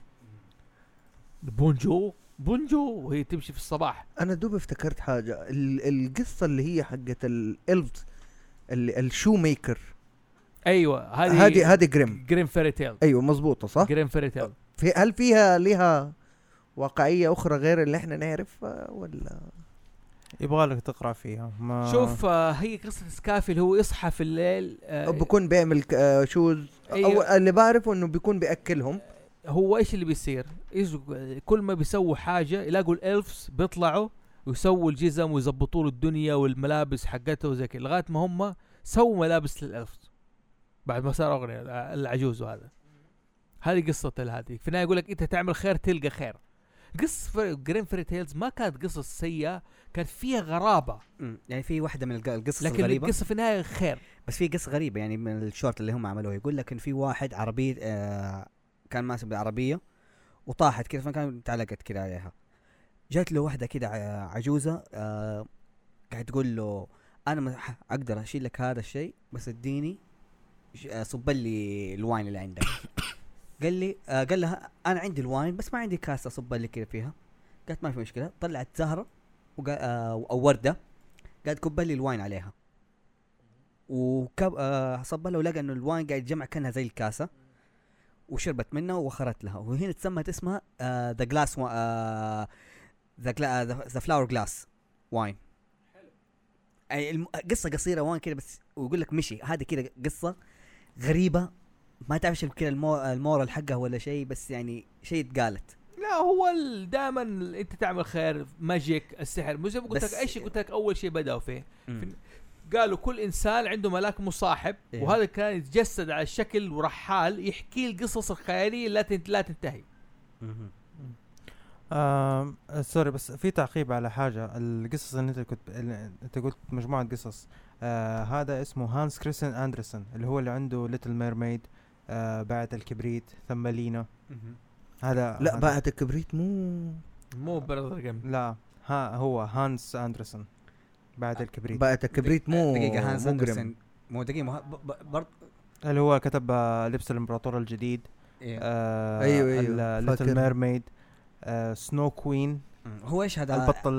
بونجو بونجو وهي تمشي في الصباح. أنا دوب افتكرت حاجة ال- القصة اللي هي حقت ال elves ال shoemaker أيوه هذه هذه هذه Grimm Grimm fairy tale أيوه مظبوطه صح Grimm fairy tale في هل فيها لها واقعيه أخرى غير اللي إحنا نعرفها ولا يبغى لك تقرأ فيها. ما شوف آه هي قصة سكافي اللي هو يصحى في الليل آه بيكون بيعمل آه، شوز أو أيوة. اللي بعرفه إنه بيكون بيأكلهم. هو إيش اللي بيصير؟ إيش كل ما بيسووا حاجة يلاقوا الالفز بيطلعوا ويسووا الجزم ويظبطوا له الدنيا والملابس حقته وزي كذا لغاية ما هم سووا ملابس للالفز بعد ما صار أغنية آه، العجوز وهذا. هذه قصة هذه في النهاية يقول لك أنت تعمل خير تلقى خير. قصة Grimm fairy tales ما كانت قصص سيئة كانت فيها غرابة. مم. يعني في واحدة من الق- القصص لكن الغريبة. القصة في النهاية خير. بس في قصة غريبة يعني من الشورت اللي هم عملوه. يقول لك إن في واحد عربجي آه كان ماسك بالعربية وطاحت كذا فكان تعلقت كذا عليها. جات له واحدة كذا ع- عجوزة آه قاعد تقول له أنا ما أقدر أشيل لك هذا الشيء بس اديني آه، صب لي ال wine اللي عندك. قال لي آه قال لها أنا عندي ال wine بس ما عندي كاسة صب لي كذا فيها. قالت ما في مشكلة. طلعت زهرة آه أو ورده قاعد كب لي ال wine عليها. وكب آه صب لها ولقى إنه ال wine قاعد يتجمع كأنها زي الكاسة وشربت منه وخرت لها. وهنا تسمت اسمها the glass the the flower glass wine اي قصة قصيرة wine كده بس ويقول لك مشي. هذه كده قصة غريبة ما تعرف إيش كده ال mo- ال moral حقها ولا شيء بس يعني شيء اتقالت لا هو دائما انت تعمل خير magic السحر مو زي ما قلت لك إيش قلت لك أول شيء بدأوا فيه. قالوا كل إنسان عنده ملاك مصاحب إيه. وهذا كان يتجسد على شكل ورحال يحكي القصص الخياليه لا تنت- لا تنتهي. آه، sorry بس في تعقيب على حاجة. القصص اللي انت كنت اللي انت قلت مجموعة قصص. آه هذا اسمه هانس كريستن أندرسون اللي هو اللي عنده Little Mermaid آه بياعة الكبريت Thumbelina مهم. هذا لا هذا- بعد الكبريت مو مو براذر جيم لا ها هو هانس أندرسون بياعة الكبريت بياعة الكبريت مو دقيقة هانس. أندرسون مو ب- برضه اللي هو كتب آه، لبس الإمبراطور الجديد إيه. آه أيوه، أيوه، Little. Mermaid آه Snow Queen. هو إيش هذا البطل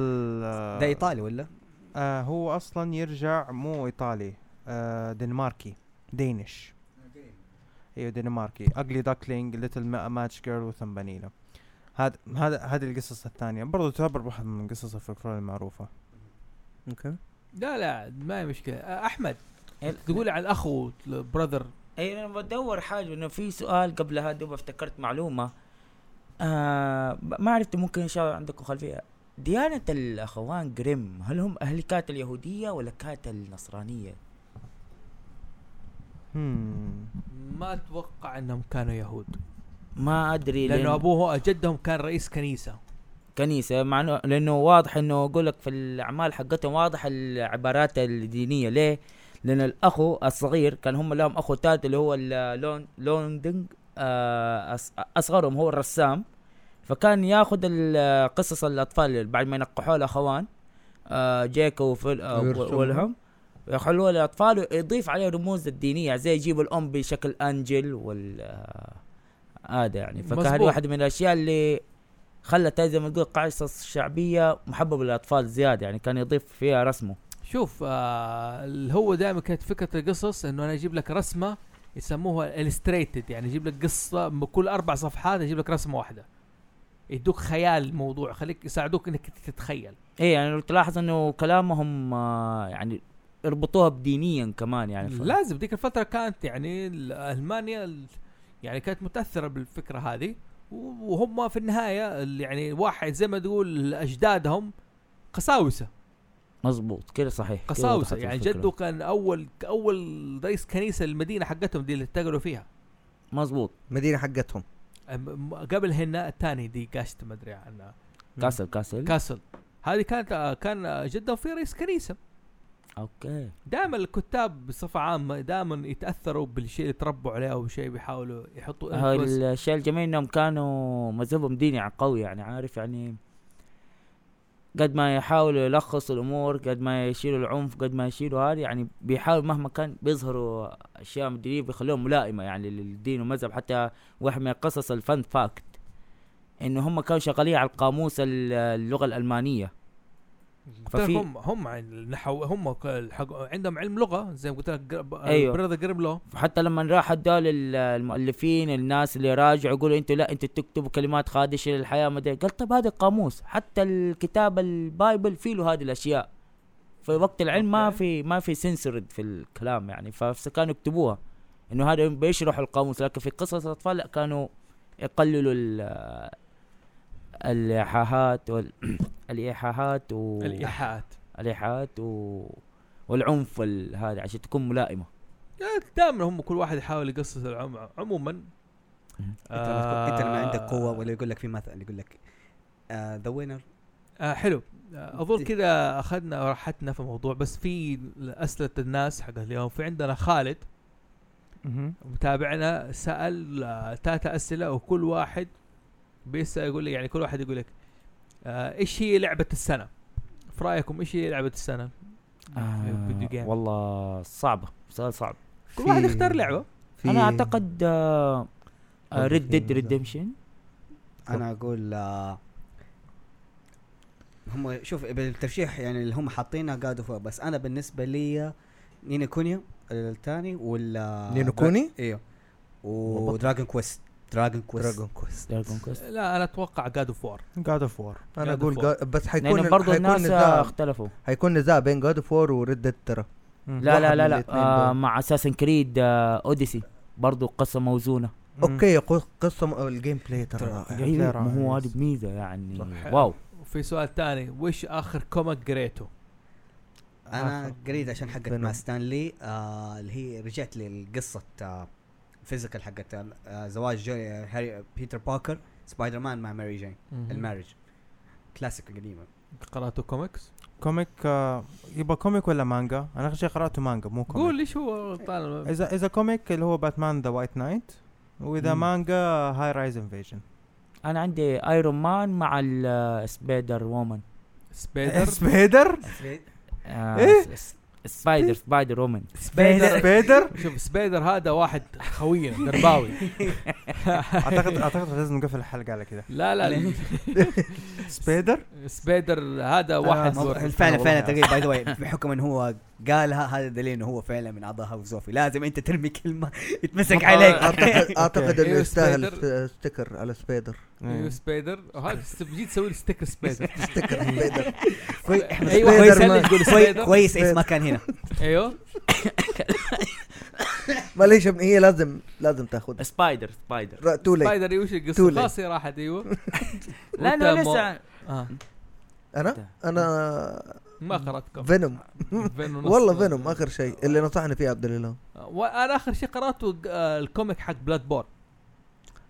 آه ده إيطالي ولا؟ آه هو أصلا يرجع مو إيطالي آه دنماركي Danish أيوه دنماركي. Ugly Duckling Little Match Girl و Thumbelina هذا هذا هذه القصص الثانية. برضو تعتبر واحد من قصص الفلكلور المعروفة. okay. لا لا ما هي مشكلة. أحمد ال- تقول عن أخو براذر اي أنا بدور حاجة إنه في سؤال قبل هذا دوب افتكرت معلومة. آه ما عرفت ممكن إن شاء الله عندكم خلفية. ديانة الأخوان جريم هل هم أهل كانت اليهودية ولا كانت النصرانية؟ ما أتوقع إنهم كانوا يهود. ما أدري لأنه لأن أبوه جدهم كان رئيس كنيسة. كنيسة مع إنه- لأنه واضح إنه أقول لك في الأعمال حقتهم واضح العبارات الدينية. ليه؟ لأن الاخو الصغير كان هم لهم أخو ثالث اللي هو اللون لوندنج آه أصغرهم هو الرسام. فكان ياخذ قصص الأطفال بعد ما ينقحوا الأخوان آه جيكو وفل آه ويرسمهم. يخلوها للاطفال ويضيف عليه رموز الدينية زي يجيب الأم بشكل أنجل وال آه، هذا يعني. فكان. واحدة من الأشياء اللي خلت زي ما تقول قصص شعبية محببة للأطفال زيادة يعني كان يضيف فيها رسمه. شوف آه هو دائما كانت فكرة القصص إنه أنا أجيب لك رسمة يسموها الستريتد يعني يجيب لك قصة م- كل أربع صفحات يجيب لك رسمة واحدة. يدوك خيال الموضوع خليك يساعدوك إنك تتخيل. إيه يعني لو تلاحظ إنه كلامهم آه يعني يربطوها بدينيا كمان يعني ف... لازم ديك الفترة كانت يعني ال- المانيا ال- يعني كانت متأثرة بالفكرة هذه وهم في النهاية ال- يعني واحد زي ما تقول أجدادهم قساوسة. مظبوط كده صحيح قساوسة يعني الفكرة. جده كان أول أول رئيس كنيسة المدينة حقتهم دي اللي اتقلوا فيها. مظبوط. المدينة حقتهم. قبل هنا الثاني دي قاشت ما أدري عنها. castle castle. castle. هذه كانت كان جدهم في رئيس كنيسة. okay. دائما الكتاب بصفة عامة دائما يتأثروا بالشيء اللي تربوا عليه أو شيء بيحاولوا يحطوا. الشيء الجميل إنهم كانوا مذهبهم ديني قوي يعني عارف يعني؟ قد ما يحاولوا يلخصوا الأمور قد ما يشيلوا العنف قد ما يشيلوا هذه يعني بيحاولوا مهما كان بيظهروا أشياء الدين بيخلوهم ملائمة يعني للدين والمذهب. حتى واحد من القصص ال fun fact إنه هم كانوا شغالين على القاموس ال- اللغة الألمانية. ففي- هم هم النحو هم عندهم علم لغة زي ما قلت لك أيوه. برذر جريم لو فحتى لما راح هدول ال- المؤلفين الناس اللي راجعوا يقولوا أنتوا لا أنتوا تكتبوا كلمات خادشة للحياء ما أدري. قال طب هذا قاموس. حتى الكتاب ال Bible فيه له هذه الأشياء. في وقت العلم ما. في ما في سنسورد في الكلام يعني. فكانوا يكتبوها. إنه هذا بيشرحوا القاموس. لكن في قصص الأطفال لا كانوا يقللوا ال- الايحاءات وال الإيحاءات و الإيحاءات. الإيحاءات و والعنف وال- هذا عشان تكون ملائمة. دائما هم كل واحد يحاول يقصص العم... عموما. أنت لما أنت لما عندك قوة ولا يقول لك في مثل يقول لك ذا وينر آه حلو. آه أظن كذا أخذنا راحتنا في الموضوع بس في أسئلة الناس حق اليوم. في عندنا خالد. متابعنا سأل آه ثلاثة أسئلة وكل واحد بيسأل يقول لي يعني كل واحد يقول لك آه إيش هي لعبة السنة؟ في رأيكم إيش هي لعبة السنة؟ فيديو آه جيم والله صعبة سؤال صعب. كل واحد يختار لعبة. في- أنا أعتقد آه Red Dead Redemption أنا أقول آه، هم شوف بالترشيح يعني اللي هم حاطينها God of بس أنا بالنسبة لي Ni no Kuni الثاني ولا Ni no Kuni؟ إيوه. و Dragon Quest Dragon Quest Dragon Quest Dragon Quest لا أنا أتوقع God of War God of War أنا أقول. جا- بس حيكون لأن برضو حيكون الناس نزاع اختلفوا. حيكون نزاع بين God of War و Red Dead ترى. لا لا لا لا. آه. مع Assassin's Creed آه Odyssey برضو قصة موزونة. أوكي قص- قصة م- ال gameplay ترى ما هو. هذه ميزة يعني. صح. wow. وفي سؤال ثاني وش آخر comic قريته؟ أنا قريت عشان حقت. مع Stan Lee آه اللي هي رجعت للقصة آه physical حقت آه زواج جو- هاري بيتر باركر سبايدر مان مع ماري جين ال marriage. classic قديمة. قرأتوا كوميكس؟ comic آه، يبقى comic ولا مانجا؟ أنا اخر شيء قرأته مانجا مو comic. قول إيش هو طالب إذا إذا comic اللي هو باتمان the White Knight وإذا مم. مانجا هاي رايز انفيجن أنا عندي ايرون مان مع السبايدر وومن spider آه إيه؟ spider سبايدر وومن. spider spider شوف spider هذا واحد خوينا درباوي. اعتقد أعتقد لازم نقفل الحلقة على كذا لا لا سبيدر سبيدر هذا واحد. مو- زور. فعلا فعلا تقريبا باي ذا واي بحكم إنه هو قالها هذا دليل إنه هو فعلا من أعضاء هاوس زوفي لازم أنت ترمي كلمة يتمسك عليك. اعتقد أعتقد إنه يستاهل سبايدر. ست- ستيكر على سبيدر أيوه ست- جيت تسوي لي ستيكر سبيدر ستيكر سبيدر كوي- أيوه سبايدر كويس تقول سبيدر كويس إيش ما كان هنا. أيوه. معليش هي لازم لازم تاخذ سبايدر سبايدر تو ليت سبايدر إيش Too القصة. خلاص هي راحت أيوه. لا لا لسه آه. أنا؟ أنا ما قرات كوميك فينوم فينوم والله فينوم آخر شيء اللي نصحني فيه عبد الاله وأنا آخر شيء قرأته آه، الكوميك حق بلاد بورن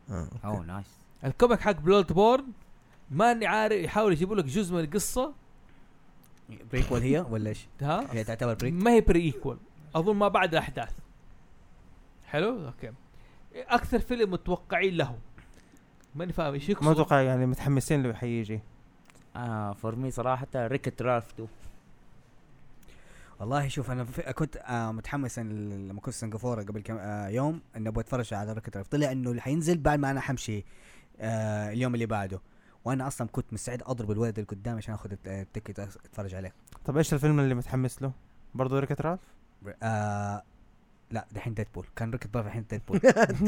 آه. أوه نايس. الكوميك حق بلاد بورن ماني عارف يحاول يجيبوا لك جزء من القصة. بريكول هي ولا إيش؟ ها؟ هي تعتبر بريك؟ ما هي بري ايكوال أظن ما بعد الأحداث. حلو؟ okay. أكثر فيلم متوقعين له. ماني فاهم إيش ما يقصد أتوقع يعني متحمسين له حيجي. آه for me صراحة Wreck-It Ralph 2 والله شوف أنا في كنت آه متحمس لما كنت في سنغافورة قبل كم آه يوم إني أبغى أتفرج على Wreck-It Ralph طلع إنه اللي حينزل بعد ما أنا حمشي آه اليوم اللي بعده. وأنا أصلا كنت مستعد أضرب الولد اللي قدامي عشان آخذ الت- ال ticket أتفرج عليه. طب إيش الفيلم اللي متحمس له؟ برضه ريكت رالف؟ آه لا دحين ديدبول كان ركت رالف الحين ديدبول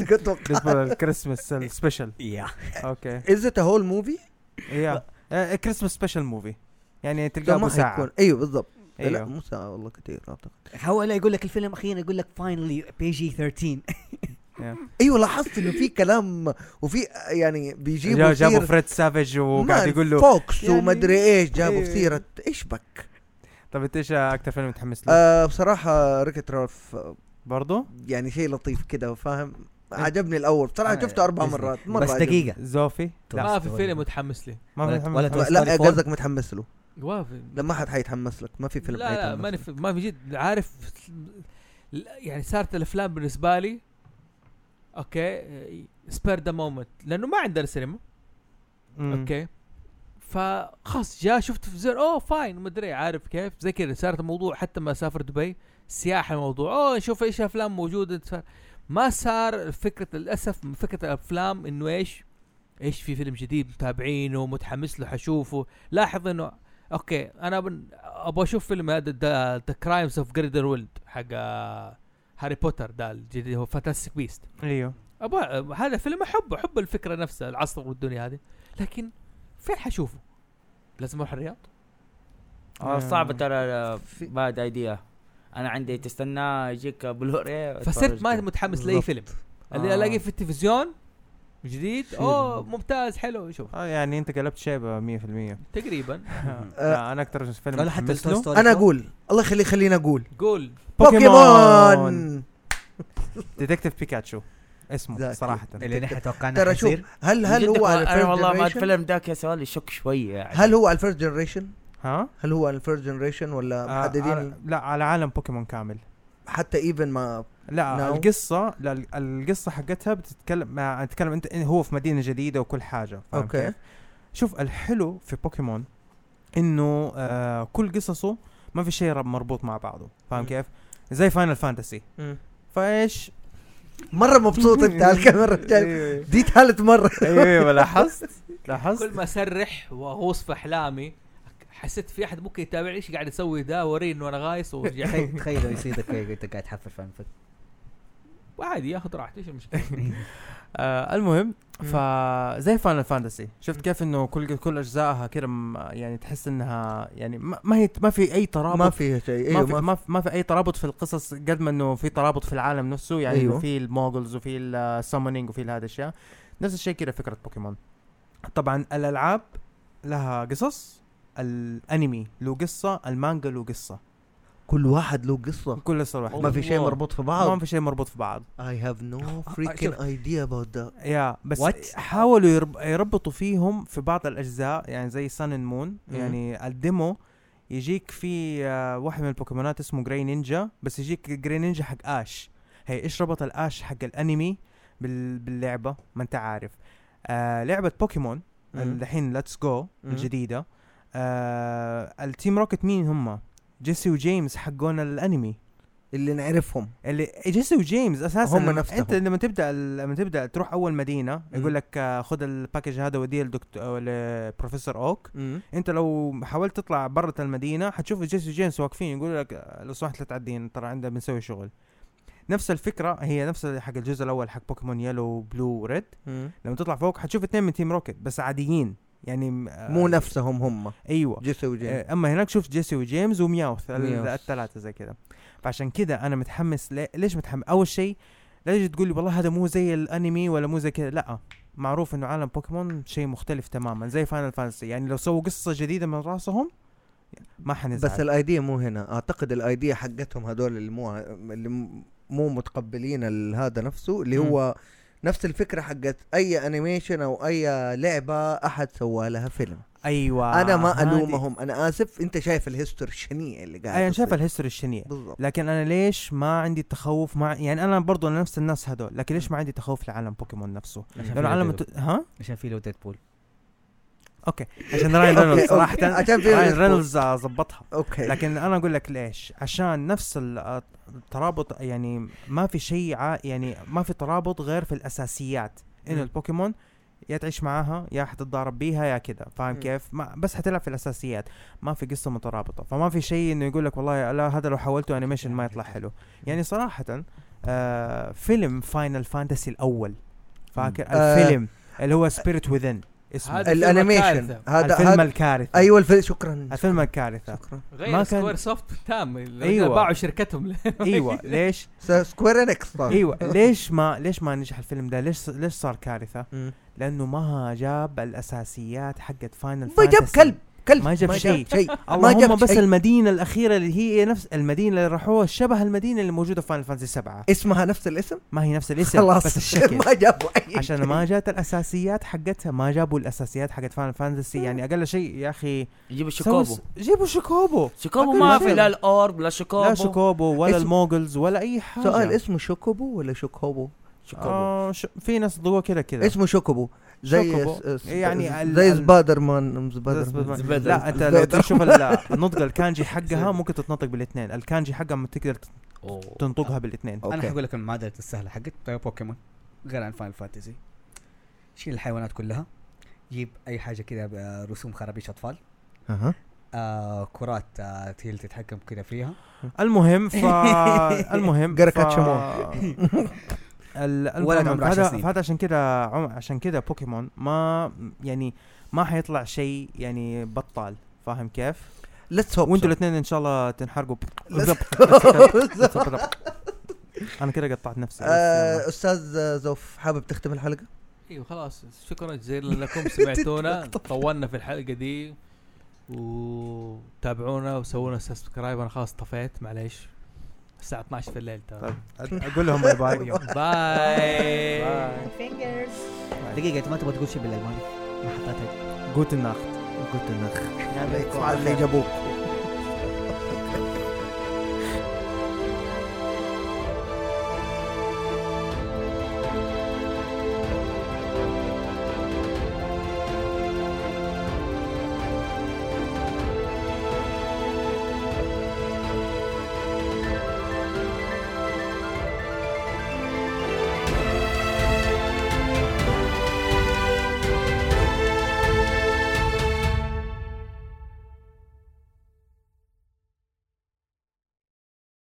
كنت توقع بالنسبة للكريسماس السبيشل يا أوكي از ات هول موفي؟ يا كريسماس سبيشال موفي يعني تلقاه أبو ساعة. أيوه بالضبط. لا أيوه. مو ساعة والله كثير اعتقد هو لا يقول لك الفيلم أخيرا يقول لك فاينلي بي جي 13 أيوه لاحظت إنه في كلام وفي يعني بيجيبوا جا- جابوا فريد سافيج وقاعد يقول له فوكس يعني- ومدري إيش جابوا في إيه. سيره إيش بك؟ طب إنت إيش أكثر فيلم متحمس له؟ آه بصراحة Wreck-It Ralph آه، برضه يعني شيء لطيف كده فاهم؟ عجبني الأول. بصراحه أنا- شفته أربع بس- مرات. مرة بس عجبني. دقيقة. زوفي؟ ما في فيلم متحمس لي. ما ولا- في ولا متحمس له. لا؟ قصدك متحمس له. ما في. لا ما حد حيتحمس لك. ما في فيلم لا لا ماني. في ما في جد. عارف يعني صارت الأفلام بالنسبة لي okay spare the moment لأنه ما عندنا سينما. أوكي. فخلاص جاء شفت في زر أوه فاين مدري عارف كيف؟ زي كذا. صارت الموضوع حتى ما سافر دبي سياحه الموضوع. أوه نشوف إيش أفلام موجودة. ما صار فكرة للأسف فكرة الأفلام إنه إيش؟ إيش في فيلم جديد متابعينه متحمس له حشوفه. لاحظ إنه أوكي أنا بن... أبغى أشوف فيلم هذا ذا كرايمز اوف جريدر ويلد حق آه، هاري بوتر ده الجديد هو فانتاستيك بيست أيوه. أبغى هذا فيلم احبه أحب الفكرة نفسها العصر والدنيا هذه. لكن فين حشوفه؟ لازم أروح الرياض؟ آه آه. صعبة ترى في- باد ايديا أنا عندي تستناه يجيك بلوري فصرت ما متحمس لأي. فيلم اللي آه. ألاقيه في التلفزيون جديد. أوه ممتاز حلو شوف آه يعني أنت قلبت شيبة 100% تقريبا لا أنا أكثر فيلم ولا حتى أنا؟ أقول الله يخليه خليني أقول قول بوكيمون. ديتكتيف بيكاتشو اسمه. صراحة اللي نحن توقعنا ترى شوف هل هل هو أنا والله ما الفيلم ذاك يا سؤال يشك شوية يعني هل هو ال first generation؟ ها؟ هل هو ال first generation ولا آه محددين؟ على لا على عالم بوكيمون كامل. حتى even ما لا No. القصة لا ال- القصة حقتها بتتكلم مع تتكلم أنت إن هو في مدينة جديدة وكل حاجة فاهم okay. كيف؟ شوف الحلو في بوكيمون إنه آه كل قصصه ما في شيء رب- مربوط مع بعضه فاهم. كيف؟ زي فاينل فانتسي فإيش؟ مرة مبسوط أنت على الكاميرا. أيوه دي ثالث مرة. أيوه لاحظت لاحظت؟ كل ما أسرح وأغوص في أحلامي حسيت في أحد ممكن يتابعني؟ إيش قاعد أسوي ده وريني انه أنا غايص ورجع تخيل تخيل لو يصيدك أنت قاعد تحفل فان فت وعادي ياخذ راحته إيش المشكلة؟ آه المهم. فزي فاينل فانتسي شفت كيف إنه كل كل أجزائها كده م- يعني تحس إنها يعني ما ما هي ما في أي ترابط ما فيها شيء. ما أيوه في ما ما في, ما في أي ترابط في القصص قد ما إنه في ترابط في العالم نفسه. يعني أيوه. أيوه. في الموغلز وفي السامونينج وفي هذه الأشياء. نفس الشيء كده فكرة بوكيمون طبعا الألعاب لها قصص. الانمي له قصة المانجا له قصة كل واحد له قصة كل قصة واحدة ما في شيء. مربوط في ما بعض في شيء مربوط في بعض I have no freaking شوف. idea about that يا بس What؟ حاولوا يرب... يربطوا فيهم في بعض الأجزاء يعني زي سان اند مون. يعني ال demo يجيك في آه، واحد من البوكيمونات اسمه جراي نينجا بس يجيك جراي نينجا حق اش هي إيش ربط الاش حق الأنمي بال... باللعبة ما أنت عارف آه لعبة بوكيمون. الحين ليتس جو مم. الجديدة آه التيم روكت مين هم؟ جيسي وجيمس حقون الانمي. اللي نعرفهم. اللي جيسي وجيمس أساسا هم نفسهم. أنت لما تبدأ لما تبدأ تروح أول مدينة مم. يقول لك آه، خذ ال package هذا وديه لدكتور لبروفيسور أوك. أنت لو حاولت تطلع برة المدينة حتشوف جيسي وجيمس واقفين يقول لك آه، لو سمحت لا تعدين ترى عندنا بنسوي شغل. نفس الفكرة هي نفس حق الجزء الأول حق بوكيمون يلو بلو وريد لما تطلع فوق حتشوف اثنين من تيم روكيت بس عاديين. يعني آه، مو نفسهم هم. أيوه. جيسي وجيم آه، أما هناك شفت جيسي وجيمس ومياوث ال- مياوث. الثلاثة زي كذا. فعشان كذا أنا متحمس لي- ليش متحمس؟ أول شيء لا تجي تقول لي والله هذا مو زي الأنمي ولا مو زي كذا. لا معروف إنه عالم بوكيمون شيء مختلف تماما زي فاينل فانتسي يعني لو سووا قصة جديدة من راسهم ما حنزعل. بس ال idea مو هنا. أعتقد ال idea حقتهم هذول اللي مو اللي م- مو متقبلين هذا نفسه اللي. هو نفس الفكرة حقت أي animation أو أي لعبة أحد سوى لها فيلم. أيوه أنا ما ألومهم. أنا آسف أنت شايف ال history الشنيع اللي قاعد اي أنا شايف. ال history الشنيع. بالضبط. لكن أنا ليش ما عندي تخوف مع يعني أنا برضو أنا نفس الناس هذول لكن ليش ما عندي تخوف لعالم بوكيمون نفسه؟ لأنه عالم ها؟ عشان في له Deadpool أوكي. عشان راين رينولدز صراحة. عشان في راين. رينولدز آه، ظبطها أوكي. لكن أنا أقول لك ليش. عشان نفس ال- الترابط يعني ما في شيء يعني ما في ترابط غير في الأساسيات. إنه. البوكيمون يا تعيش معاها يا حتتضارب بيها يا كذا. فاهم. كيف؟ ما بس حتلعب في الأساسيات. ما في قصة مترابطة. فما في شيء إنه يقول لك والله لا هذا لو حولته animation ما يطلع حلو. يعني صراحة آه فيلم Final Fantasy الأول. فاكر؟ آه. الفيلم اللي هو Spirits Within اسمه. هذا فيلم ال animation. هذا الفيلم هذا الكارثة. أيوه الفيلم شكرا. الفيلم الكارثة. شكرا. غير ما كان- SquareSoft تام أيوة. أيوه باعوا شركتهم. أيوه. ليش؟ س- Square Enix أيوه. ليش ما ليش ما نجح الفيلم ده؟ ليش ليش صار كارثة. لأنه ما جاب الأساسيات حقت Final ما جاب كلب. كلب. ما جاب شيء. شيء. ما اللهم جاب بس شيء. المدينة الأخيرة اللي هي نفس المدينة اللي راحوها شبه المدينة اللي موجودة في Final Fantasy 7 اسمها نفس الاسم؟ ما هي نفس الاسم خلاص بس الشكل. ما جابوا أي عشان ما جات الأساسيات حقتها ما جابوا الأساسيات حقت فاينل فانتسي يعني أقل شيء يا أخي. الشيكوبو س- جيبوا شيكوبو. شيكوبو ما. في لا الأورب لا شيكوبو. لا شيكوبو ولا اسم- الموغلز ولا أي حاجة. سؤال اسمه شوكوبو ولا شوكوبو؟ شيكوبو آه ش... في ناس ضوء كده كده. اسمه شوكوبو. زي شوكوبو. س- يعني زي سبايدر مان سبايدر. لا انت لو. تشوف ال- النطق الكانجي حقها ممكن تتنطق بالاثنين. الكانجي حقها ما تقدر. تنطقها بالاثنين. أنا. حقول لك المعادله السهله حقت بتاع بوكيمون. غير عن Final Fantasy شيل الحيوانات كلها. جيب أي حاجة كذا برسوم خرابيش أطفال. أها. آه كرات آه هي اللي تتحكم كذا فيها. المهم ف المهم ولد عمره عشر هذا سنين. فهذا عشان كذا عم- عشان كذا بوكيمون ما يعني ما حيطلع شيء يعني بطال. فاهم كيف؟ Let's hope وانتوا الاثنين إن شاء الله تنحرقوا. أنا كده قطعت نفسي. يلا. أستاذ زوف حابب تختم الحلقة؟ أيوه خلاص. شكرا جزيلا لكم سمعتونا طولنا في الحلقة دي وتابعونا وسوونا subscribe. أنا خلاص طفيت معليش. الساعة 12 في الليل ترى. طيب أقول لهم bye bye. bye. دقيقة أنت ما تبغى تقول شيء بالألماني؟ ما حطيتها. جوتن ناخت عليكم على اللي جابوك